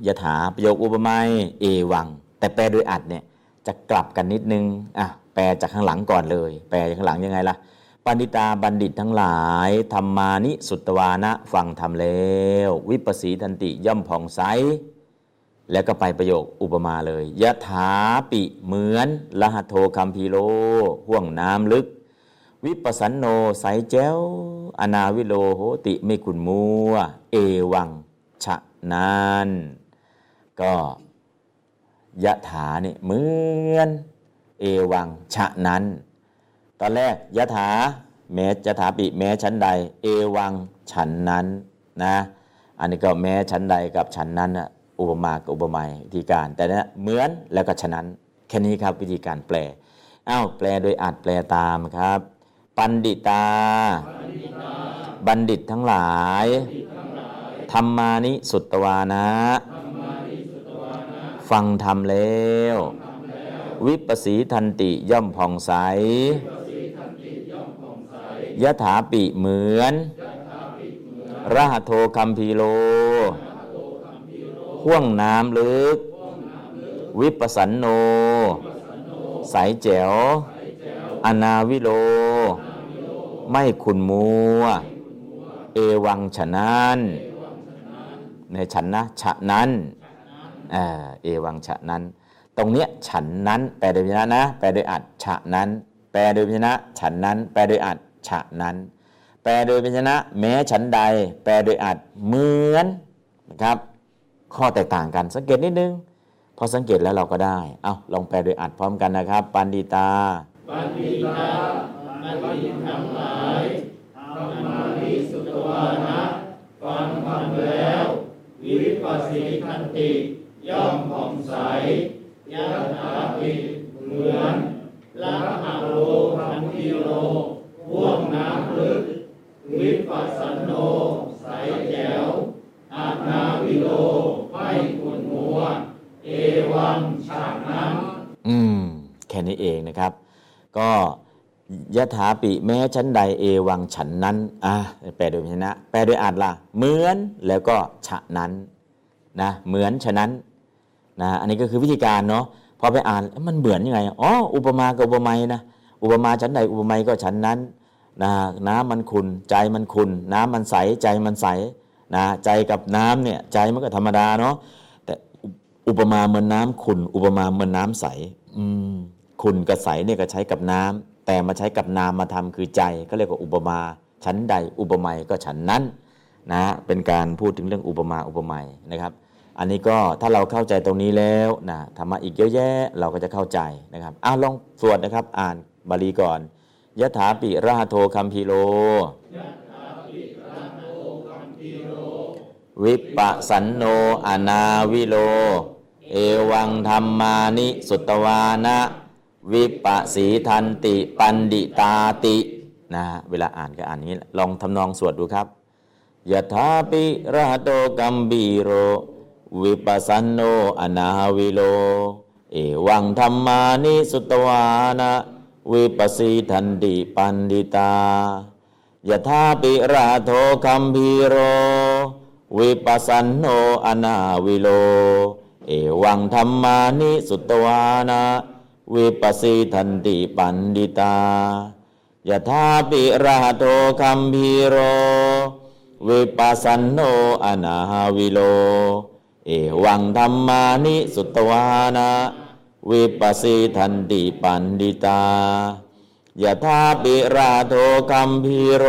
ยถาประโยคอุปไมยเอวัง แต่แปลโดยอัดเนี่ยจะกลับกันนิดนึงอะแปลจากข้างหลังก่อนเลย แปลจากข้างหลังยังไงล่ะปันดิตาบัณฑิตทั้งหลายธรรมานิสุตวานะฟังธรรมแล้ว วิปัสสีทันติย่อมผ่องใสแล้วก็ไปประโยคอุปมาเลยยะถาปิเหมือนลหัโทคัมพีโลห่วงน้ำลึก วิปสันโนใสแจ้ว อนาวิโลโหติไม่ขุนมัว เอวัง ฉะนานก็ ยะถาเนี่ยเหมือนเอวังฉะนั้น ตอนแรกยะถาแม้ยะถาปิแม้ชั้นใด เอวังฉันนั้นนะอันนี้ก็แม้ชั้นใดกับฉันนั้นอุปมากับอุปไมยวิธีการ แต่นะเหมือนแล้วก็ฉะนั้น แค่นี้ครับวิธีการแปลอ้าวแปลโดยอาจแปลตามครับ ปันดิตา บัณฑิตทั้งหลายธรรมานิสุตวานะ ฟังธรรมแล้ว วิปัสสีทันติย่อมผ่องใสยถาปิเหมือน รหัโทคัมพีโลห่วงน้ำลึก วิปัสสันโนใสแจ๋ว อนาวิโล ไม่ขุนมัว เอวังฉะนั้น ในฉันนะฉะนั้น อ่าเอวังฉะนั้น ตรงเนี้ยฉันนั้นแปลโดยพยัญชนะนะแปลโดยอัดฉะนั้น แปลโดยพยัญชนะ ฉันนั้น แปลโดยอัดฉะนั้น แปลโดยพยัญชนะ แม้ฉันใด แปลโดยอัดเหมือนนะครับ ข้อแตกต่างกันสังเกตนิดนึงพอสังเกตแล้วเราก็ได้เอาลองแปลโดยอัดพร้อมกันนะครับ ปันดิตา ปันติตาบัณฑิตทั้งหลายธรรมานิสุตวานะฟังธรรมแล้ว วิปัสสิคันติ ย่อมผ่องใสยะถาปิเหมือนละหะโลคันธิโลพ่วงน้ำลึก วิปัสสนโน ใสแจ๋วอานาวิโลไม่ขุนมัว เอวังฉากนั้นอืม แค่นี้เองนะครับ ก็ยะถาปิแม้ชั้นใดเอวังฉันนั้น อะแปลโดยพยัญชนะ แปลโดยอาจละเหมือนแล้วก็ฉะนั้นนะเหมือนฉะนั้น นะอันนี้ก็คือวิธีการเนาะพอไปอ่านมันเหมือนยังไงอ๋ออุปมากับอุปไมยนะอุปมาชั้นใดอุปไมยก็ฉันนั้นนะน้ำมันขุนใจมันขุนน้ำมันใสใจมันใสนะใจกับน้ำเนี่ยใจมันก็ธรรมดาเนาะแต่อุปมาเหมือนน้ำขุนอุปมาเหมือนน้ำใสอืมขุนกับใสเนี่ยก็ใช้กับน้ำแต่มาใช้กับนามมาทำคือใจก็เรียกว่าอุปมาชั้นใดอุปไมยก็ฉันนั้นนะเป็นการพูดถึงเรื่องอุปมาอุปไมยนะครับ อันนี้ก็ถ้าเราเข้าใจตรงนี้แล้วนะธรรมะอีกเยอะแยะเราก็จะเข้าใจนะครับอ้าลองสวดนะครับ อ่านบาลีก่อนยะถาปิราหโทคัมพีโลวิปะสันโนอนาวิโล เอวังธรรมานิสุตวานะ วิปะสีทันติปันดิตาตินะเวลาอ่านก็อ่านอย่างนี้ ลองทำนองสวดดูครับยะถาปิระหโตกัมบีโร วิปัสสโนอนาวิโล เอวังธรรมานิสุตวานะวิปัสสีทันติปันดิตายะถาปิระโทคัมพีโร วิปัสสนโนอนาวิโล เอวังธรรมานิสุตวานะวิปัสสีทันติปันดิตายะถาปิระโทคัมพีโร วิปัสสนโนอนาวิโล เอวังธรรมานิสุตวานะวิปัสสีทันติปันดิตายะถาปิราโทคัมพีโร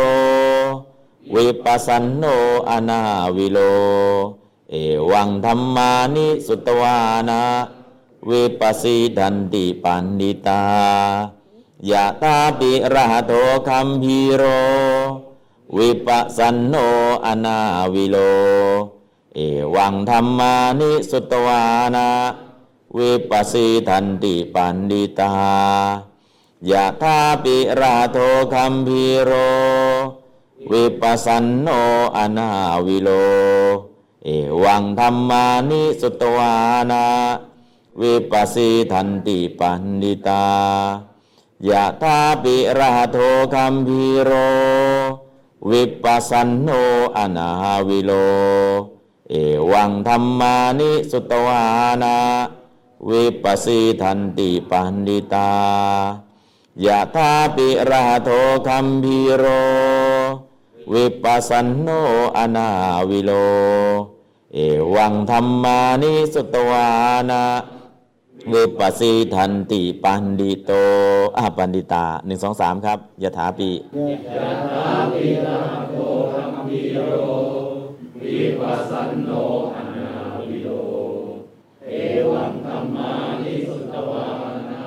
วิปัสสันโนอนาวิโล เอวังธรรมานิสุตวานะวิปัสสีทันติปันดิตายะถาปิราโทคัมพีโร วิปัสสันโนอนาวิโล เอวังธรรมานิสุตวานะวิปัสสีทันติปันดิตายะถาปิราโทคัมพีโร วิปัสสันโนอนาวิโล เอวังธรรมานิสุตวานะวิปัสสีทันติปันดิตายะถาปิราโทคัมพีโร วิปัสสันโนอนาวิโล เอวังธรรมานิสุตวานะวิปัสสีทันติปันดิตายะถาปิราโทคัมพีโร วิปัสสันโนอนาวิโล เอวังธรรมานิสุตวานะวิปัสสีทันติปันดิโตอาปันดิตาหนึ่งสองสามครับยะถาปิยะถาปิระโทขัมภีโร วิปัสสันโนอนาวิโลเอวังธรรมานิสุตวานะ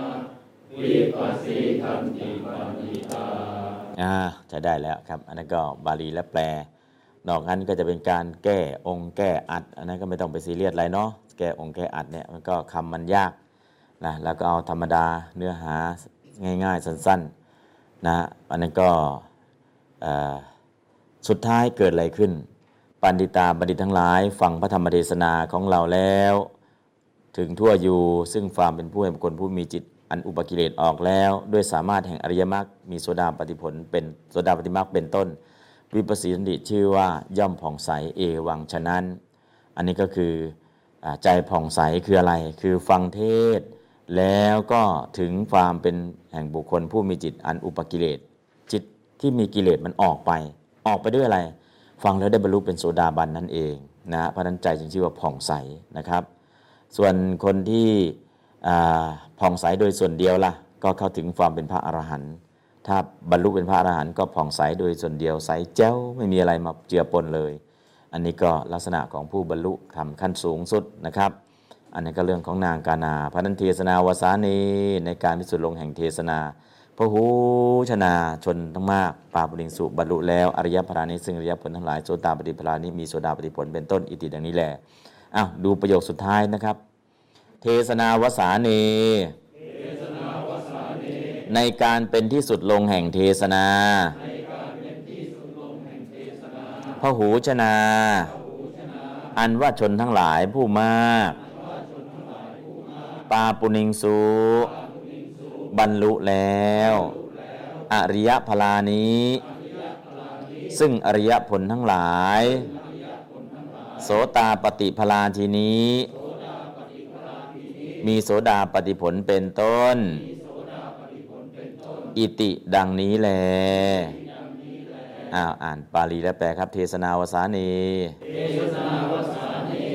วิปัสสีทันติปันติตาอ่าจะได้แล้วครับ อันนั้นก็บาลีและแปล นอกนั้นก็จะเป็นการแก้องค์แก้อัด อันนั้นก็ไม่ต้องไปซีเรียสอะไรเนาะ แก้องค์แก้อัดเนี่ยมันก็คำมันยากนะ แล้วก็เอาธรรมดาเนื้อหาง่ายๆ สั้นๆนะ อันนั้นก็อ่อสุดท้ายเกิดอะไรขึ้น ปันดิตาบัณฑิตทั้งหลายฟังพระธรรมเทศนาของเราแล้ว ถึงทั่วอยู่ซึ่งความเป็นผู้แห่งบุคคลผู้มีจิตอันอุปกิเลสออกแล้ว ด้วยสามารถแห่งอริยมรรคมีโสดาปฏิผลเป็นโสดาปฏิมรรคเป็นต้น วิปัสสีสันติชื่อว่าย่อมผ่องใสเอวังฉะนั้น อันนี้ก็คืออใจผ่องใสคืออะไร คือฟังเทศ แล้วก็ถึงความเป็นแห่งบุคคลผู้มีจิตอันอุปกิเลสจิตที่มีกิเลสมันออกไป ออกไปด้วยอะไร ฟังแล้วได้บรรลุเป็นโสดาบันนั่นเองนะเพราะนั้นใจจึงชื่อว่าผ่องใสนะครับ ส่วนคนที่ผ่องใสโดยส่วนเดียวล่ะก็เข้าถึงความเป็นพระอรหันต์ถ้าบรรลุเป็นพระอรหันต์ก็ผ่องใสโดยส่วนเดียวใสแจ้วไม่มีอะไรมาเจือปนเลย อันนี้ก็ลักษณะของผู้บรรลุทำขั้นสูงสุดนะครับ อันนี้ก็เรื่องของนางกานาพระนันเทศนาวสานีในการพิสุทธิลงแห่งเทศนา พระหูชนาชนทั้งมากปาปุริงสุบรรลุแล้วอริยพรานิซึ่งอริยผลทั้งหลายโสตาปฏิพรานิมีโสดาปฏิผลเป็นต้นอิติดังนี้แหละอ้าวดูประโยคสุดท้ายนะครับ เทศนาวสานีในการเป็นที่สุดลงแห่งเทศนาพระหูชนา อันว่าชนทั้งหลายผู้มาก ปาปุนิงสุ บรรลุแล้ว อริยพลานี้ ซึ่งอริยผลทั้งหลาย โสตาปฏิพลาทีนี้ มีโสดาปฏิผลเป็นต้น อิติดังนี้แลอ้าวอ่านปาลีและแปลครับ เทศนาวสานีเทศนาวสานี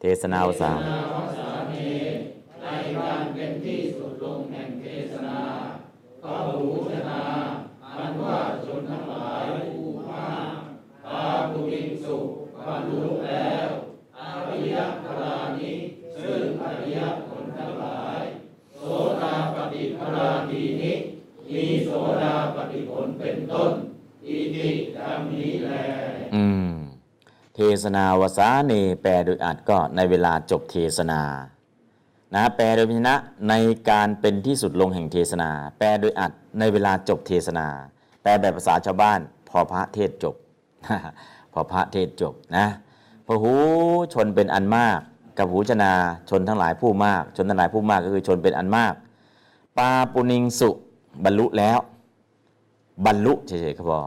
เทศนาวสาในการเป็นที่สุดลงแห่งเทศนาพระหูชนาอันว่าชนทั้งหลายผู้มากพาภูมิสุบรรลุแล้วอริยพรานิซึ่งอริยผลทั้งหลาย โสดาปฏิพราดีนิมีโสดาปฏิผลเป็นต้นอิติดังนี้แลอืม เทศนาวสาเน แปลโดยอัดก็ในเวลาจบเทศนานะแปลโดยพินะในการเป็นที่สุดลงแห่งเทศนา แปลโดยอัดในเวลาจบเทศนา แปลแบบภาษาชาวบ้าน พอพระเทศจบพอพระเทศจบนะพหูชนเป็นอันมาก กับหูชนาชนทั้งหลายผู้มาก ชนทั้งหลายผู้มากก็คือชนเป็นอันมากปาปุนิงสุบรรลุแล้ว บรรลุเฉยๆครับพอ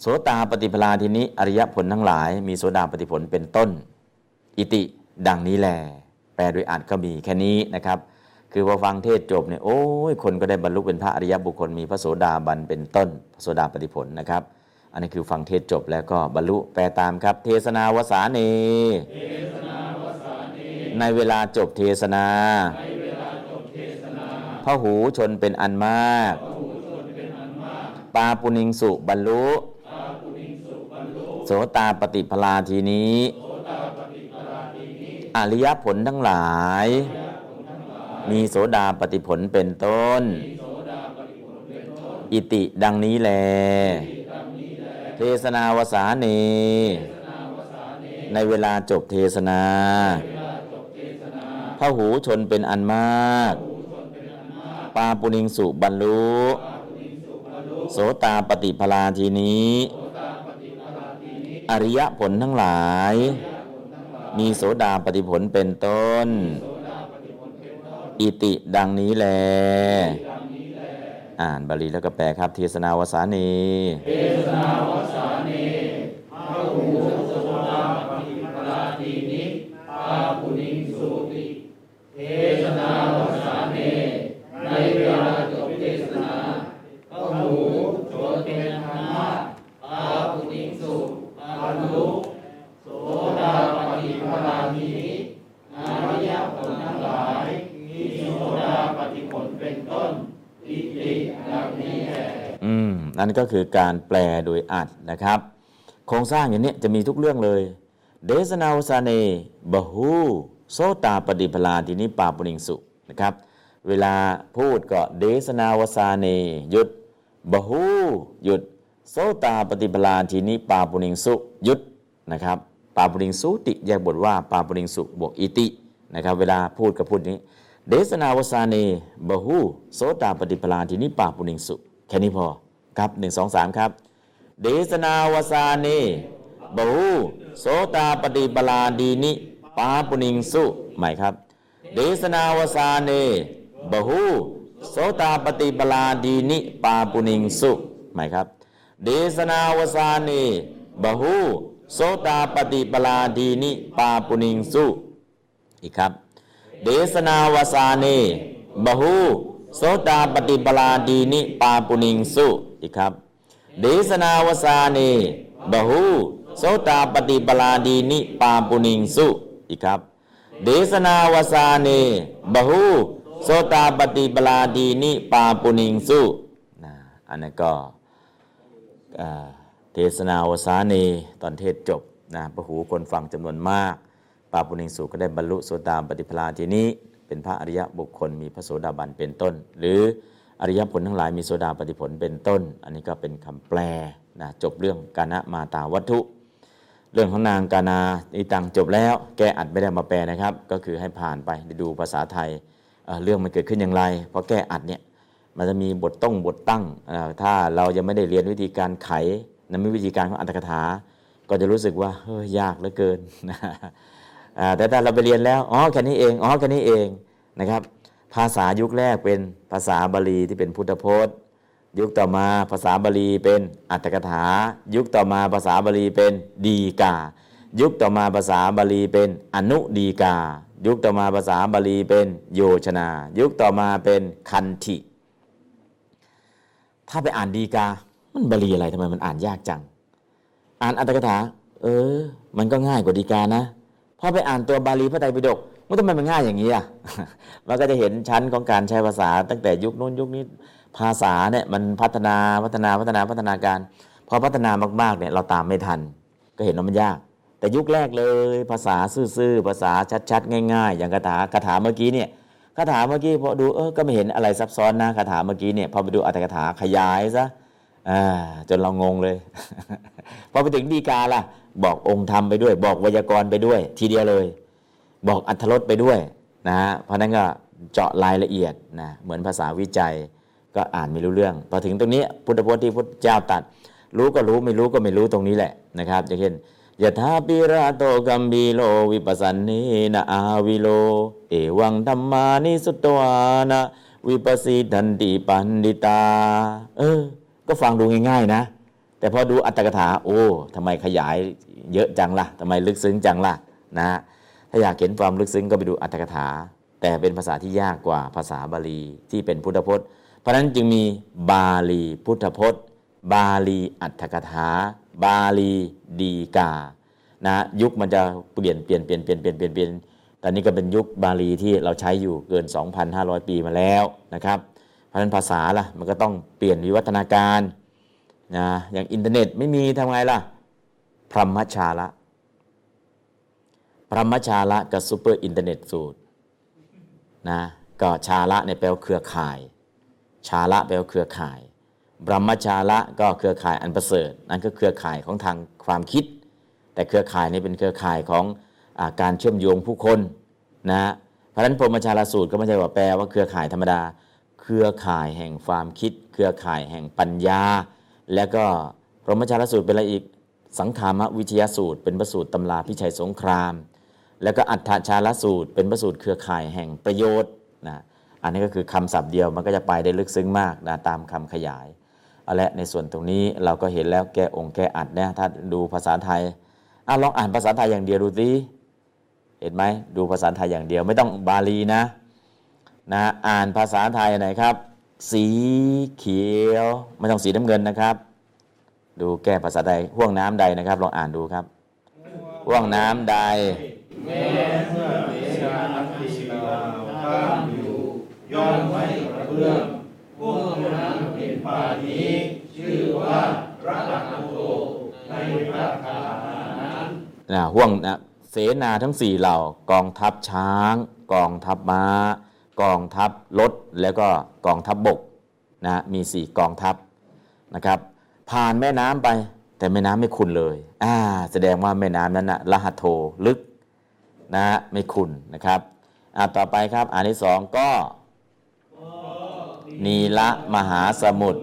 โสตาปฏิพลาทีนี้อริยผลทั้งหลาย มีโสดาปฏิผลเป็นต้น อิติดังนี้แหลแปลโดยอ่านก็มีแค่นี้นะครับ คือพอฟังเทศจบเนี่ยโอ้ยคนก็ได้บรรลุเป็นพระอริยบุคคลมีพระโสดาบันเป็นต้น พระโสดาปฏิผลนะครับ อันนี้คือฟังเทศจบแล้วก็บรรลุแปลตามครับ เทศนาวสานีในเวลาจบเทศนาพระหูชนเป็นอันมาก ปาปุนิงสุบรรลุ โสตาปฏิพลาทีนี้อริยผลทั้งหลาย มีโสดาปฏิผลเป็นต้น อิติดังนี้แล เทศนาวสาเน ในเวลาจบเทศนาพระหูชนเป็นอันมาก ปาปุนิงสุบรรลุ โสตาปฏิพลาทีนี้ อริยผลทั้งหลาย มีโสดาปฏิผลเป็นต้น อิติดังนี้แล อ่านบาลีแล้วก็แปลครับ เทศนาวสานีเทศนาวสานีพระ นั่นก็คือการแปลโดยอัดนะครับ โครงสร้างอย่างนี้จะมีทุกเรื่องเลยเดสนาวสาเนบหูโสตาปฏิพลาทีนี้ปาปุริงสุนะครับ เวลาพูดก็เดสนาวสาเนหยุดบหูหยุดโสตาปฏิปลาทีนี้ปาปุริงสุยุดนะครับปาปุริงสุติแยกบทว่าปาปุริงสุบวกอิตินะครับ เวลาพูดกับพูดนี้ เดสนาวสานีบหูโสตาปฏิปลาทีนี้ปาปุริงสุแค่นี้พอ ครับหนึ่งสองสามครับเดสนาวสานีบหูโสตาปฏิปลาดีนิปาปุริงสุใหม่ครับเดสนาวสานีบหูโสตาปฏิปลาดีนิปาปุริงสุใหม่ครับเดสนาวสานีบหูโสตาปฏิปลาดีนิปาปุนิงสุอีกครับเดสนาวสานีบหูโสตาปฏิปลาดีนิปาปุนิงสุ อีกครับเดสนาวสานีบหูโสตาปฏิปลาดีนิปาปุนิงสุอีกครับเดสนาวสานีบหูโสตาปฏิปลาดีนิปาปุนิงสุนะอันนั้นก็เทศนาวสานีตอนเทศจบนะประหูคนฟังจำนวนมากปาปุนิงสุก็ได้บรรลุโสตาปฏิปลาทีนี้ เป็นพระอริยบุคคลมีพระโสดาบันเป็นต้น หรือ อริยผลทั้งหลายมีโสดาปฏิผลเป็นต้น อันนี้ก็เป็นคำแปลนะจบเรื่องกานะมาตาวัตถุ เรื่องของนางกานาอีตังจบแล้ว แก้อัดไม่ได้มาแปลนะครับ ก็คือให้ผ่านไปดูภาษาไทยเเรื่องมันเกิดขึ้นอย่างไรเพราะแก้อัดเนี่ยมันจะมีบทต้องบทตั้ง ถ้าเรายังไม่ได้เรียนวิธีการไขนะมีวิธีการของอัตถกถา ก็จะรู้สึกว่าเฮ้ยยากเหลือเกินนะแต่ถ้าเราไปเรียนแล้ว อ๋อแค่นี้เอง อ๋อแค่นี้เองนะครับ ภาษายุคแรกเป็นภาษาบาลีที่เป็นพุทธพจน์ ยุคต่อมาภาษาบาลีเป็นอัตถกถา ยุคต่อมาภาษาบาลีเป็นดีกา ยุคต่อมาภาษาบาลีเป็นอนุดีกา ยุคต่อมาภาษาบาลีเป็นโยชนา ยุคต่อมาเป็นคันธิถ้าไปอ่านดีกา มันบาลีอะไรทำไมมันอ่านยากจัง อ่านอัตถกถา เออ มันก็ง่ายกว่าดีกานะ พอไปอ่านตัวบาลีพระไตรปิฎก มันทำไมมันง่ายอย่างนี้อะมันก็จะเห็นชั้นของการใช้ภาษา ตั้งแต่ยุคนู้นยุคนี้ภาษาเนี่ยมันพัฒนาพัฒนาพัฒนาพัฒนาการพอพัฒนามากๆเนี่ยเราตามไม่ทัน ก็เห็นว่ามันยาก แต่ยุคแรกเลยภาษาซื่อๆภาษาชัดๆ ง่าย ๆ อย่างคาถาคาถาเมื่อกี้เนี่ยคาถาเมื่อกี้พอดูเออก็ไม่เห็นอะไรซับซ้อนนะคาถาเมื่อกี้เนี่ยพอไปดูอัตถกถาขยายซะจนเรางงเลย พอไปถึงดีกาล่ะ บอกองค์ธรรมไปด้วย บอกไวยากรณ์ไปด้วย ทีเดียวเลย บอกอัธรสไปด้วยนะฮะเพราะนั้นก็เจาะรายละเอียดนะเหมือนภาษาวิจัยก็อ่านไม่รู้เรื่อง พอถึงตรงนี้พุทธพจน์ที่พุทธเจ้าตัด รู้ก็รู้ไม่รู้ก็ไม่รู้ตรงนี้แหละนะครับอย่างเช่นยถาปิราโตกัมบีโลวิปัสสันนีนะอาวิโล เอวังธรรมานิสุตวานะวิปัสสิทันติปันดิตา เออ ก็ฟังดูง่ายๆนะ แต่พอดูอัตถกถา โอ้ทำไมขยายเยอะจังล่ะทำไมลึกซึ้งจังล่ะนะ ถ้าอยากเห็นความลึกซึ้งก็ไปดูอัตถกถา แต่เป็นภาษาที่ยากกว่าภาษาบาลีที่เป็นพุทธพจน์ เพราะฉะนั้นจึงมีบาลีพุทธพจน์ บาลีอรรถกถา บาลีฎีกานะยุคมันจะเปลี่ยนเปลี่ยนเปลี่ยนเปลี่ยนเปลี่ยนเปลี่ยนเปลี่ยนตอนนี้ก็เป็นยุคบาลีที่เราใช้อยู่เกิน 2,500 ปีมาแล้วนะครับเพราะฉะนั้นภาษาล่ะมันก็ต้องเปลี่ยนวิวัฒนาการนะอย่างอินเทอร์เน็ตไม่มีทำไงล่ะพรหมชาละ พรหมชาละกับซูเปอร์อินเทอร์เน็ตสูตรนะก็ชาละเนี่ยแปลว่าเครือข่าย ชาละแปลว่าเครือข่ายบรมชาละก็เครือข่ายอันประเสริฐนั่นก็เครือข่ายของทางความคิด แต่เครือข่ายนี้เป็นเครือข่ายของอการเชื่อมโยงผู้คนนะเพราะฉะนั้นพรหมชาลสูตรก็ไม่ใช่ว่าแปลว่าเครือข่ายธรรมดา เครือข่ายแห่งความคิด เครือข่ายแห่งปัญญา แล้วก็พรหมชาลสูตรเป็นอะไรอีกสังขามวิทยาสูตร เป็นประสูตรตำราพิชัยสงคราม แล้วก็อัฏฐชาลสูตร เป็นประสูตรเครือข่ายแห่งประโยชน์นะอันนี้ก็คือคำศัพท์เดียวมันก็จะไปได้ลึกซึ้งมากนะตามคำขยายเอาละในส่วนตรงนี้เราก็เห็นแล้วแก้องค์แกอัดนะถ้าดูภาษาไทยอะลองอ่านภาษาไทยอย่างเดียวดูสิเห็นไหมดูภาษาไทยอย่างเดียวไม่ต้องบาลีนะนะอ่านภาษาไทยไหนครับ สีเขียวไม่ต้องสีน้ำเงินนะครับ ดูแก้ภาษาใดห่วงน้ำใดนะครับลองอ่านดูครับห่วงน้ำใด แม้เมื่อเวลาอันติลาข้ามอยู่ ย่อมไม่กระเพื่อมพวกนั้นเป็นป่านี้ ชื่อว่าพระอัคโตในพระคาถานั้นนะห่วงนะเสนาทั้งสี่เหล่ากองทัพช้าง กองทัพม้า กองทัพรถแล้วก็กองทัพบบกนะมีสี่กองทัพนะครับผ่านแม่น้ำไปแต่แม่น้ำไม่ขุนเลยอ่าแสดงว่าแม่น้ำนั้นนะละหัตโทลึก นะไม่ขุนนะครับอ่าต่อไปครับอันที่สองก็นีละมหาสมุทร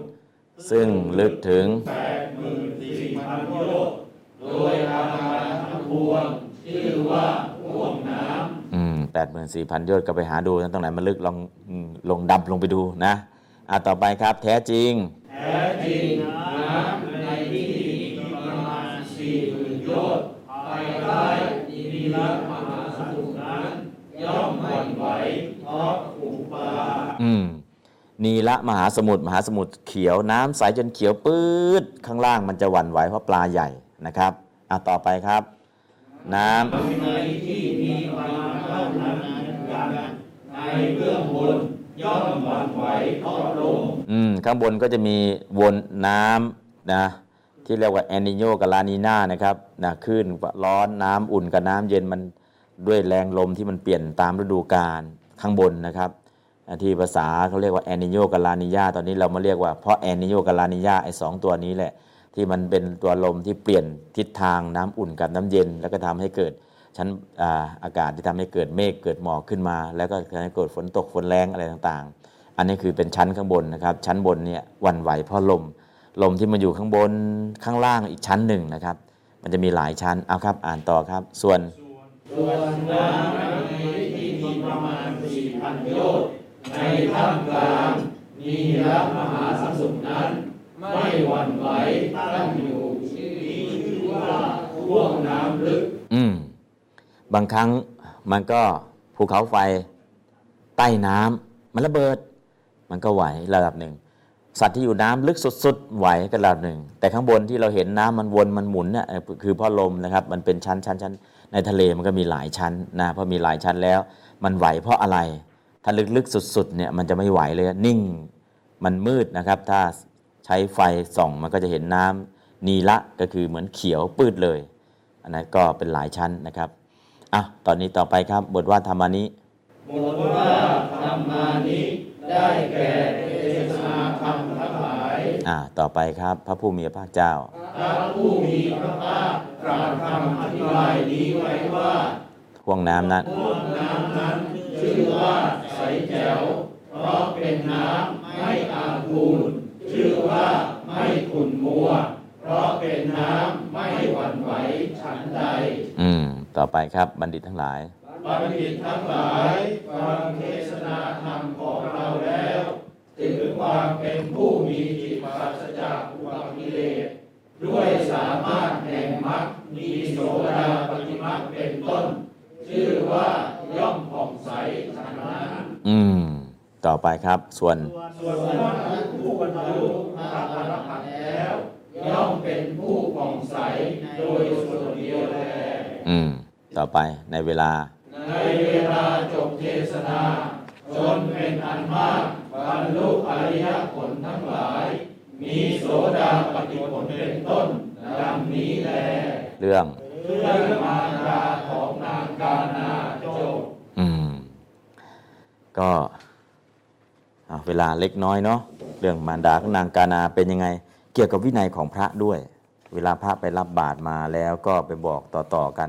ซึ่งลึกถึงแปดหมื่นสี่พันโยชน์โดยอาการทั้งปวงชื่อว่าห่วงน้ำอืมแปดหมื่นสี่พันยอดก็ไปหาดูนะตรงไหนมันลึกลองอืมลงดำลงไปดูนะอะต่อไปครับ แท้จริง แท้จริงน้ำในที่นี้ประมาณสี่หมื่นโยชน์ภายใต้อินิละมหาสมุทร นั้นย่อมหวั่นไหวเพราะอุปาอืมนีละมหาสมุทรมหาสมุทรเขียวน้ำใสจนเขียวปื๊ดข้างล่างมันจะหวั่นไหวเพราะปลาใหญ่นะครับอะต่อไปครับ น้ำในที่มีปลาเท่านั้นกันในเบื้องบนย่อมหวั่นไหวเพราะลมอืมข้างบนก็จะมีวนน้ำนะที่เรียกว่าแอนนิโยกับลานีนานะครับนะคลื่นร้อนน้ำอุ่นกับน้ำเย็นมันด้วยแรงลมที่มันเปลี่ยนตามฤดูกาลข้างบนนะครับอะ ที่ภาษาเขาเรียกว่าแอนิโยกับลานียาตอนนี้เรามาเรียกว่าเพราะแอนิโยกับลานียาไอ้สองตัวนี้แหละ ที่มันเป็นตัวลมที่เปลี่ยนทิศทางน้ำอุ่นกับน้ำเย็น แล้วก็ทำให้เกิดชั้นอากาศที่ทำให้เกิดเมฆเกิดหมอกขึ้นมา แล้วก็ทำให้เกิดฝนตกฝนแรงอะไรต่างๆ อันนี้คือเป็นชั้นข้างบนนะครับ ชั้นบนเนี่ยวันไหวเพราะลม ลมที่มันอยู่ข้างบนข้างล่างอีกชั้นหนึ่งนะครับ มันจะมีหลายชั้นเอาครับอ่านต่อครับ ส่วนส่วนน้ำในที่มีประมาณสี่พันโยชน์ ในท่ามกลางมีละมหาสมุทรนั้น ไม่หวั่นไหวตั้งอยู่ที่ชื่อว่าห่วงน้ำลึก อืม บางครั้งมันก็ภูเขาไฟ ใต้น้ำมันระเบิด มันก็ไหวระดับหนึ่ง สัตว์ที่อยู่น้ำลึกสุดๆไหวก็ระดับหนึ่ง แต่ข้างบนที่เราเห็นน้ำมันวนมันหมุนเนี่ยคือเพราะลมนะครับ มันเป็นชั้นชั้นชั้นในทะเลมันก็มีหลายชั้นนะพราะมีหลายชั้นแล้ว มันไหวเพราะอะไร ถ้าลึกๆสุดๆเนี่ยมันจะไม่ไหวเลยนิ่งมันมืดนะครับ ถ้าใช้ไฟส่องมันก็จะเห็นน้ำนีละก็คือเหมือนเขียวปืดเลย อันนั้นก็เป็นหลายชั้นนะครับอะตอนนี้ต่อไปครับบทว่าธรรมานี้บทว่าธรรมานิได้แก่เทศนาธรรมทั้งหลายอ่าต่อไปครับพระผู้มีพระภาคเจ้า พระผู้มีพระภาคตรัสคำอธิบายนี้ไว้ว่า ห่วงน้ำนั้นห่วงน้ำนั้นชื่อว่าใสแจ๋วเพราะเป็นน้ำไม่อากูลชื่อว่าไม่ขุ่นมัว เพราะเป็นน้ำไม่หวั่นไหวฉันใด อืม ต่อไปครับบัณฑิตทั้งหลายบัณฑิตทั้งหลายฟังเทศนาธรรมของเราแล้วถึงความเป็นผู้มีจิตปราศจากอุปกิเลสด้วยสามารถแห่งมรรคมีโสดาปฏิมักเป็นต้น ชื่อว่าย่อมผ่องใสฉะนั้นอืม ต่อไปครับ ส่วน ส่วนผู้บรรลุพระอรหันต์แล้ว ย่อมเป็นผู้ผ่องใสโดยส่วนเดียวแลอืม ต่อไปในเวลา ในเวลาจบเทศนาจนเป็นอันมากบรรลุอริยผลทั้งหลาย มีโสดาปฏิผลเป็นต้นดังนี้แลเรื่อง เรื่องมารดาของนางกานาจบอืม ก็เวลาเล็กน้อยเนาะเรื่องมารดาของนางกานาเป็นยังไง เกี่ยวกับวินัยของพระด้วย เวลาพระไปรับบาตรมาแล้วก็ไปบอกต่อๆกัน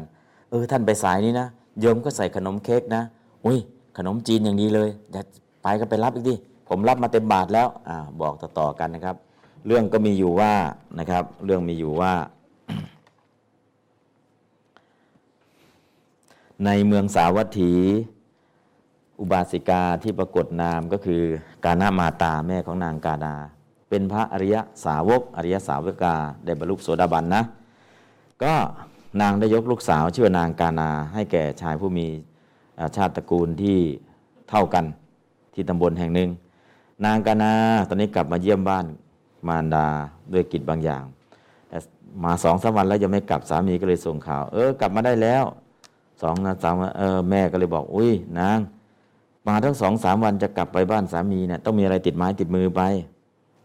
เออท่านไปสายนี้นะโยมก็ใส่ขนมเค้กนะอุ้ยขนมจีนอย่างดีเลยอย่าไปก็ไปรับอีกดิผมรับมาเต็มบาทแล้วอ่าบอกต่อๆกันนะครับ เรื่องก็มีอยู่ว่านะครับ เรื่องมีอยู่ว่า ในเมืองสาวัตถี อุบาสิกาที่ปรากฏนามก็คือกานามาตาแม่ของนางกาดา เป็นพระอริยสาวกอริยสาวกาได้บรรลุโสดาบันนะ ก็นางได้ยกลูกสาวชื่อว่านางกานาให้แก่ชายผู้มีชาติตระกูลที่เท่ากันที่ตำบลแห่งหนึ่ง นางกานาตอนนี้กลับมาเยี่ยมบ้านมารดาด้วยกิจบางอย่าง แต่มาสองสามวันแล้วยังไม่กลับสามีก็เลยส่งข่าว เออกลับมาได้แล้ว สองนะสามวันเออแม่ก็เลยบอก อุ้ยนาง มาทั้งสองสามวันจะกลับไปบ้านสามีเนี่ยต้องมีอะไรติดไม้ติดมือไป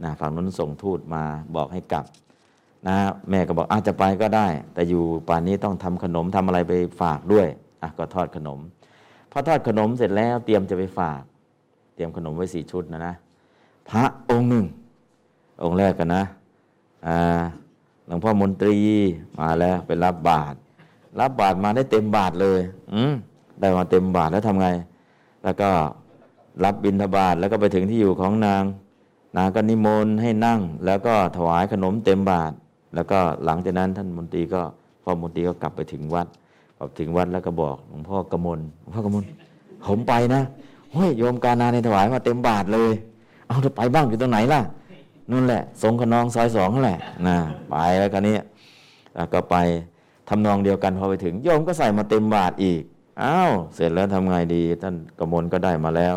นะฝั่งนั้นส่งทูตมาบอกให้กลับนะแม่ก็บอกอาจจะไปก็ได้ แต่อยู่ป่านนี้ต้องทำขนมทำอะไรไปฝากด้วยอะก็ทอดขนมพอทอดขนมเสร็จแล้วเตรียมจะไปฝาก เตรียมขนมไว้สี่ชุดนะนะพระองค์หนึ่ง องค์แรกกันนะอ่าหลวงพ่อมนตรีมาแล้วไปรับบาตร รับบาตรมาได้เต็มบาทเลย อืมได้มาเต็มบาทแล้วทำไง แล้วก็รับบิณฑบาตแล้วก็ไปถึงที่อยู่ของนาง นางก็นิมนต์ให้นั่ง แล้วก็ถวายขนมเต็มบาทแล้วก็หลังจากนั้นท่านมนตรีก็พ่อมนตรีก็กลับไปถึงวัดพอถึงวัดแล้วก็บอกหลวงพ่อกมลหลวงพ่อกมลผมไปนะเฮ้ยโยมกานาในถวายมาเต็มบาทเลย เอาเธอไปบ้างอยู่ตรงไหนล่ะนู่นแหละสงขนองซอยสองนั่นแหละนะไปแล้วกันนี้แล้วก็ไป ทำนองเดียวกันพอไปถึงโยมก็ใส่มาเต็มบาทอีกอ้าวเสร็จแล้วทำไงดี ท่านกมลก็ได้มาแล้ว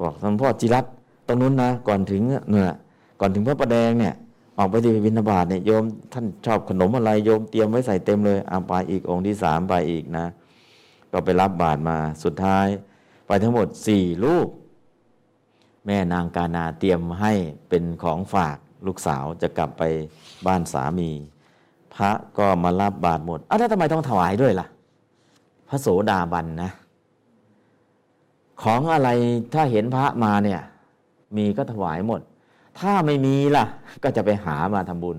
บอกท่านพ่อจิรัตตรงนู้นนะก่อนถึงเนี่ยก่อนถึงพระประแดงเนี่ยออกไปที่บิณฑบาตเนี่ยโยมท่านชอบขนมอะไรโยมเตรียมไว้ใส่เต็มเลยเอาไปอีกองค์ที่สามไปอีกนะ ก็ไปรับบาตรมาสุดท้าย ไปทั้งหมดสี่ลูก แม่นางกานาเตรียมให้เป็นของฝากลูกสาวจะกลับไปบ้านสามี พระก็มารับบาตรหมดอ้าวแล้วทำไมต้องถวายด้วยล่ะ พระโสดาบันนะ ของอะไรถ้าเห็นพระมาเนี่ย มีก็ถวายหมด ถ้าไม่มีล่ะ ก็จะไปหามาทำบุญ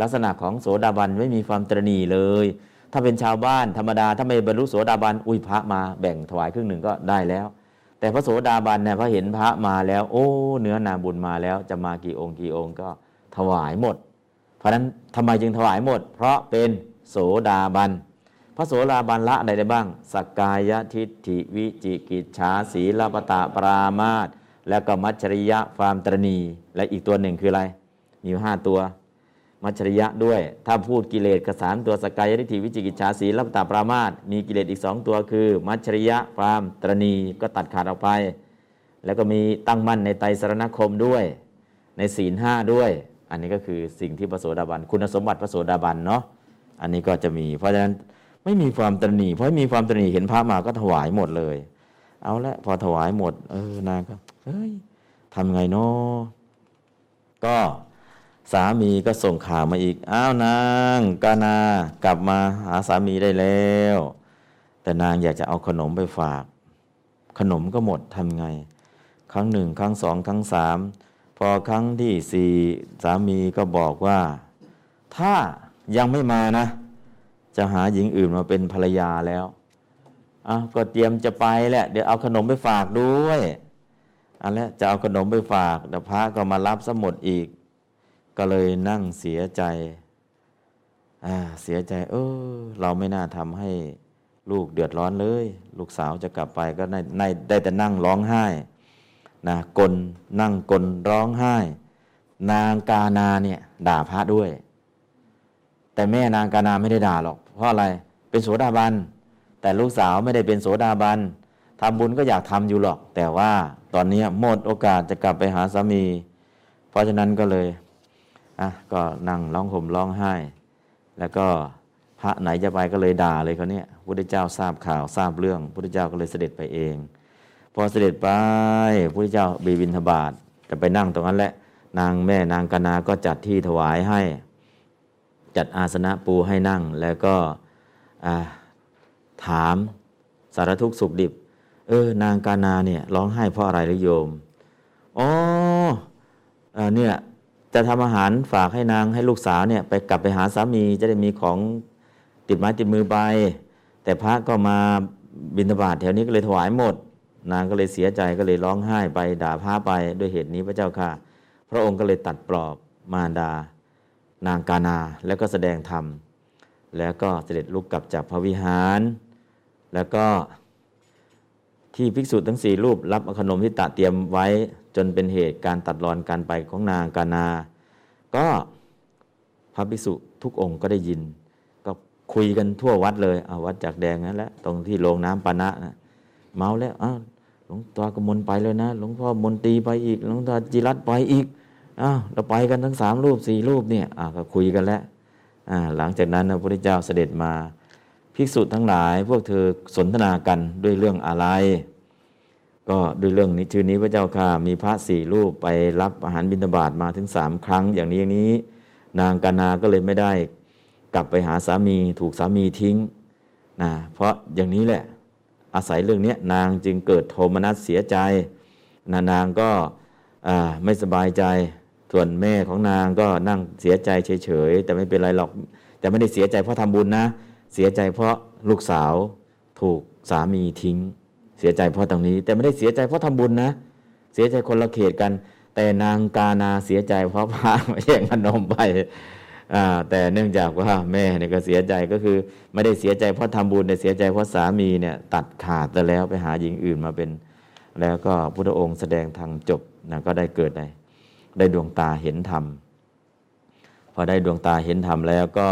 ลักษณะของโสดาบันไม่มีความตรณีเลย ถ้าเป็นชาวบ้านธรรมดา ถ้าไม่บรรลุโสดาบันอุ้ยพระมาแบ่งถวายครึ่งหนึ่งก็ได้แล้ว แต่พระโสดาบันเนี่ยพอเห็นพระมาแล้ว โอ้ เนื้อนาบุญมาแล้ว จะมากี่องค์กี่องค์ก็ถวายหมด เพราะนั้นทำไมจึงถวายหมด เพราะเป็นโสดาบัน พระโสดาบันละอะไรได้บ้างสกกายทิฏฐิวิจิกิจฉาสีลปตะปรามาตแล้วก็มัจฉริยะความตรณี และอีกตัวหนึ่งคืออะไร มีอยู่ห้าตัว มัจฉริยะด้วย ถ้าพูดกิเลสกระสามตัวสกายทิฏฐิวิจิกิจฉาสีลปตาปรามาตมีกิเลสอีกสองตัวคือ มัจฉริยะความตรณีก็ตัดขาดออกไป แล้วก็มีตั้งมั่นในไตรสรณคมด้วย ในศีลห้าด้วย อันนี้ก็คือสิ่งที่พระโสดาบัน คุณสมบัติพระโสดาบันเนาะอันนี้ก็จะมี เพราะฉะนั้นไม่มีความตรณีเพราะมีความตรณีเห็นพระมาก็ถวายหมดเลย เอาละพอถวายหมด เออนางก็เฮ้ยทำไงเนาะก็สามีก็ส่งข่าวมาอีก อ้าวนางกานากลับมาหาสามีได้แล้ว แต่นางอยากจะเอาขนมไปฝาก ขนมก็หมดทำไง ครั้งหนึ่ง ครั้งสอง ครั้งสาม อครั้งที่สี่สามีก็บอกว่า ถ้ายังไม่มานะ จะหาหญิงอื่นมาเป็นภรรยาแล้วอะก็เตรียมจะไปแหละเดี๋ยวเอาขนมไปฝากด้วยอันแล้วจะเอาขนมไปฝากแต่พระก็มารับสมุดอีก ก็เลยนั่งเสียใจอ่าเสียใจเออเราไม่น่าทำให้ลูกเดือดร้อนเลย ลูกสาวจะกลับไปก็ในในได้แต่นั่งร้องไห้ นะกลนั่งกลร้องไห้ นางกานาเนี่ยด่าพระด้วย แต่แม่นางกานาไม่ได้ด่าหรอก เพราะอะไรเป็นโสดาบันแต่ลูกสาวไม่ได้เป็นโสดาบันทำบุญก็อยากทำอยู่หรอก แต่ว่าตอนนี้หมดโอกาสจะกลับไปหาสามี เพราะฉะนั้นก็เลยอะก็นั่งร้องห่มร้องไห้ แล้วก็พระไหนจะไปก็เลยด่าเลยเขาเนี่ยพุทธเจ้าทราบข่าวทราบเรื่องพุทธเจ้าก็เลยเสด็จไปเอง พอเสด็จไปพุทธเจ้าบีบินทบาทจะไปนั่งตรงนั้นแหละ นางแม่นางกนาก็จัดที่ถวายให้ จัดอาสนะปูให้นั่ง แล้วก็ถามสารทุกข์สุขดิบ เออ นางกานาเนี่ยร้องไห้เพราะอะไรหรือโยม อ๋อเนี่ยจะทำอาหารฝากให้นางให้ลูกสาวเนี่ยไปกลับไปหาสามีจะได้มีของติดไม้ติดมือไป แต่พระก็มาบิณฑบาตแถวนี้ก็เลยถวายหมด นางก็เลยเสียใจก็เลยร้องไห้ไปด่าพระไปด้วยเหตุนี้พระเจ้าค่ะ พระองค์ก็เลยตัดปลอบมารดา นางกานาแล้วก็แสดงธรรม แล้วก็เสด็จลุกกลับจากพระวิหาร แล้วก็ที่ภิกษุทั้งสี่รูปรับขนมที่ตะเตรียมไว้จนเป็นเหตุการตัดรอนการไปของนางกานา ก็พระภิกษุทุกองค์ก็ได้ยิน ก็คุยกันทั่ววัดเลยเอาวัดจากแดงนั่นแหละตรงที่โรงน้ำปานะนะ เมาแล้วอ้าวหลวงตากมลไปเลยนะ หลวงพ่อมนตีไปอีก หลวงตาจิรัตไปอีกอ้าวเราไปกันทั้งสามรูปสี่รูปเนี่ยอ่าก็คุยกันแล้วอ่าหลังจากนั้นพระพุทธเจ้าเสด็จมาภิกษุทั้งหลาย พวกเธอสนทนากันด้วยเรื่องอะไร ก็ด้วยเรื่องนี้ชื่อนี้พระเจ้าค่ะมีพระสี่รูปไปรับอาหารบิณฑบาตมาถึงสามครั้ง อย่างนี้อย่างนี้ นางกานาก็เลยไม่ได้ กลับไปหาสามีถูกสามีทิ้งนะเพราะอย่างนี้แหละ อาศัยเรื่องนี้นางจึงเกิดโทมนัสเสียใจนานางก็ไม่สบายใจส่วนแม่ของนางก็นั่งเสียใจเฉยๆแต่ไม่เป็นไรหรอกแต่ไม่ได้เสียใจเพราะทำบุญนะ เสียใจเพราะลูกสาวถูกสามีทิ้ง เสียใจเพราะตรงนี้ แต่ไม่ได้เสียใจเพราะทำบุญนะ เสียใจคนละเขตกัน แต่นางกานาเสียใจเพราะพาแย่งขนมไป แต่เนื่องจากว่าแม่เนี่ยก็เสียใจก็คือ ไม่ได้เสียใจเพราะทำบุญแต่เสียใจเพราะสามีเนี่ยตัดขาดแล้วไปหาหญิงอื่นมาเป็น แล้วก็พุทธองค์แสดงทางจบนะก็ได้เกิดได้ได้ดวงตาเห็นธรรมพอได้ดวงตาเห็นธรรมแล้วก็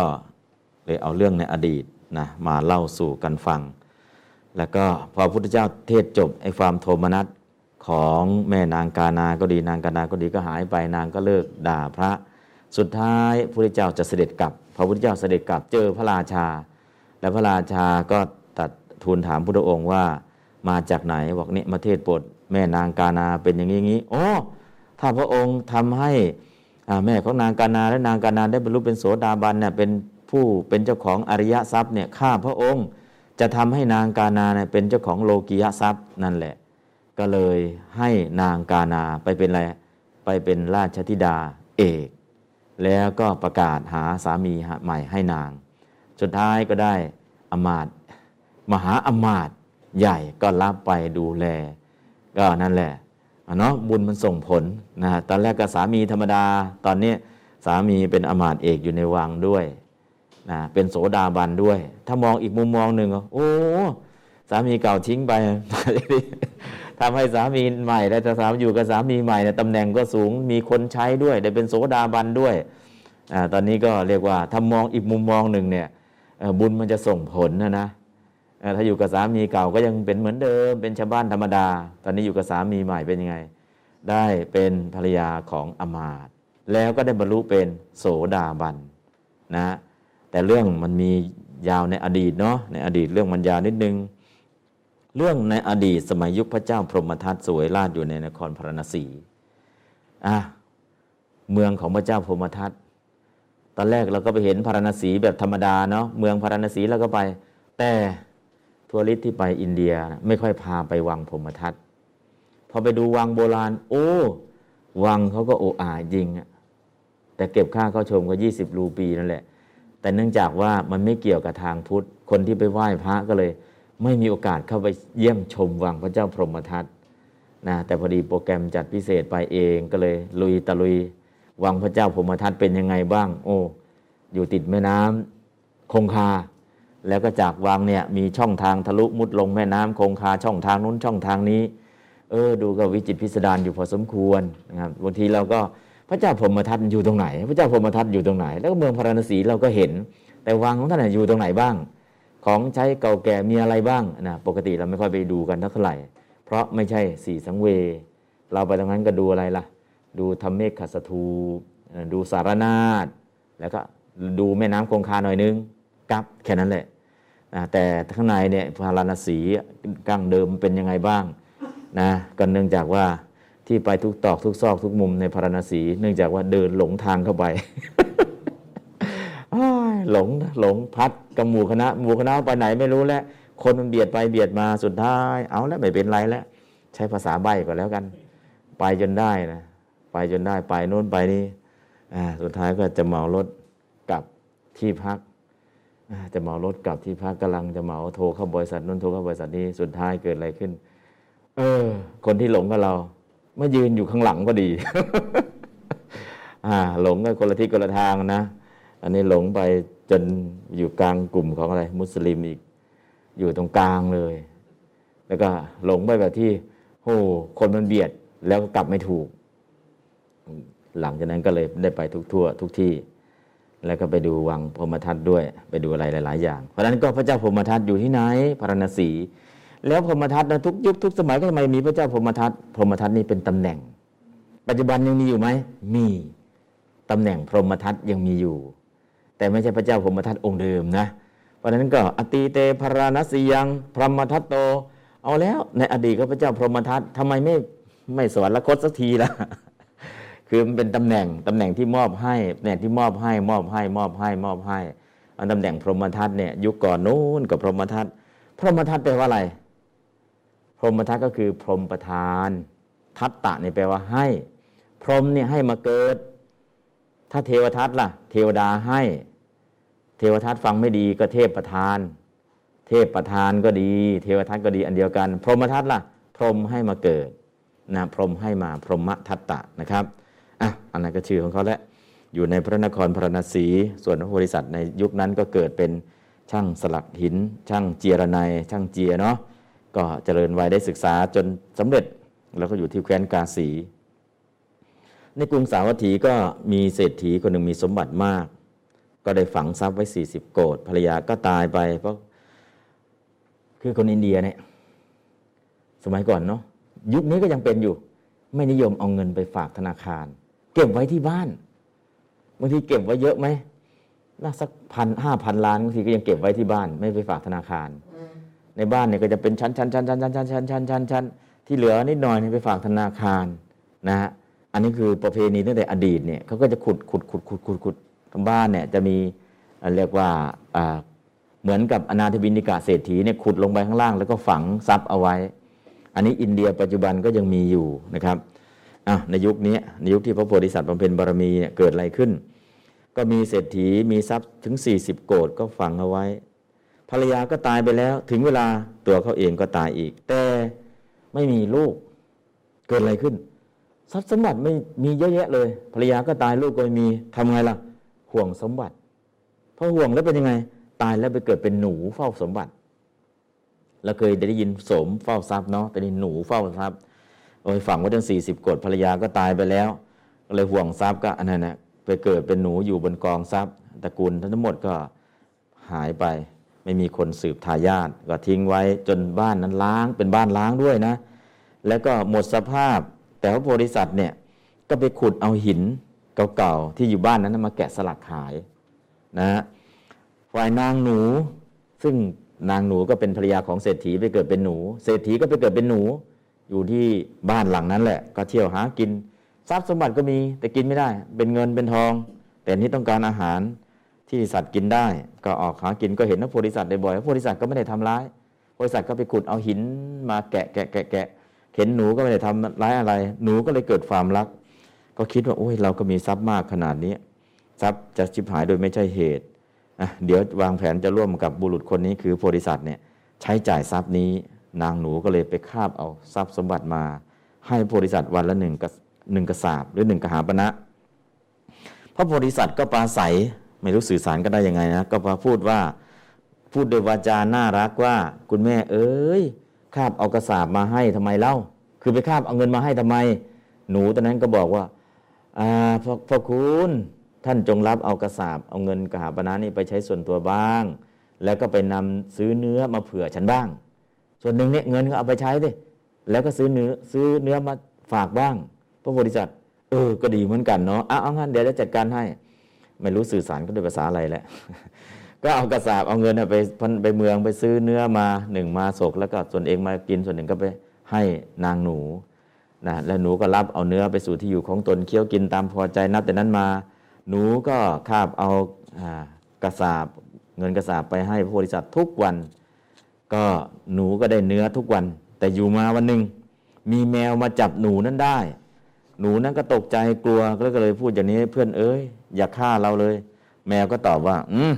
เลยเอาเรื่องในอดีตนะมาเล่าสู่กันฟัง แล้วก็พอพุทธเจ้าเทศจบไอ้ความโทมนัสของแม่นางกานาก็ดีนางกานาก็ดีก็หายไปนางก็เลิกด่าพระ สุดท้ายพระพุทธเจ้าจะเสด็จกลับ พระพุทธเจ้าเสด็จกลับเจอพระราชา และพระราชาก็ตัดทูลถามพุทธองค์ว่ามาจากไหนบอกนี่มาเทศโปรดแม่นางกานาเป็นอย่างนี้อย่างนี้โอ้ถ้าพระองค์ทำให้แม่ของนางกานาและนางกานาได้บรรลุเป็นโสดาบันเนี่ยเป็นผู้เป็นเจ้าของอริยทรัพย์เนี่ยข้าพระองค์จะทำให้นางกานาเนี่ยเป็นเจ้าของโลกิยทรัพย์นั่นแหละ ก็เลยให้นางกานาไปเป็นอะไรไปเป็นราชธิดาเอก แล้วก็ประกาศหาสามีใหม่ให้นาง สุดท้ายก็ได้อมาตย์มหาอมาตย์ใหญ่ก็รับไปดูแล ก็นั่นแหละเนาะบุญมันส่งผลนะฮะตอนแรกก็สามีธรรมดา ตอนนี้สามีเป็นอมาตย์เอกอยู่ในวังด้วยนะเป็นโสดาบันด้วย ถ้ามองอีกมุมมองหนึ่งโอ้สามีเก่าทิ้งไป ทำให้สามีใหม่และสามีอยู่กับสามีใหม่เนี่ยตำแหน่งก็สูงมีคนใช้ด้วย ได้เป็นโสดาบันด้วยอาตอนนี้ก็เรียกว่าถ้ามองอีกมุมมองหนึ่งเนี่ยบุญมันจะส่งผลนะนะถ้าอยู่กับสามีเก่าก็ยังเป็นเหมือนเดิม เป็นชาวบ้านธรรมดา ตอนนี้อยู่กับสามีใหม่เป็นยังไง ได้เป็นภรรยาของอมาตย์แล้วก็ได้บรรลุเป็นโสดาบันนะแต่เรื่องมันมียาวในอดีตเนาะในอดีตเรื่องมันยาวนิดนึง เรื่องในอดีตสมัยยุคพระเจ้าพรหมทัตสวยราชอยู่ในนครพาราณสีอะเมืองของพระเจ้าพรหมทัตตอนแรกเราก็ไปเห็นพาราณสีแบบธรรมดาเนาะเมืองพาราณสีเราก็ไป แต่ทัวริสที่ไปอินเดียไม่ค่อยพาไปวังพรหมทัตพอไปดูวังโบราณ โอ้วังเขาก็โอ้อาจริงอะแต่เก็บค่าเข้าชมก็ 20 รูปีนั่นแหละ แต่เนื่องจากว่ามันไม่เกี่ยวกับทางพุทธ คนที่ไปไหว้พระก็เลย ไม่มีโอกาสเข้าไปเยี่ยมชมวังพระเจ้าพรหมทัตนะแต่พอดีโปรแกรมจัดพิเศษไปเองก็เลยลุยตะลุยวังพระเจ้าพรหมทัตเป็นยังไงบ้าง โอ้อยู่ติดแม่น้ำคงคา แล้วก็จากวังเนี่ยมีช่องทางทะลุมุดลงแม่น้ำคงคาช่องทางนู้นช่องทางนี้ เออดูก็วิจิตพิสดารอยู่พอสมควรนะครับบางทีเราก็พระเจ้าพรหมทัตอยู่ตรงไหน พระเจ้าพรหมทัตอยู่ตรงไหน แล้วก็เมืองพาราณสีเราก็เห็น แต่วังของท่านอยู่ตรงไหนบ้าง ของใช้เก่าแก่มีอะไรบ้างนะปกติเราไม่ค่อยไปดูกันเท่าไหร่ เพราะไม่ใช่สีสังเว เราไปตรงนั้นก็ดูอะไรล่ะ ดูธรรมเมฆขัสถูดูสารนาฏแล้วก็ดูแม่น้ำคงคาหน่อยนึงกับแค่นั้นแหละนะแต่ข้างในเนี่ยพาราณสีกั้งเดิมเป็นยังไงบ้างนะก็เนื่องจากว่าที่ไปทุกตอกทุกซอกทุกมุมในพาราณสี เนื่องจากว่าเดินหลงทางเข้าไป หลงหลงพัดกับหมู่คณะหมู่คณะไปไหนไม่รู้แล้วคนมันเบียดไปเบียดมาสุดท้าย เอาแล้วไม่เป็นไรแล้วใช้ภาษาใบ้ก็แล้วกัน ไปจนได้นะไปจนได้ไปโน่นไปนี่อ่าสุดท้ายก็จะเหมารถกลับที่พักอ่าจะเหมารถกลับที่พักกำลังจะเหมาโทรเข้าบริษัทนู้นโทรเข้าบริษัทนี้สุดท้ายเกิดอะไรขึ้น เออ คนที่หลงกับเรามายืนอยู่ข้างหลังก็ดี อ่า หลงกันคนละทิศคนละทางนะ อันนี้หลงไปจนอยู่กลางกลุ่มของอะไร มุสลิมอีก อยู่ตรงกลางเลย แล้วก็หลงไปแบบที่โอ้คนมันเบียดแล้วก็กลับไม่ถูก หลังจากนั้นก็เลยได้ไปทุกทั่ว ทุกที่ แล้วก็ไปดูวังพรหมทัตด้วย ไปดูอะไรหลาย ๆ อย่าง เพราะฉะนั้นก็พระเจ้าพรหมทัตอยู่ที่ไหนพาราณสี แล้วพรหมทัตนะทุกยุคทุกสมัยก็ทำไมมีพระเจ้าพรหมทัตพรหมทัตนี่เป็นตำแหน่ง ปัจจุบันยังมีอยู่ไหมมีตำแหน่งพรหมทัตยังมีอยู่ แต่ไม่ใช่พระเจ้าพรหมทัตองค์เดิมนะ เพราะนั้นก็อติเตพราณสียัง พรหมทัตโต เอาแล้วในอดีตก็พระเจ้าพรหมทัตทำไมไม่ไม่สวรรคตสักทีล่ะคือมันเป็นตำแหน่งตำแหน่งที่มอบให้ตำแหน่งที่มอบให้มอบให้มอบให้มอบให้อันตำแหน่งพรหมทัตเนี่ยยุคก่อนนู้นกับพรหมทัตพรหมทัตแปลว่าอะไร พรหมทัตก็คือพรหมประธาน ทัตตะเนี่ยแปลว่าให้ พรหมเนี่ยให้มาเกิด ถ้าเทวทัตล่ะ เทวดาให้ เทวทัตฟังไม่ดีก็เทพประธาน เทพประธานก็ดี เทวทัตก็ดีอันเดียวกัน พรหมทัตล่ะ พรหมให้มาเกิดนะพรหมให้มาพรหมทัตตะนะครับอะอันนั้นก็ชื่อของเขาแหล้วอยู่ในพระนครพระนศีส่วนพระโพธิสัตว์ในยุคนั้นก็เกิดเป็นช่างสลักหิน ช่างเจียระไนยช่างเจียเนาะก็เจริญวัยได้ศึกษาจนสำเร็จแล้วก็อยู่ที่แคว้นกาสี ในกรุงสาวัตถีก็มีเศรษฐีคนหนึ่งมีสมบัติมาก ก็ได้ฝังทรัพย์ไว้ 40 โกดภรรยาก็ตายไป เพราะคือคนอินเดียเนี่ย สมัยก่อนเนาะยุคนี้ก็ยังเป็นอยู่ ไม่นิยมเอาเงินไปฝากธนาคาร เก็บไว้ที่บ้านบางทีเก็บไว้เยอะไหมน่าสักพันห้าพันล้านบางทีก็ยังเก็บไว้ที่บ้าน ไม่ไปฝากธนาคาร ในบ้านเนี่ยก็จะเป็นชั้นชั้นชั้นชั้นชั้นชั้นชั้นชั้นชั้นชั้นที่เหลือนิดหน่อยไปฝากธนาคารนะฮะอันนี้คือประเพณีตั้งแต่อดีตเนี่ยเขาก็จะขุดขุดขุดขุดขุดขุด บ้านเนี่ยจะมีเรียกว่าเหมือนกับอนาถบินิกาเศรษฐีเนี่ยขุดลงไปข้างล่าง แล้วก็ฝังทรัพย์เอาไว้ อันนี้อินเดียปัจจุบันก็ยังมีอยู่นะครับในยุคนี้ในยุคที่พระโพธิสัตว์บำเพ็ญบารมีเนี่ยเกิดอะไรขึ้น ก็มีเศรษฐีมีทรัพย์ถึง 40 โกดก็ฝังเอาไว้ ภรรยาก็ตายไปแล้ว ถึงเวลาตัวเขาเองก็ตายอีก แต่ไม่มีลูกเกิดอะไรขึ้น ทรัพย์สมบัติไม่มีเยอะแยะเลย ภรรยาก็ตายลูกก็ไม่มีทำไงล่ะ ห่วงสมบัติพอห่วงแล้วเป็นยังไง ตายแล้วไปเกิดเป็นหนูเฝ้าสมบัติเราเคยได้ยินสมเฝ้าทรัพย์เนาะแต่นี่หนูเฝ้าทรัพย์โอ้ยฝังไว้ตั้งสี่สิบกฎภรรยาก็ตายไปแล้วก็เลยห่วงทรัพย์ก็อันนั้นนะไปเกิดเป็นหนูอยู่บนกองทรัพย์ตระกูลทั้งหมดก็หายไป ไม่มีคนสืบทายาทก็ทิ้งไว้จนบ้านนั้นล้างเป็นบ้านล้างด้วยนะ แล้วก็หมดสภาพ แต่พระโพธิสัตว์เนี่ยก็ไปขุดเอาหิน เก่าๆที่อยู่บ้านนั้นมาแกะสลักขายนะฮะฝ่ายนางหนู ซึ่งนางหนูก็เป็นภรรยาของเศรษฐีไปเกิดเป็นหนู เศรษฐีก็ไปเกิดเป็นหนู อยู่ที่บ้านหลังนั้นแหละ ก็เที่ยวหากิน ทรัพย์สมบัติก็มีแต่กินไม่ได้ เป็นเงินเป็นทอง แต่นี่ต้องการอาหารที่สัตว์กินได้ ก็ออกหากินก็เห็นพระโพธิสัตว์บ่อยๆพระโพธิสัตว์ก็ไม่ได้ทำร้ายโพธิสัตว์ก็ไปขุดเอาหินมาแกะแกะแกะแกะเห็นหนูก็ไม่ได้ทำร้ายอะไร หนูก็เลยเกิดความรัก ก็คิดว่าโอ้ยเราก็มีทรัพย์มากขนาดนี้ทรัพย์จะชิบหายโดยไม่ใช่เหตุอะเดี๋ยววางแผนจะร่วมกับบุรุษคนนี้คือโพธิสัตว์เนี่ยใช้จ่ายทรัพย์นี้ นางหนูก็เลยไปคาบเอาทรัพย์สมบัติมา ให้โพธิสัตว์วันละหนึ่งกระหนึ่งกระสาบหรือหนึ่งกระหาปณะพระโพธิสัตว์ก็ปราศัยไม่รู้สื่อสารก็ได้ยังไงนะก็มาพูดว่าพูดโดยวาจาน่ารักว่าคุณแม่เอ้ยคาบเอากระสาบมาให้ทำไมเล่า คือไปคาบเอาเงินมาให้ทำไม หนูตอนนั้นก็บอกว่า อ่าพ่อพอคุณท่านจงรับเอากระสาบเอาเงินกระหาปณะนี้ไปใช้ส่วนตัวบ้าง แล้วก็ไปนำซื้อเนื้อมาเผื่อฉันบ้าง ส่วนหนึ่งเนี่ยเงินก็เอาไปใช้ดิแล้วก็ซื้อเนื้อซื้อเนื้อมาฝากบ้าง พระโพธิสัตว์เออก็ดีเหมือนกันเนาะอ้าเอางั้นเดี๋ยวจะจัดการให้ไม่รู้สื่อสารก็ด้วยภาษาอะไรแหละก็เอากระสาบเอาเงินไปไปเมืองไปซื้อเนื้อมาหนึ่งมาศกแล้วก็ส่วนเองมากินส่วนหนึ่งก็ไปให้นางหนู นะแล้วหนูก็รับเอาเนื้อไปสู่ที่อยู่ของตนเคี้ยวกินตามพอใจนับแต่นั้นมา หนูก็คาบเอาอากระสาบเงินกระสาบไปให้พระโพธิสัตว์ทุกวัน ก็หนูก็ได้เนื้อทุกวัน แต่อยู่มาวันหนึ่งมีแมวมาจับหนูนั้นได้ หนูนั้นก็ตกใจกลัวก็เลยพูดอย่างนี้เพื่อนเอ้ยอย่าฆ่าเราเลย แมวก็ตอบว่า อืม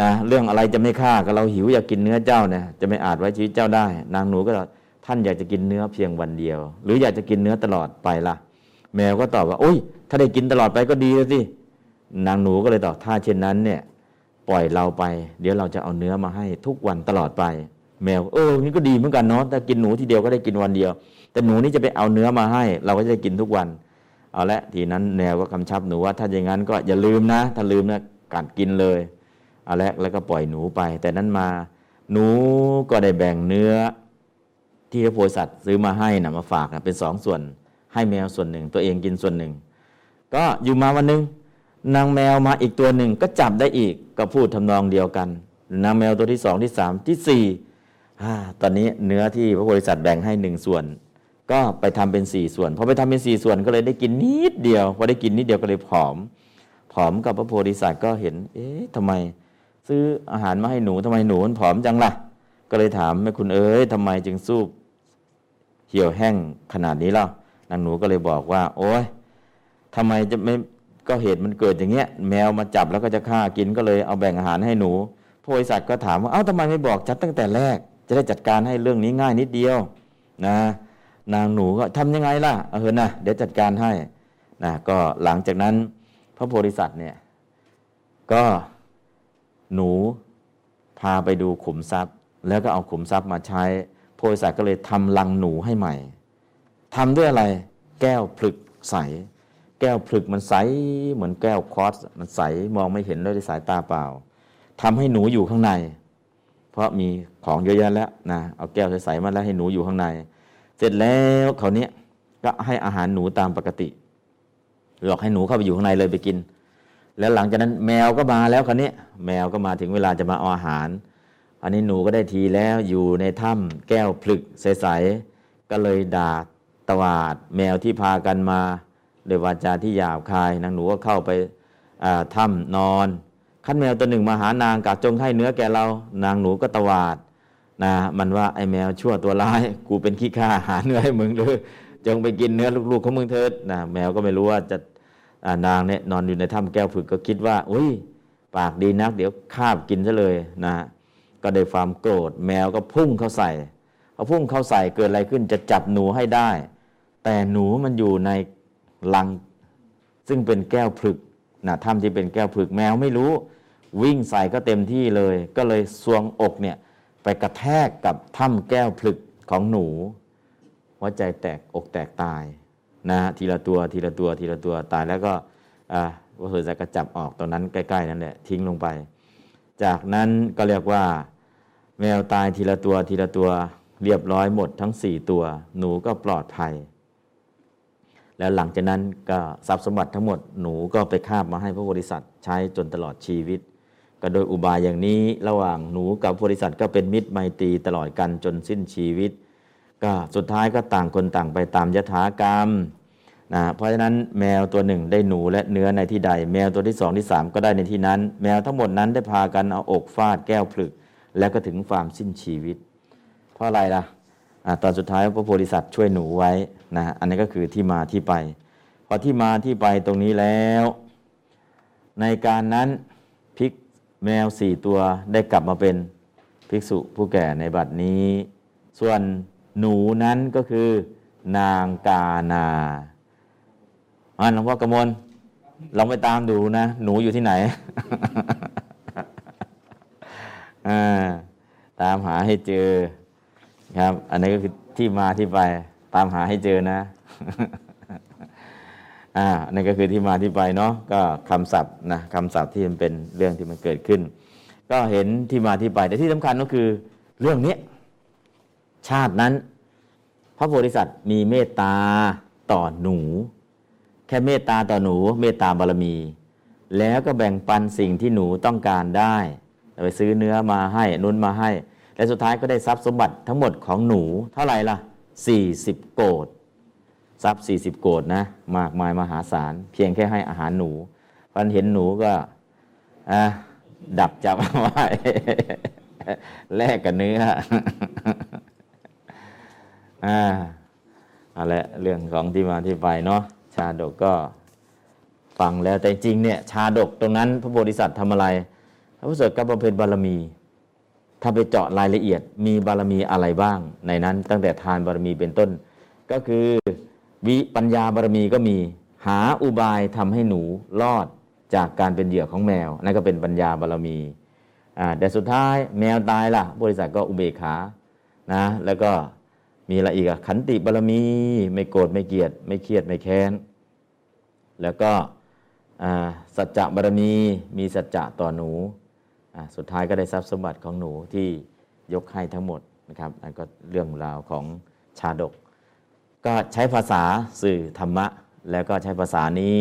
นะเรื่องอะไรจะไม่ฆ่าก็เราหิวอยากกินเนื้อเจ้าเนี่ยจะไม่อาจไว้ชีวิตเจ้าได้ นางหนูก็ตอบ ท่านอยากจะกินเนื้อเพียงวันเดียว หรืออยากจะกินเนื้อตลอดไปล่ะ แมวก็ตอบว่าโอ้ย ถ้าได้กินตลอดไปก็ดีแล้วสินางหนูก็เลยตอบถ้าเช่นนั้นเนี่ย ปล่อยเราไป เดี๋ยวเราจะเอาเนื้อมาให้ทุกวันตลอดไป แมวเออนี่ก็ดีเหมือนกันเนาะถ้ากินหนูทีเดียวก็ได้กินวันเดียว แต่หนูนี่จะไปเอาเนื้อมาให้ เราก็จะได้กินทุกวันเอาละทีนั้นแมวก็กำชับหนูว่าถ้าอย่างนั้นก็อย่าลืมนะ ถ้าลืมนะกัดกินเลยเอาละแล้วก็ปล่อยหนูไป แต่นั้นมา หนูก็ได้แบ่งเนื้อ ที่พระโพธิสัตว์ซื้อมาให้นะมาฝากนะเป็นสองส่วน ให้แมวส่วนหนึ่ง ตัวเองกินส่วนหนึ่ง ก็อยู่มาวันหนึ่งนางแมวมาอีกตัวหนึ่งก็จับได้อีกก็พูดทำนองเดียวกัน นางแมวตัวที่สองที่สามที่สี่อ่าตอนนี้เนื้อที่พระโพธิสัตว์แบ่งให้หนึ่งส่วน ก็ไปทำเป็นสี่ส่วนพอไปทำเป็นสี่ส่วนก็เลยได้กินนิดเดียวพอได้กินนิดเดียวก็เลยผอม ผอมกับพระโพธิสัตว์ก็เห็น เอ๊ะทำไม ซื้ออาหารมาให้หนูทำไมหนูมันผอมจังล่ะ ก็เลยถามแม่คุณเอ้ยทำไมจึงสู้ เหี่ยวแห้งขนาดนี้เล่านางหนูก็เลยบอกว่า โอ๊ยทำไมจะไม่ก็เหตุมันเกิดอย่างเงี้ย แมวมาจับแล้วก็จะฆ่ากินก็เลยเอาแบ่งอาหารให้หนูพระบริษัทก็ถามว่าเอ้าทำไมไม่บอกชัดตั้งแต่แรก จะได้จัดการให้เรื่องนี้ง่ายนิดเดียว นะ นางหนูก็ทำยังไงล่ะเออนะเดี๋ยวจัดการให้นะก็หลังจากนั้นพระโพธิสัตว์เนี่ย ก็หนูพาไปดูขุมทรัพย์ แล้วก็เอาขุมทรัพย์มาใช้ พธิสัตว์ก็เลยทำลังหนูให้ใหม่ทำด้วยอะไรแก้วผลึกใส แก้วผลึกมันใสเหมือนแก้วคอสมันใสมองไม่เห็นด้วยสายตาเปล่าทำให้หนูอยู่ข้างใน เพราะมีของเยอะแยะแล้วนะเอาแก้วใสๆมาแล้วให้หนูอยู่ข้างใน เสร็จแล้วเขาเนี้ยก็ให้อาหารหนูตามปกติหลอกให้หนูเข้าไปอยู่ข้างในเลยไปกิน แล้วหลังจากนั้นแมวก็มาแล้วคราวนี้แมวก็มาถึงเวลาจะมาเอาอาหาร อันนี้หนูก็ได้ทีแล้วอยู่ในถ้ำแก้วพลึกใสๆก็เลยด่าตวาดแมวที่พากันมาโดยวาจาที่หยาบคายนางหนูก็เข้าไปถ้ำนอนขั้นแมวตัวหนึ่งมาหานางกักจงให้เนื้อแกเรา นางหนูก็ตวาดนะมันว่าไอ้แมวชั่วตัวร้าย กูเป็นขี้ข้าหาเนื้อให้มึงเลยจงไปกินเนื้อลูกๆของมึงเถิดนะแมวก็ไม่รู้ว่าจะนางเนี่ยนอนอยู่ในถ้ำแก้วผึกก็คิดว่า อุ้ย ปากดีนัก เดี๋ยวคาบกินซะเลยนะ ก็ได้ความโกรธ แมวก็พุ่งเข้าใส่พอพุ่งเข้าใส่เกิดอะไรขึ้นจะจับหนูให้ได้ แต่หนูมันอยู่ในลัง ซึ่งเป็นแก้วผึกนะถ้ำที่เป็นแก้วผึกแมวไม่รู้ วิ่งใส่ก็เต็มที่เลย ก็เลยสวงอกเนี่ยไปกระแทกกับถ้ำแก้วผลึกของหนูหัวใจแตกอกแตกตายนะทีละตัวทีละตัวทีละตัวตายแล้วก็ว่าเฮอจะกระจับออกตอนนั้นใกล้ ๆ นั่นแหละทิ้งลงไป จากนั้นก็เรียกว่า แมวตายทีละตัวทีละตัวเรียบร้อยหมดทั้ง4ตัว หนูก็ปลอดภัย แล้วหลังจากนั้นก็ทรัพย์สมบัติทั้งหมดหนูก็ไปคาบมาให้พระบริษัทใช้จนตลอดชีวิต ก็โดยอุบายอย่างนี้ระหว่างหนูกับบริษัทก็เป็นมิตรไมตรีตลอดกันจนสิ้นชีวิต ก็สุดท้ายก็ต่างคนต่างไปตามยถากรรม นะเพราะฉะนั้นแมวตัวหนึ่งได้หนูและเนื้อในที่ใด แมวตัวที่สองที่สามก็ได้ในที่นั้น แมวทั้งหมดนั้นได้พากันเอาอกฟาดแก้วผลึก แล้วก็ถึงความสิ้นชีวิต เพราะอะไรล่ะะตอนสุดท้ายพระโพธิสัตว์ช่วยหนูไว้นะอันนี้ก็คือที่มาที่ไปพอที่มาที่ไปตรงนี้แล้ว ในการนั้นพิกแมวสี่ตัวได้กลับมาเป็นภิกษุผู้แก่ในบัดนี้ ส่วนหนูนั้นก็คือนางกานา หลวงพ่อกมลลองไปตามดูนะ หนูอยู่ที่ไหนตามหาให้เจอ ครับ อันนี้ก็คือที่มาที่ไป ตามหาให้เจอนะ อ่านั่นก็คือที่มาที่ไปเนาะก็คำศัพท์นะคำศัพท์ที่มันเป็นเรื่องที่มันเกิดขึ้น ก็เห็นที่มาที่ไป แต่ที่สำคัญก็คือเรื่องนี้ชาตินั้น พระโพธิสัตว์มีเมตตาต่อหนู แค่เมตตาต่อหนูเมตตาบารมี แล้วก็แบ่งปันสิ่งที่หนูต้องการได้ไปซื้อเนื้อมาให้นุนมาให้ และสุดท้ายก็ได้ทรัพย์สมบัติทั้งหมดของหนูเท่าไหร่ล่ะ 40 โกดทรัพย์ 40 โกดนะ มากมายมหาศาล เพียงแค่ให้อาหารหนูพันเห็นหนูก็ดับจับไว้แลกกับเนื้ออ่าอะไรเรื่องของที่มาที่ไปเนาะ ชาดกก็ฟังแล้วแต่จริงเนี่ยชาดกตรงนั้นพระโพธิสัตว์ทำอะไร พระพุทธเจ้าก็บำเพ็ญบารมี ถ้าไปเจาะรายละเอียดมีบารมีอะไรบ้าง ในนั้นตั้งแต่ทานบารมีเป็นต้น ก็คือวิปัญญาบารมีก็มีหาอุบายทำให้หนูรอดจากการเป็นเหยื่อของแมวนั่นก็เป็นปัญญาบารมีอ่าแต่สุดท้ายแมวตายล่ะบริษัทก็อุเบกขานะแล้วก็ มีอะไรอีกอะขันติบารมี ไม่โกรธไม่เกลียด ไม่เครียดไม่แค้น แล้วก็สัจจะบารมี มีสัจจะต่อหนู สุดท้ายก็ได้ทรัพย์สมบัติของหนูที่ยกให้ทั้งหมดนะครับนั่นก็เรื่องราวของชาดก ก็ใช้ภาษาสื่อธรรมะ แล้วก็ใช้ภาษานี้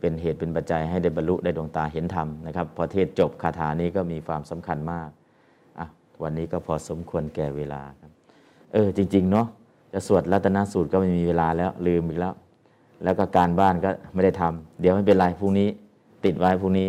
เป็นเหตุเป็นปัจจัยให้ได้บรรลุได้ดวงตาเห็นธรรมนะครับพอเทศจบคาถานี้ก็มีความสำคัญมาก วันนี้ก็พอสมควรแก่เวลาครับ เออจริง ๆ เนาะจะสวดรัตนสูตรก็ไม่มีเวลาแล้วลืมอีกแล้ว แล้วก็การบ้านก็ไม่ได้ทำเดี๋ยวไม่เป็นไรพรุ่งนี้ ติดไว้พรุ่งนี้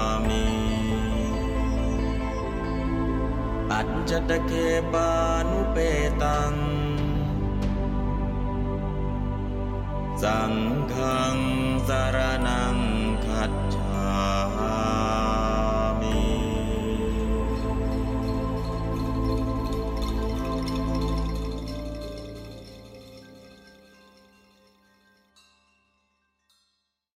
อัจจตเคปานุเปตัง สังฆังสารนัง